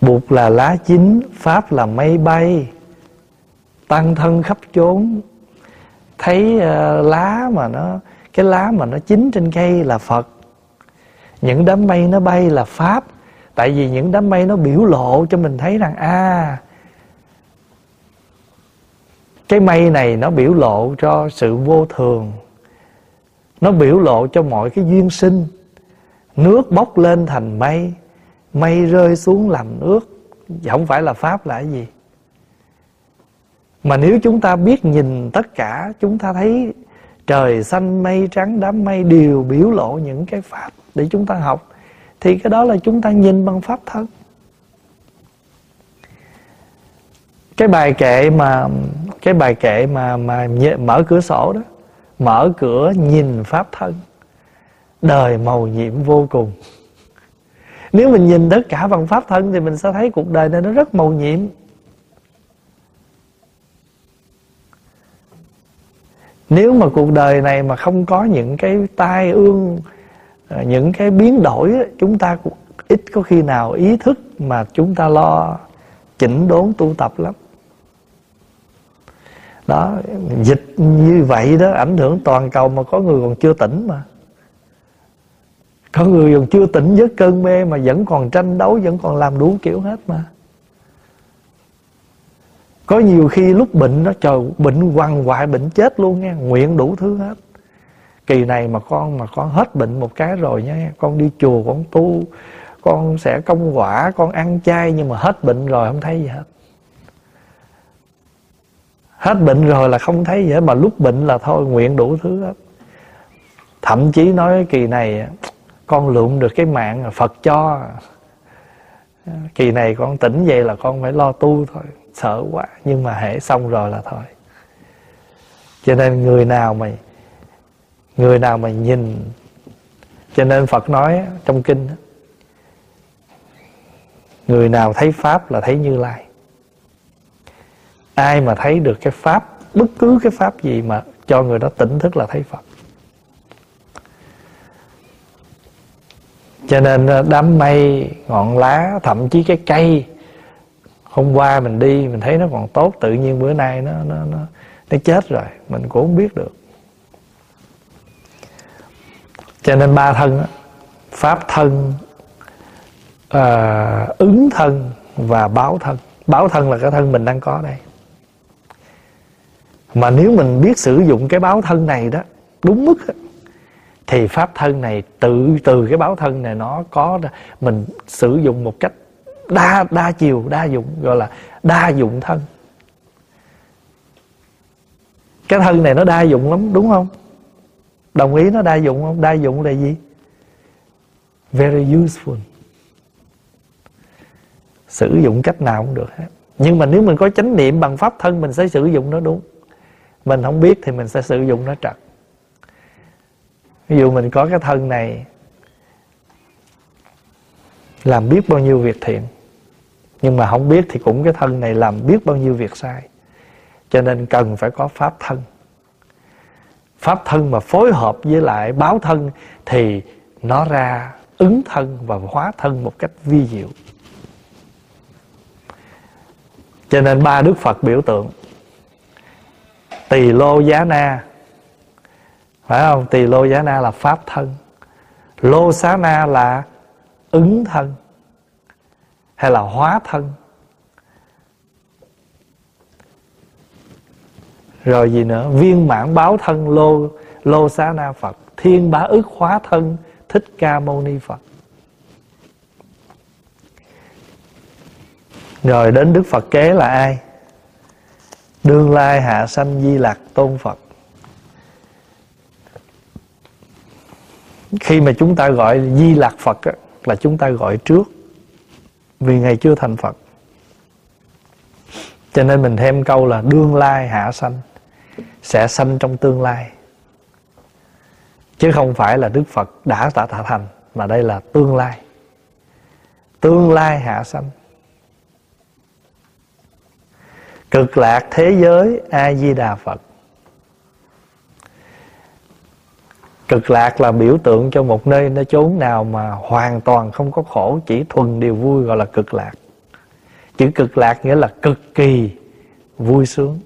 bụt là lá chín pháp là mây bay. Tăng thân khắp chốn. Thấy uh, lá mà nó cái lá mà nó chín trên cây là phật những đám mây nó bay là pháp. Tại vì những đám mây nó biểu lộ cho mình thấy rằng a à, cái mây này nó biểu lộ cho sự vô thường. Nó biểu lộ cho mọi cái duyên sinh. Nước bốc lên thành mây. Mây rơi xuống làm nước. Không phải là pháp là cái gì. Mà nếu chúng ta biết nhìn tất cả chúng ta thấy trời xanh mây trắng đám mây đều biểu lộ những cái pháp để chúng ta học, thì cái đó là chúng ta nhìn bằng pháp thân. Cái bài kệ mà, cái bài kệ mà mà mở cửa sổ đó, mở cửa nhìn pháp thân. Đời màu nhiệm vô cùng. Nếu mình nhìn tất cả bằng pháp thân thì mình sẽ thấy cuộc đời này nó rất màu nhiệm. Nếu mà cuộc đời này mà không có những cái tai ương À, những cái biến đổi chúng ta cũng ít có khi nào ý thức mà chúng ta lo chỉnh đốn tu tập lắm. Đó, dịch như vậy đó, ảnh hưởng toàn cầu mà có người còn chưa tỉnh mà. Có người còn chưa tỉnh với cơn mê mà vẫn còn tranh đấu, vẫn còn làm đủ kiểu hết mà. Có nhiều khi lúc bệnh nó trời bệnh quằn hoại, bệnh chết luôn nha nguyện đủ thứ hết kỳ này mà con mà con hết bệnh một cái rồi nha, con đi chùa, con tu, con sẽ công quả, con ăn chay, nhưng mà hết bệnh rồi không thấy gì hết. Hết bệnh rồi là không thấy gì hết, mà lúc bệnh là thôi, nguyện đủ thứ hết. Thậm chí nói kỳ này, con lượm được cái mạng Phật cho. Kỳ này con tỉnh vậy là con phải lo tu thôi, sợ quá, nhưng mà hễ xong rồi là thôi. Cho nên người nào mà người nào mà nhìn, cho nên Phật nói trong kinh người nào thấy pháp là thấy Như Lai. Ai mà thấy được cái pháp, bất cứ cái pháp gì mà cho người đó tỉnh thức là thấy Phật. Cho nên ờ, đám mây, ngọn lá, thậm chí cái cây, hôm qua mình đi, mình thấy nó còn tốt, tự nhiên bữa nay nó nó nó nó chết rồi, mình cũng không biết được cho nên ba thân đó, pháp thân à, ứng thân và báo thân. Báo thân là cái thân mình đang có đây. Mà nếu mình biết sử dụng cái báo thân này đó đúng mức đó, thì pháp thân này tự từ cái báo thân này nó có mình sử dụng một cách đa đa chiều đa dụng gọi là đa dụng thân. Cái thân này nó đa dụng lắm đúng không? Đồng ý nó đa dụng không? Đa dụng là gì? Very useful. Sử dụng cách nào cũng được hết. Nhưng mà nếu mình có chánh niệm bằng pháp thân, mình sẽ sử dụng nó đúng. Mình không biết thì mình sẽ sử dụng nó trật. Ví dụ mình có cái thân này, làm biết bao nhiêu việc thiện. Nhưng mà không biết thì cũng cái thân này làm biết bao nhiêu việc sai. Cho nên cần phải có pháp thân pháp thân mà phối hợp với lại báo thân thì nó ra ứng thân và hóa thân một cách vi diệu. Cho nên ba đức phật biểu tượng, tỳ lô giá na. Phải không? Tỳ lô giá na là pháp thân, lô xá na là ứng thân hay là hóa thân? Rồi gì nữa? Viên mãn báo thân lô lô xá na phật. Thiên bá ức hóa thân thích ca mâu ni phật. Rồi đến đức phật kế là ai? Đương lai hạ sanh di lạc tôn phật. Khi mà chúng ta gọi di lạc phật á, là chúng ta gọi trước vì ngày chưa thành phật. Cho nên mình thêm câu là đương lai hạ sanh sẽ sanh trong tương lai. Chứ không phải là đức phật đã tạ tạ thành, mà đây là tương lai. Tương lai hạ sanh. Cực lạc thế giới, a di đà phật. Cực lạc là biểu tượng cho một nơi nơi chốn nào mà hoàn toàn không có khổ, chỉ thuần điều vui gọi là cực lạc. Chữ cực lạc nghĩa là cực kỳ vui sướng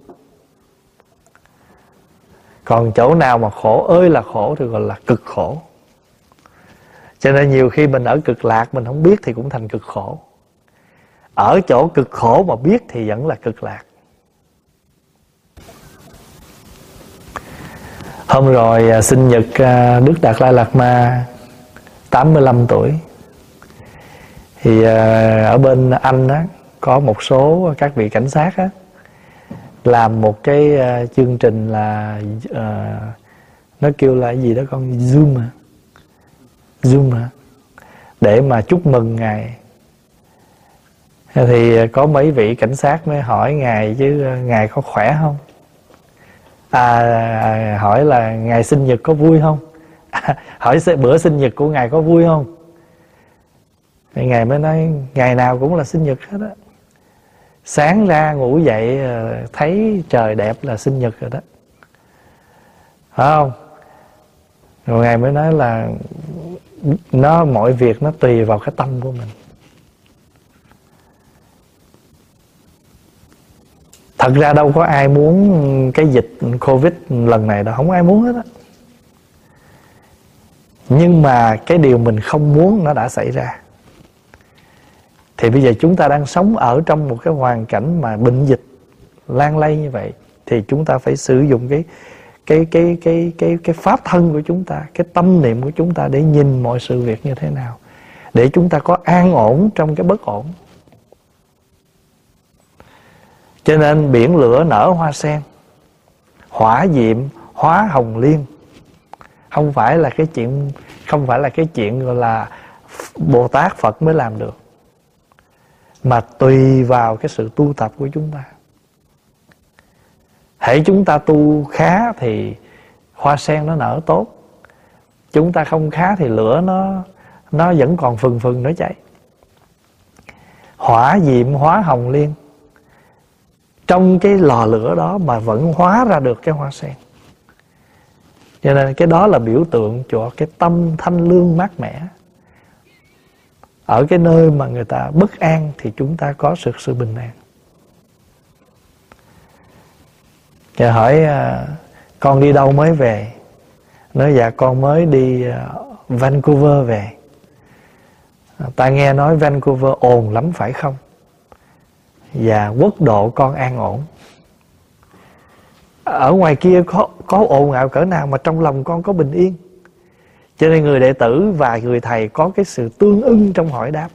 còn chỗ nào mà khổ ơi là khổ thì gọi là cực khổ. Cho nên nhiều khi mình ở cực lạc, mình không biết thì cũng thành cực khổ. Ở chỗ cực khổ mà biết thì vẫn là cực lạc. Hôm rồi à, sinh nhật à, Đức Đạt Lai Lạt Ma 85 tuổi. Thì à, ở bên Anh á, có một số các vị cảnh sát á làm một cái ờ, chương trình là uh, nó kêu là gì đó con? Zoom à zoom à để mà chúc mừng ngài. Thì có mấy vị cảnh sát mới hỏi ngài chứ ờ, ngài có khỏe không? À, hỏi là ngày sinh nhật có vui không? À, [laughs] hỏi bữa sinh nhật của ngài có vui không? Thì ngài mới nói ngày nào cũng là sinh nhật hết á sáng ra ngủ dậy ờ, thấy trời đẹp là sinh nhật rồi đó. Phải không? Rồi ngài mới nói là nó, mọi việc nó tùy vào cái tâm của mình. Thật ra đâu có ai muốn cái dịch covid lần này đâu, không ai muốn hết á. Nhưng mà cái điều mình không muốn nó đã xảy ra thì bây giờ chúng ta đang sống ở trong một cái hoàn cảnh mà bệnh dịch lan lây như vậy, thì chúng ta phải sử dụng cái cái cái cái cái cái pháp thân của chúng ta, cái tâm niệm của chúng ta để nhìn mọi sự việc như thế nào, để chúng ta có an ổn trong cái bất ổn. Cho nên biển lửa nở hoa sen, hỏa diệm, hóa hồng liên. Không phải là cái chuyện, không phải là cái chuyện gọi là bồ tát phật mới làm được mà tùy vào cái sự tu tập của chúng ta. Hãy chúng ta tu khá thì hoa sen nó nở tốt. Chúng ta không khá thì lửa nó nó vẫn còn phừng phừng nó cháy. Hỏa diệm hóa hồng liên. Trong cái lò lửa đó mà vẫn hóa ra được cái hoa sen. Cho nên cái đó là biểu tượng cho cái tâm thanh lương mát mẻ ở cái nơi mà người ta bất an thì chúng ta có sự sự bình an. Và hỏi à, con đi đâu mới về? Nói dạ con mới đi à, Vancouver về. À, ta nghe nói Vancouver ồn lắm, phải không? Và quốc độ con an ổn. Ở ngoài kia có có ồn ào cỡ nào mà trong lòng con có bình yên? Cho nên người đệ tử và người thầy có cái sự tương ưng trong hỏi đáp.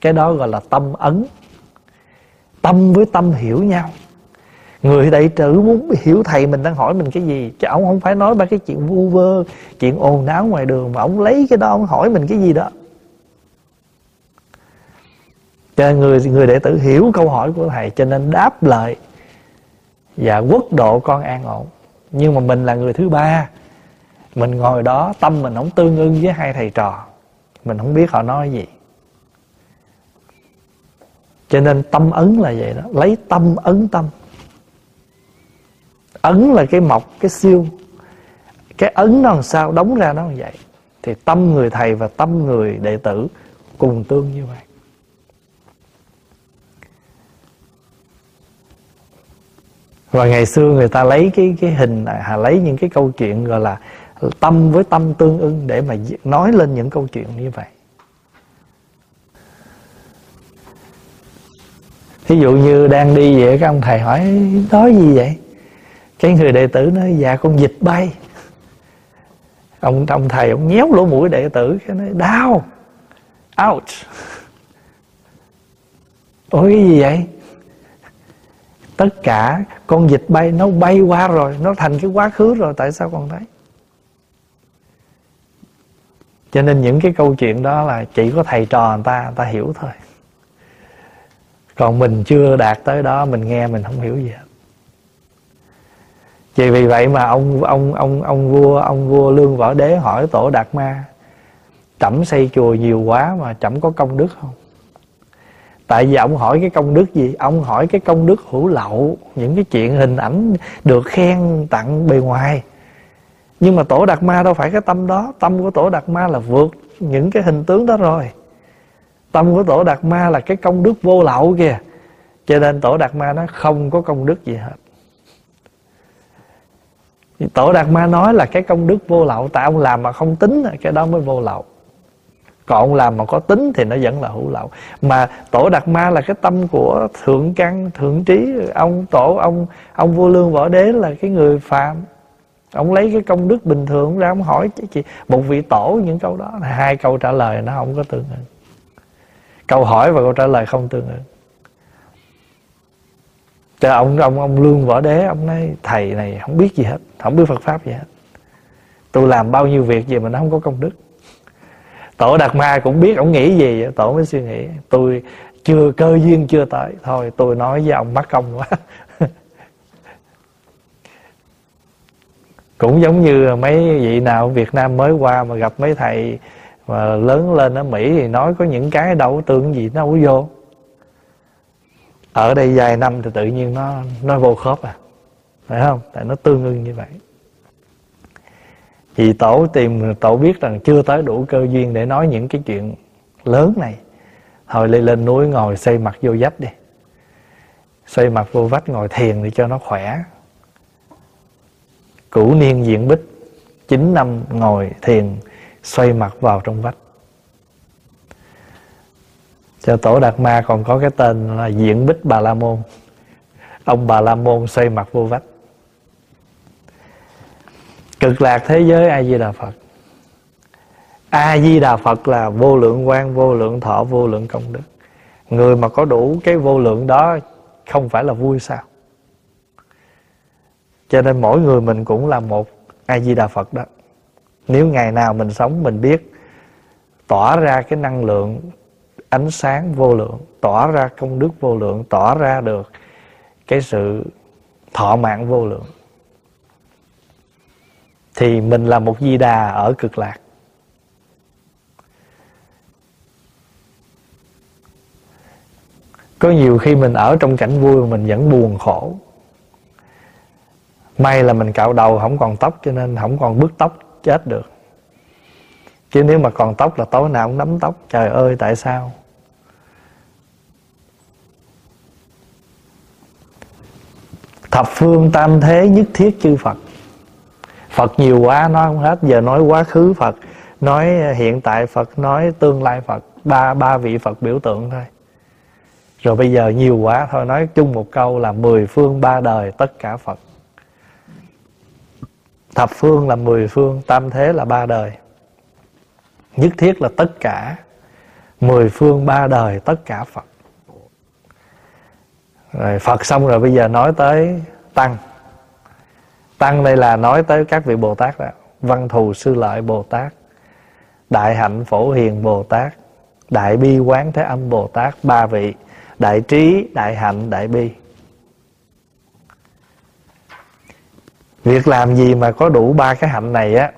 Cái đó gọi là tâm ấn. Tâm với tâm hiểu nhau. Người đệ tử muốn hiểu thầy mình đang hỏi mình cái gì, chứ ông không phải nói ba cái chuyện vu vơ, chuyện ồn ào ngoài đường mà ông lấy cái đó ông hỏi mình cái gì đó. Cho nên người người đệ tử hiểu câu hỏi của thầy, cho nên đáp lời và quốc độ con an ổn. Nhưng mà mình là người thứ ba mình ngồi đó, tâm mình không tương ưng với hai thầy trò. Mình không biết họ nói gì. Cho nên tâm ấn là vậy đó. Lấy tâm ấn tâm. Ấn là cái mọc cái siêu. Cái ấn nó làm sao? Đóng ra nó như vậy. Thì tâm người thầy và tâm người đệ tử cùng tương như vậy. Và ngày xưa người ta lấy cái cái hình này lấy những cái câu chuyện gọi là tâm với tâm tương ưng để mà nói lên những câu chuyện như vậy. Ví dụ như đang đi vậy các ông thầy hỏi, nói gì vậy? Cái người đệ tử nói dạ con dịch bay. Ông ông thầy, ông nhéo lỗ mũi đệ tử, cái nói, đau, out. Ôi cái gì vậy? Tất cả con dịch bay nó bay qua rồi, nó thành cái quá khứ rồi, tại sao còn thấy? Cho nên những cái câu chuyện đó là chỉ có thầy trò người ta người ta hiểu thôi. Còn mình chưa đạt tới đó, mình nghe mình không hiểu gì hết. Chỉ vì vậy mà ông ông ông ông vua ông vua lương võ đế hỏi tổ đạt ma, trẫm xây chùa nhiều quá mà trẫm có công đức không? Tại vì ông hỏi cái công đức gì? Ông hỏi cái công đức hữu lậu, những cái chuyện hình ảnh được khen tặng bề ngoài nhưng mà tổ đạt ma đâu phải cái tâm đó. Tâm của tổ đạt ma là vượt những cái hình tướng đó rồi. Tâm của tổ đạt ma là cái công đức vô lậu kìa. Cho nên tổ đạt ma nó không có công đức gì hết. Tổ đạt ma nói là cái công đức vô lậu, tại ông làm mà không tính, cái đó mới vô lậu. Còn ông làm mà có tính thì nó vẫn là hữu lậu. Mà tổ đạt ma là cái tâm của thượng căn, thượng trí. Ông tổ, ông ông vô lương võ đế là cái người phạm ông lấy cái công đức bình thường ra ông hỏi chị, một vị tổ những câu đó, hai câu trả lời nó không có tương ứng. Câu hỏi và câu trả lời không tương ứng. Cho ông ông ông lương võ đế, ông nói, thầy này không biết gì hết, không biết phật pháp gì hết. Tôi làm bao nhiêu việc gì mà nó không có công đức. Tổ đạt ma cũng biết ông nghĩ gì, tổ mới suy nghĩ, tôi chưa, cơ duyên chưa tới, thôi tôi nói với ông mất công quá. Cũng giống như mấy vị nào Việt Nam mới qua mà gặp mấy thầy mà lớn lên ở Mỹ thì nói có những cái đâu tương gì nó vô. Ở đây vài năm thì tự nhiên nó nó vô khớp à. Phải không? Tại nó tương ưng như vậy. Vì tổ tìm, tổ biết rằng chưa tới đủ cơ duyên để nói những cái chuyện lớn này. Thôi lên lên núi ngồi xây mặt vô vách đi. Xây mặt vô vách ngồi thiền để cho nó khỏe cửu niên diện bích, chín năm ngồi thiền, xoay mặt vào trong vách. Cho tổ đạt ma còn có cái tên là diện bích bà la môn. Ông bà la môn xoay mặt vô vách. Cực lạc thế giới a di đà phật. A di đà phật là vô lượng quan vô lượng thọ, vô lượng công đức. Người mà có đủ cái vô lượng đó không phải là vui sao? Cho nên mỗi người mình cũng là một a di đà phật đó. Nếu ngày nào mình sống, mình biết tỏa ra cái năng lượng, ánh sáng vô lượng, tỏa ra công đức vô lượng, tỏa ra được cái sự thọ mạng vô lượng, thì mình là một di đà ở cực lạc. Có nhiều khi mình ở trong cảnh vui mà mình vẫn buồn khổ may là mình cạo đầu không còn tóc cho nên không còn bước tóc chết được. Chứ nếu mà còn tóc là tối nào cũng nắm tóc. Trời ơi, tại sao? Thập phương tam thế nhất thiết chư phật. Phật nhiều quá, nói không hết. Giờ nói quá khứ phật, nói hiện tại phật, nói tương lai phật. Ba ba vị phật biểu tượng thôi. Rồi bây giờ nhiều quá thôi. Nói chung một câu là mười phương ba đời tất cả phật thập phương là mười phương, tam thế là ba đời. Nhất thiết là tất cả, mười phương, ba đời, tất cả phật. Rồi phật xong rồi bây giờ nói tới tăng. Tăng đây là nói tới các vị bồ tát đó. Văn thù sư lợi bồ tát, đại hạnh phổ hiền bồ tát, đại bi quán thế âm bồ tát, ba vị, đại trí, đại hạnh, đại bi. Việc làm gì mà có đủ ba cái hạnh này á?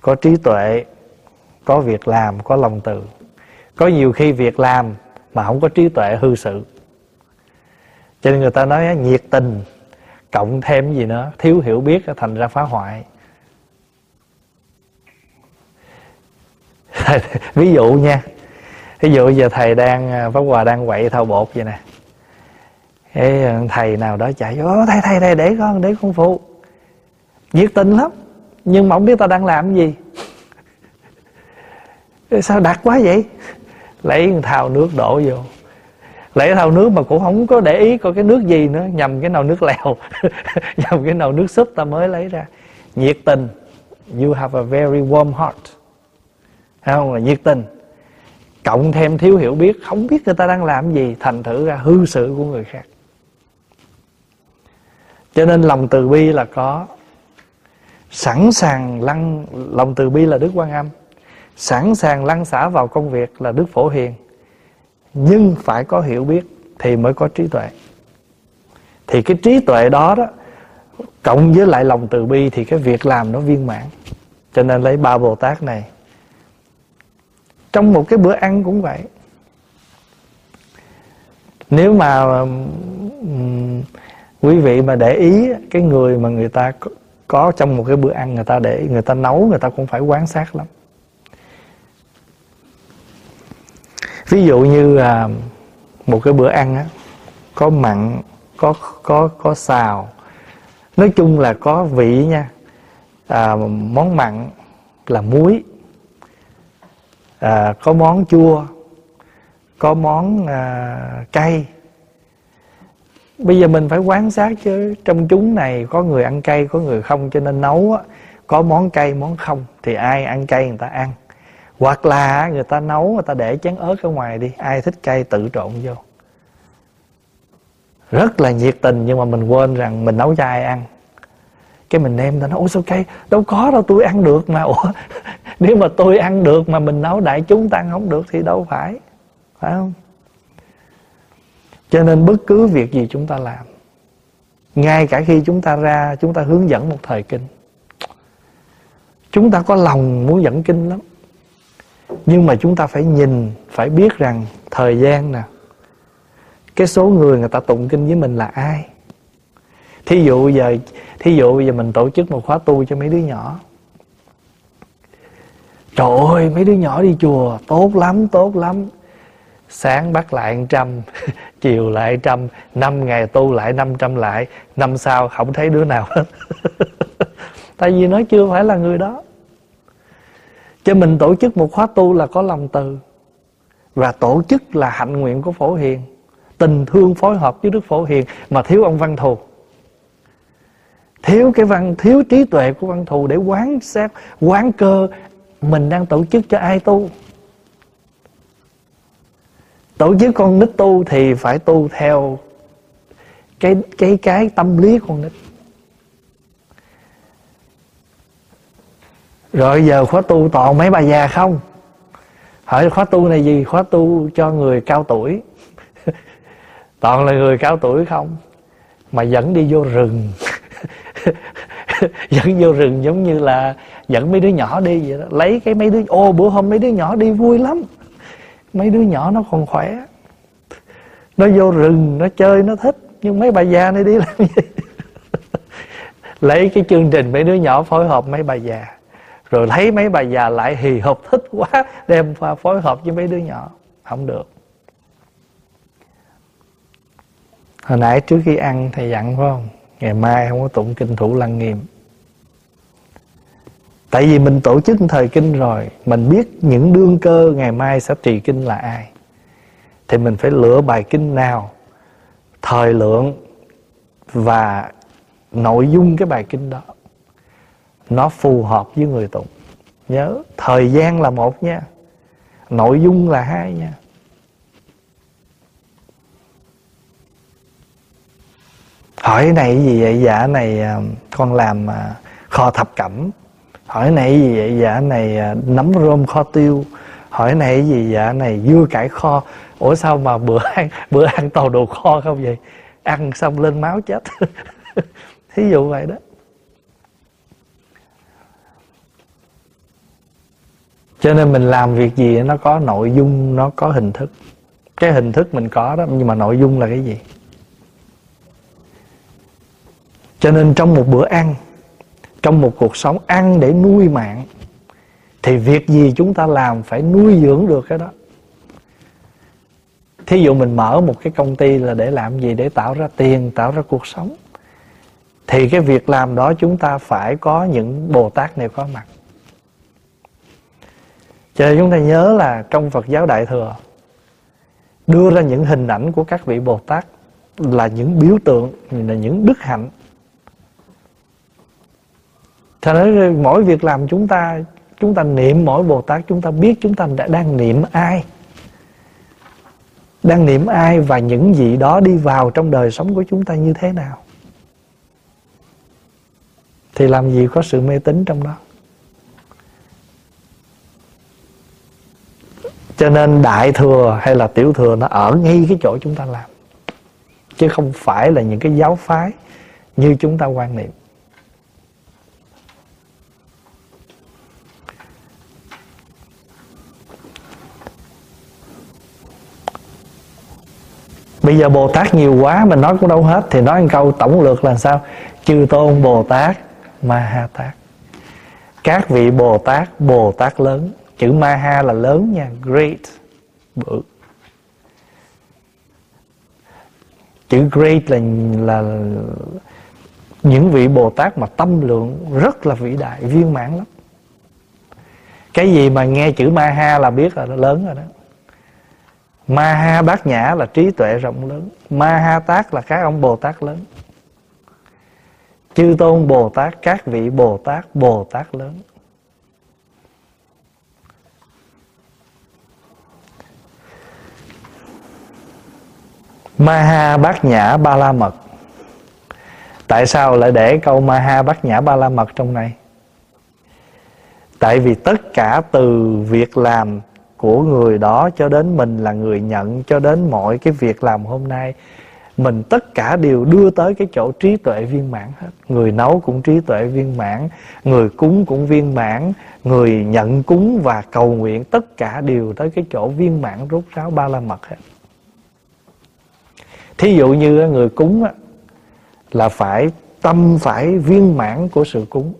Có trí tuệ, có việc làm, có lòng từ. Có nhiều khi việc làm mà không có trí tuệ hư sự. Cho nên người ta nói nhiệt tình, cộng thêm gì nữa, thiếu hiểu biết thành ra phá hoại. [laughs] Ví dụ nha, ví dụ giờ thầy đang, pháp hòa đang quậy thao bột vậy nè. Ê, thầy nào đó chạy vô thầy thầy thầy để con để con phụ. Nhiệt tình lắm nhưng mà không biết tao đang làm gì. Sao đặt quá vậy? Lấy thao nước đổ vô. Lấy thao nước mà cũng không có để ý coi cái nước gì nữa nhầm cái nào nước lèo [laughs] nhầm cái nào nước súp ta mới lấy ra. Nhiệt tình. You have a very warm heart. Thấy không? Là nhiệt tình. Cộng thêm thiếu hiểu biết không biết người ta đang làm gì thành thử ra hư sự của người khác cho nên lòng từ bi là có. Sẵn sàng lăn lòng từ bi là đức quan âm. Sẵn sàng lăn xả vào công việc là đức phổ hiền. Nhưng phải có hiểu biết thì mới có trí tuệ. Thì cái trí tuệ đó đó cộng với lại lòng từ bi thì cái việc làm nó viên mãn. Cho nên lấy ba bồ tát này. Trong một cái bữa ăn cũng vậy. Nếu mà um, quý vị mà để ý cái người mà người ta có, có trong một cái bữa ăn người ta để người ta nấu người ta cũng phải quan sát lắm. Ví dụ như à, một cái bữa ăn á có mặn có có có xào. Nói chung là có vị nha. À, món mặn là muối. À, có món chua có món à, cay bây giờ mình phải quan sát chứ. Trong chúng này có người ăn cay có người không cho nên nấu á, có món cay món không thì ai ăn cay người ta ăn. Hoặc là người ta nấu người ta để chén ớt ở ngoài đi ai thích cay tự trộn vô. Rất là nhiệt tình nhưng mà mình quên rằng mình nấu cho ai ăn. Cái mình nêm ta nói ủa sao cay? Đâu có đâu tôi ăn được mà. [laughs] Ủa nếu mà tôi ăn được mà mình nấu đại chúng ta ăn không được thì đâu phải. Phải không? Cho nên bất cứ việc gì chúng ta làm, ngay cả khi chúng ta ra, chúng ta hướng dẫn một thời kinh, chúng ta có lòng muốn dẫn kinh lắm. Nhưng mà chúng ta phải nhìn, phải biết rằng thời gian nè, cái số người người ta tụng kinh với mình là ai. Thí dụ giờ, thí dụ giờ mình tổ chức một khóa tu cho mấy đứa nhỏ. Trời ơi, mấy đứa nhỏ đi chùa, tốt lắm tốt lắm. Sáng bắt lại trăm chiều lại trăm, năm ngày tu lại năm trăm lại, năm sau không thấy đứa nào hết. [laughs] Tại vì nó chưa phải là người đó. Cho mình tổ chức một khóa tu là có lòng từ. Và tổ chức là hạnh nguyện của phổ hiền. Tình thương phối hợp với đức phổ hiền mà thiếu ông văn thù. Thiếu cái văn, thiếu trí tuệ của văn thù để quán sát quán cơ mình đang tổ chức cho ai tu tổ chức con nít tu thì phải tu theo cái cái cái tâm lý con nít. Rồi giờ khóa tu toàn mấy bà già không? Hỏi khóa tu này gì? Khóa tu cho người cao tuổi. [laughs] Toàn là người cao tuổi không? Mà dẫn đi vô rừng. [laughs] Dẫn vô rừng giống như là dẫn mấy đứa nhỏ đi vậy đó. Lấy cái mấy đứa, ô, bữa hôm mấy đứa nhỏ đi vui lắm mấy đứa nhỏ nó còn khỏe. Nó vô rừng, nó chơi, nó thích. Nhưng mấy bà già này đi làm gì? [laughs] Lấy cái chương trình mấy đứa nhỏ phối hợp mấy bà già. Rồi thấy mấy bà già lại hì hục thích quá, đem pha phối hợp với mấy đứa nhỏ. Không được. Hồi nãy trước khi ăn thầy dặn phải không? Ngày mai không có tụng kinh thủ lăng nghiêm tại vì mình tổ chức thời kinh rồi, mình biết những đương cơ ngày mai sẽ trì kinh là ai. Thì mình phải lựa bài kinh nào, thời lượng và nội dung cái bài kinh đó. Nó phù hợp với người tụng. Nhớ, thời gian là một nha, nội dung là hai nha. Hỏi này gì vậy? Dạ này à, con làm à, kho thập cẩm hỏi này gì vậy? Dạ này à, nấm rôm kho tiêu. Hỏi này gì? Dạ này dưa cải kho. Ủa sao mà bữa [laughs] ăn bữa ăn toàn đồ kho không vậy? Ăn xong lên máu chết. [laughs] Thí dụ vậy đó. Cho nên mình làm việc gì nó có nội dung, nó có hình thức. Cái hình thức mình có đó, nhưng mà nội dung là cái gì? Cho nên trong một bữa ăn trong một cuộc sống ăn để nuôi mạng, thì việc gì chúng ta làm phải nuôi dưỡng được cái đó? Thí dụ mình mở một cái công ty là để làm gì? Để tạo ra tiền, tạo ra cuộc sống. Thì cái việc làm đó chúng ta phải có những bồ tát này có mặt. Cho nên chúng ta nhớ là trong Phật giáo Đại Thừa, đưa ra những hình ảnh của các vị Bồ Tát là những biểu tượng, là những đức hạnh. Thật ra mỗi việc làm chúng ta Chúng ta niệm, mỗi Bồ Tát Chúng ta biết chúng ta đã đang niệm ai. Đang niệm ai Và những gì đó đi vào trong đời sống của chúng ta như thế nào. Thì làm gì có sự mê tín trong đó? Cho nên đại thừa hay là tiểu thừa Nó ở ngay cái chỗ chúng ta làm. Chứ không phải là những cái giáo phái Như chúng ta quan niệm. Bây giờ Bồ Tát nhiều quá, Mình nói cũng đâu hết, Thì nói một câu tổng lược là sao? Chư Tôn Bồ Tát Ma Ha Tát Các vị Bồ Tát Bồ Tát lớn, Chữ Ma Ha là lớn nha, Great Bự. Chữ great là là những vị bồ tát mà tâm lượng rất là vĩ đại, viên mãn lắm. Cái gì mà nghe chữ ma ha là biết là nó lớn rồi đó ma ha bát nhã là trí tuệ rộng lớn. Ma ha tát là các ông bồ tát lớn. Chư tôn bồ tát, các vị bồ tát bồ tát lớn. Maha bát nhã ba la mật tại sao lại để câu Maha bát nhã ba la mật trong này? Tại vì tất cả từ việc làm của người đó cho đến mình là người nhận, cho đến mọi cái việc làm hôm nay. Mình tất cả đều đưa tới cái chỗ trí tuệ viên mãn hết. Người nấu cũng trí tuệ viên mãn, người cúng cũng viên mãn, người nhận cúng và cầu nguyện, tất cả đều tới cái chỗ viên mãn rốt ráo ba la mật hết. Thí dụ như người cúng là phải, tâm phải viên mãn của sự cúng.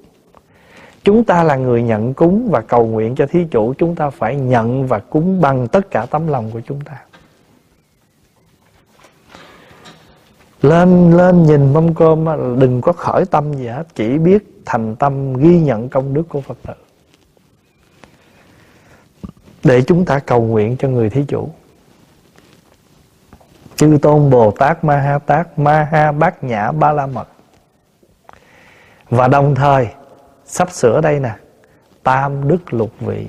Chúng ta là người nhận cúng và cầu nguyện cho thí chủ. Chúng ta phải nhận và cúng bằng tất cả tấm lòng của chúng ta. Lên lên nhìn mâm cơm Đừng có khởi tâm gì hết. Chỉ biết thành tâm ghi nhận công đức của Phật tử. Để chúng ta cầu nguyện cho người thí chủ. Chư Tôn Bồ Tát Ma Ha Tát Ma Ha Bát Nhã Ba La Mật. Và đồng thời sắp sửa đây nè. Tam đức lục vị.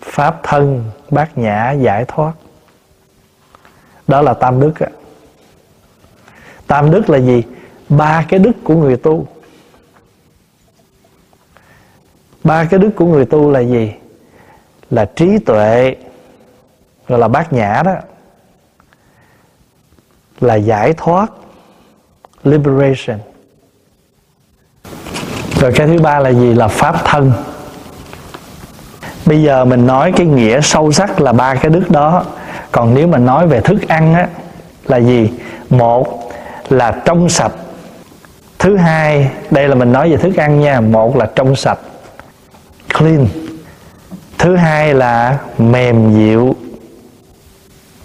Pháp thân, bát nhã giải thoát. Đó là tam đức á. Tam đức là gì? Ba cái đức của người tu. Ba cái đức của người tu là gì? Là trí tuệ, gọi là bát nhã đó. Là giải thoát, liberation rồi cái thứ ba là gì? Là pháp thân. Bây giờ mình nói cái nghĩa sâu sắc là ba cái đức đó. Còn nếu mà nói về thức ăn á, là gì? Một là trong sạch. Thứ hai, đây là mình nói về thức ăn nha, một là trong sạch. Clean. Thứ hai là mềm dịu.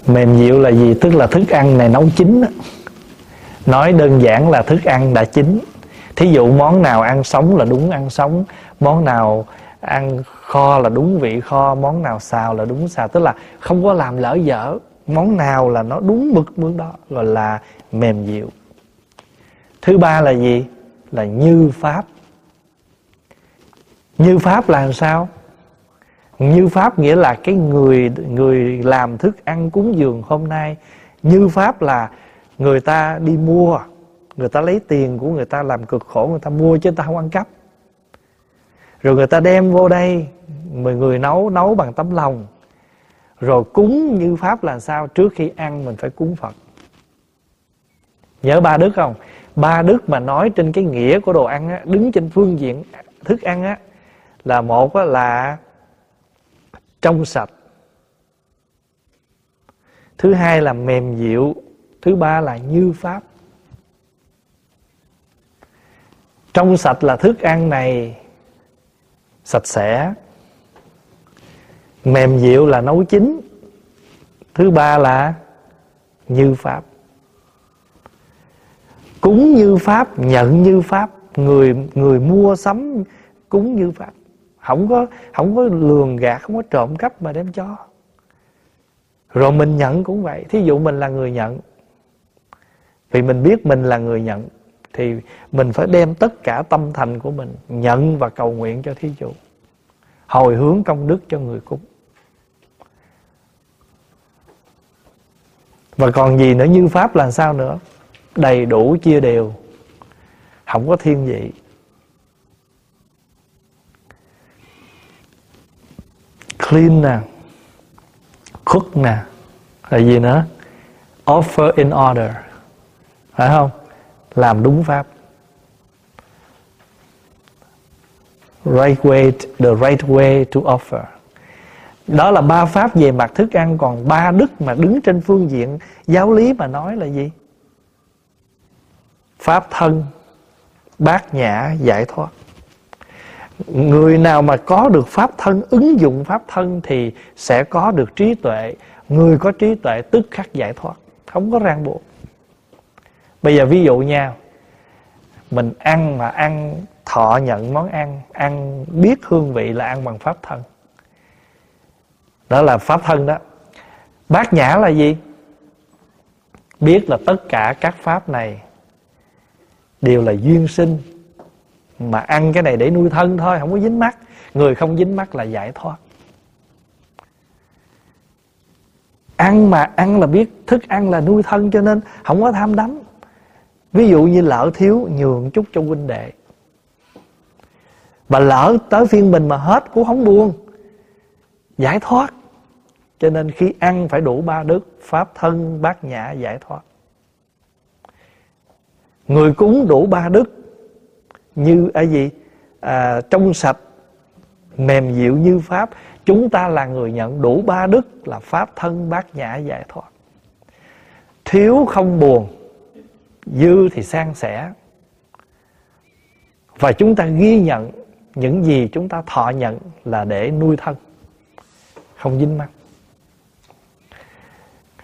Mềm dịu là gì? Tức là thức ăn này nấu chín nói đơn giản là thức ăn đã chín thí dụ món nào ăn sống là đúng ăn sống, món nào ăn kho là đúng vị kho, món nào xào là đúng xào. Tức là không có làm lỡ dở, món nào là nó đúng mực mướn đó, gọi là mềm dịu. Thứ ba là gì? Là như pháp. Như pháp là làm sao? Như pháp nghĩa là cái người người làm thức ăn cúng dường hôm nay. Như pháp là người ta đi mua người ta lấy tiền của người ta làm cực khổ người ta mua chứ người ta không ăn cắp. Rồi người ta đem vô đây mười người nấu nấu bằng tấm lòng. Rồi cúng như pháp là sao? Trước khi ăn mình phải cúng phật. Nhớ ba đức không? Ba đức mà nói trên cái nghĩa của đồ ăn á, đứng trên phương diện thức ăn á là một á, là trong sạch. Thứ hai là mềm dịu thứ ba là như pháp. Trong sạch là thức ăn này, sạch sẽ. Mềm dịu là nấu chín. Thứ ba là như pháp. Cúng như pháp, nhận như pháp, người người mua sắm cúng như pháp. Không có không có lường gạt, không có trộm cắp mà đem cho. Rồi mình nhận cũng vậy. Thí dụ mình là người nhận, vì mình biết mình là người nhận thì mình phải đem tất cả tâm thành của mình nhận và cầu nguyện cho thí chủ hồi hướng công đức cho người cúng. Và còn gì nữa? Như pháp là sao nữa? Đầy đủ chia đều. Không có thiên vị. Clean nè. Cook nè. Là gì nữa? Offer in order. Phải không? Làm đúng pháp. Right way the right way to offer. Đó là ba pháp về mặt thức ăn, còn ba đức mà đứng trên phương diện giáo lý mà nói là gì? Pháp thân, bát nhã giải thoát. Người nào mà có được pháp thân, ứng dụng pháp thân thì sẽ có được trí tuệ. Người có trí tuệ, tức khắc giải thoát. Không có ràng buộc bây giờ ví dụ nha, mình ăn mà ăn, thọ nhận món ăn ăn biết hương vị là ăn bằng pháp thân. Đó là pháp thân đó. Bát nhã là gì? Biết là tất cả các pháp này đều là duyên sinh, mà ăn cái này để nuôi thân thôi, không có dính mắt. Người không dính mắt là giải thoát. Ăn mà ăn là biết, thức ăn là nuôi thân cho nên không có tham đắm ví dụ như lỡ thiếu nhường chút cho huynh đệ. Và lỡ tới phiên mình mà hết cũng không buồn. Giải thoát. Cho nên khi ăn phải đủ ba đức pháp thân bát nhã giải thoát. Người cúng đủ ba đức như ai gì? À, trong sạch mềm dịu như pháp. Chúng ta là người nhận đủ ba đức là pháp thân bát nhã giải thoát. Thiếu không buồn dư thì san sẻ. Và chúng ta ghi nhận những gì chúng ta thọ nhận là để nuôi thân, không dính mắt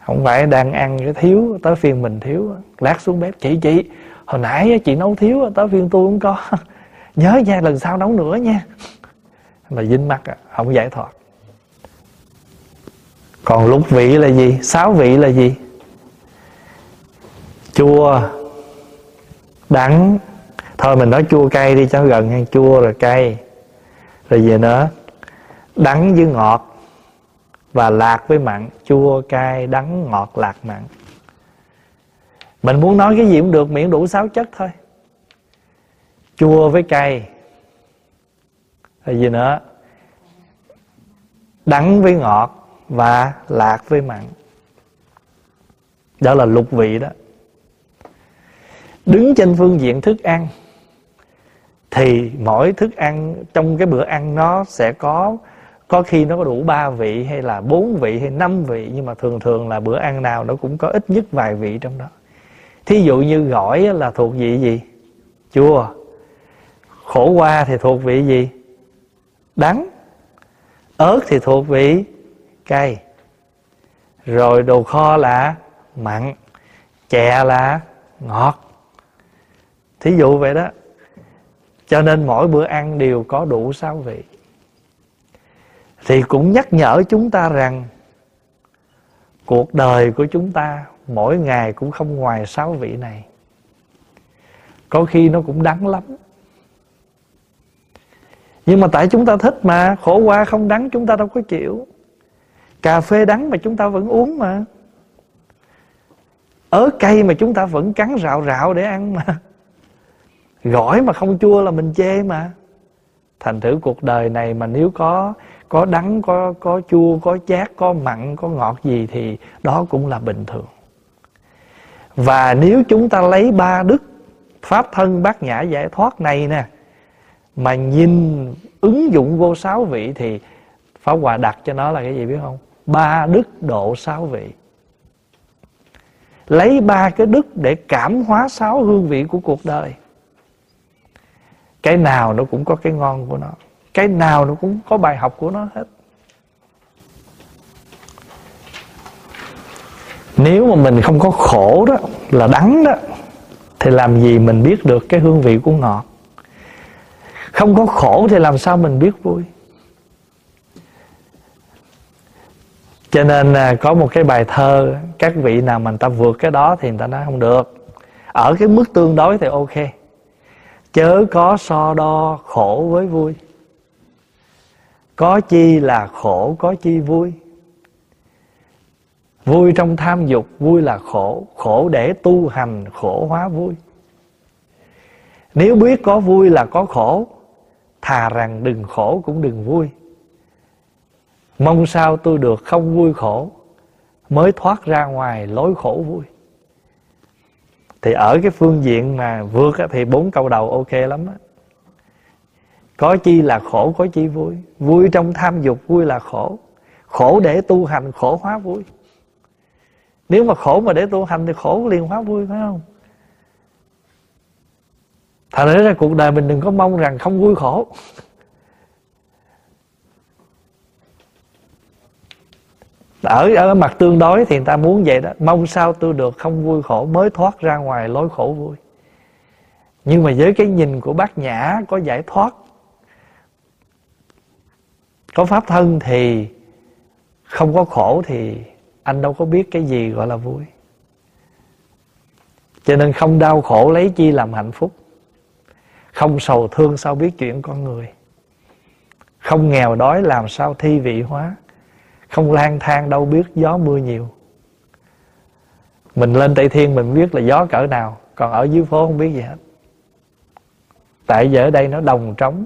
không phải đang ăn cái thiếu, tới phiên mình thiếu, lát xuống bếp, chị chị, hồi nãy chị nấu thiếu, tới phiên tôi không có. [laughs] Nhớ nha, lần sau nấu nữa nha. Là dính mắt à, không giải thoát. Còn lục vị là gì? Sáu vị là gì? Chua đắng. Thôi mình nói chua cay đi cho gần hay chua rồi cay. Rồi gì nữa. Đắng với ngọt và lạc với mặn. Chua, cay, đắng, ngọt, lạc, mặn. Mình muốn nói cái gì cũng được miễn đủ sáu chất thôi. Chua với cay. Rồi gì nữa. Đắng với ngọt và lạc với mặn. Đó là lục vị đó đứng trên phương diện thức ăn, thì mỗi thức ăn trong cái bữa ăn nó sẽ có có khi nó có đủ ba vị hay là bốn vị hay năm vị, nhưng mà thường thường là bữa ăn nào nó cũng có ít nhất vài vị trong đó. Thí dụ như gỏi là thuộc vị gì? Chua. Khổ qua thì thuộc vị gì? Đắng. Ớt thì thuộc vị cay. Rồi đồ kho là mặn, chè là ngọt thí dụ vậy đó. Cho nên mỗi bữa ăn đều có đủ sáu vị. Thì cũng nhắc nhở chúng ta rằng, cuộc đời của chúng ta mỗi ngày cũng không ngoài sáu vị này. Có khi nó cũng đắng lắm. Nhưng mà tại chúng ta thích mà, khổ qua không đắng chúng ta đâu có chịu. Cà phê đắng mà chúng ta vẫn uống mà. Ớt cay mà chúng ta vẫn cắn rạo rạo để ăn mà gỏi mà không chua là mình chê mà. Thành thử cuộc đời này mà nếu có có đắng, có có chua, có chát, có mặn, có ngọt gì thì đó cũng là bình thường. Và nếu chúng ta lấy ba đức, pháp thân bát nhã giải thoát này nè, mà nhìn ứng dụng vô sáu vị thì pháp hòa đặt cho nó là cái gì biết không? Ba đức độ sáu vị. Lấy ba cái đức để cảm hóa sáu hương vị của cuộc đời cái nào nó cũng có cái ngon của nó. Cái nào nó cũng có bài học của nó hết. Nếu mà mình không có khổ đó, là đắng đó, thì làm gì mình biết được cái hương vị của ngọt? Không có khổ thì làm sao mình biết vui? Cho nên à, có một cái bài thơ, các vị nào mà người ta vượt cái đó thì người ta nói không được. Ở cái mức tương đối thì ok chớ có so đo khổ với vui. Có chi là khổ, có chi vui. Vui trong tham dục, vui là khổ. Khổ để tu hành, khổ hóa vui. Nếu biết có vui là có khổ, thà rằng đừng khổ cũng đừng vui. Mong sao tôi được không vui khổ, mới thoát ra ngoài lối khổ vui thì ở cái phương diện mà vượt thì bốn câu đầu ok lắm á. Có chi là khổ, có chi vui. Vui trong tham dục, vui là khổ. Khổ để tu hành, khổ hóa vui. Nếu mà khổ mà để tu hành thì khổ liền hóa vui, phải không? Thật ra cuộc đời mình đừng có mong rằng không vui khổ. Ở ở mặt tương đối thì người ta muốn vậy đó. Mong sao tôi được không vui khổ, mới thoát ra ngoài lối khổ vui. Nhưng mà với cái nhìn của bác nhã có giải thoát, có pháp thân thì không có khổ thì anh đâu có biết cái gì gọi là vui. Cho nên không đau khổ lấy chi làm hạnh phúc. Không sầu thương sao biết chuyện con người. Không nghèo đói làm sao thi vị hóa không lang thang, đâu biết gió mưa nhiều. Mình lên tây thiên, mình biết là gió cỡ nào, còn ở dưới phố không biết gì hết. Tại giờ ở đây nó đồng trống,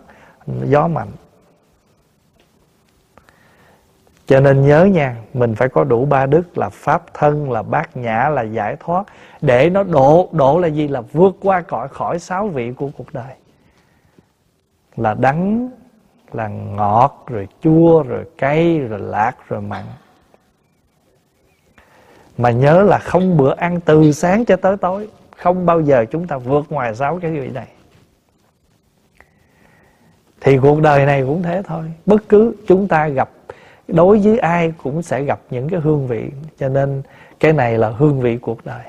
gió mạnh. Cho nên nhớ nha, mình phải có đủ ba đức là pháp thân, là bát nhã, là giải thoát, để nó độ độ là gì? Là vượt qua cõi, khỏi sáu vị của cuộc đời. Là đắng là ngọt, rồi chua, rồi cay, rồi lạc, rồi mặn. Mà nhớ là không bữa ăn từ sáng cho tới tối, không bao giờ chúng ta vượt ngoài sáu cái vị này. Thì cuộc đời này cũng thế thôi. Bất cứ chúng ta gặp, đối với ai cũng sẽ gặp những cái hương vị, cho nên cái này là hương vị cuộc đời.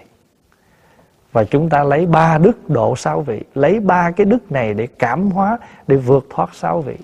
Và chúng ta lấy ba đức độ sáu vị, lấy ba cái đức này để cảm hóa, để vượt thoát sáu vị.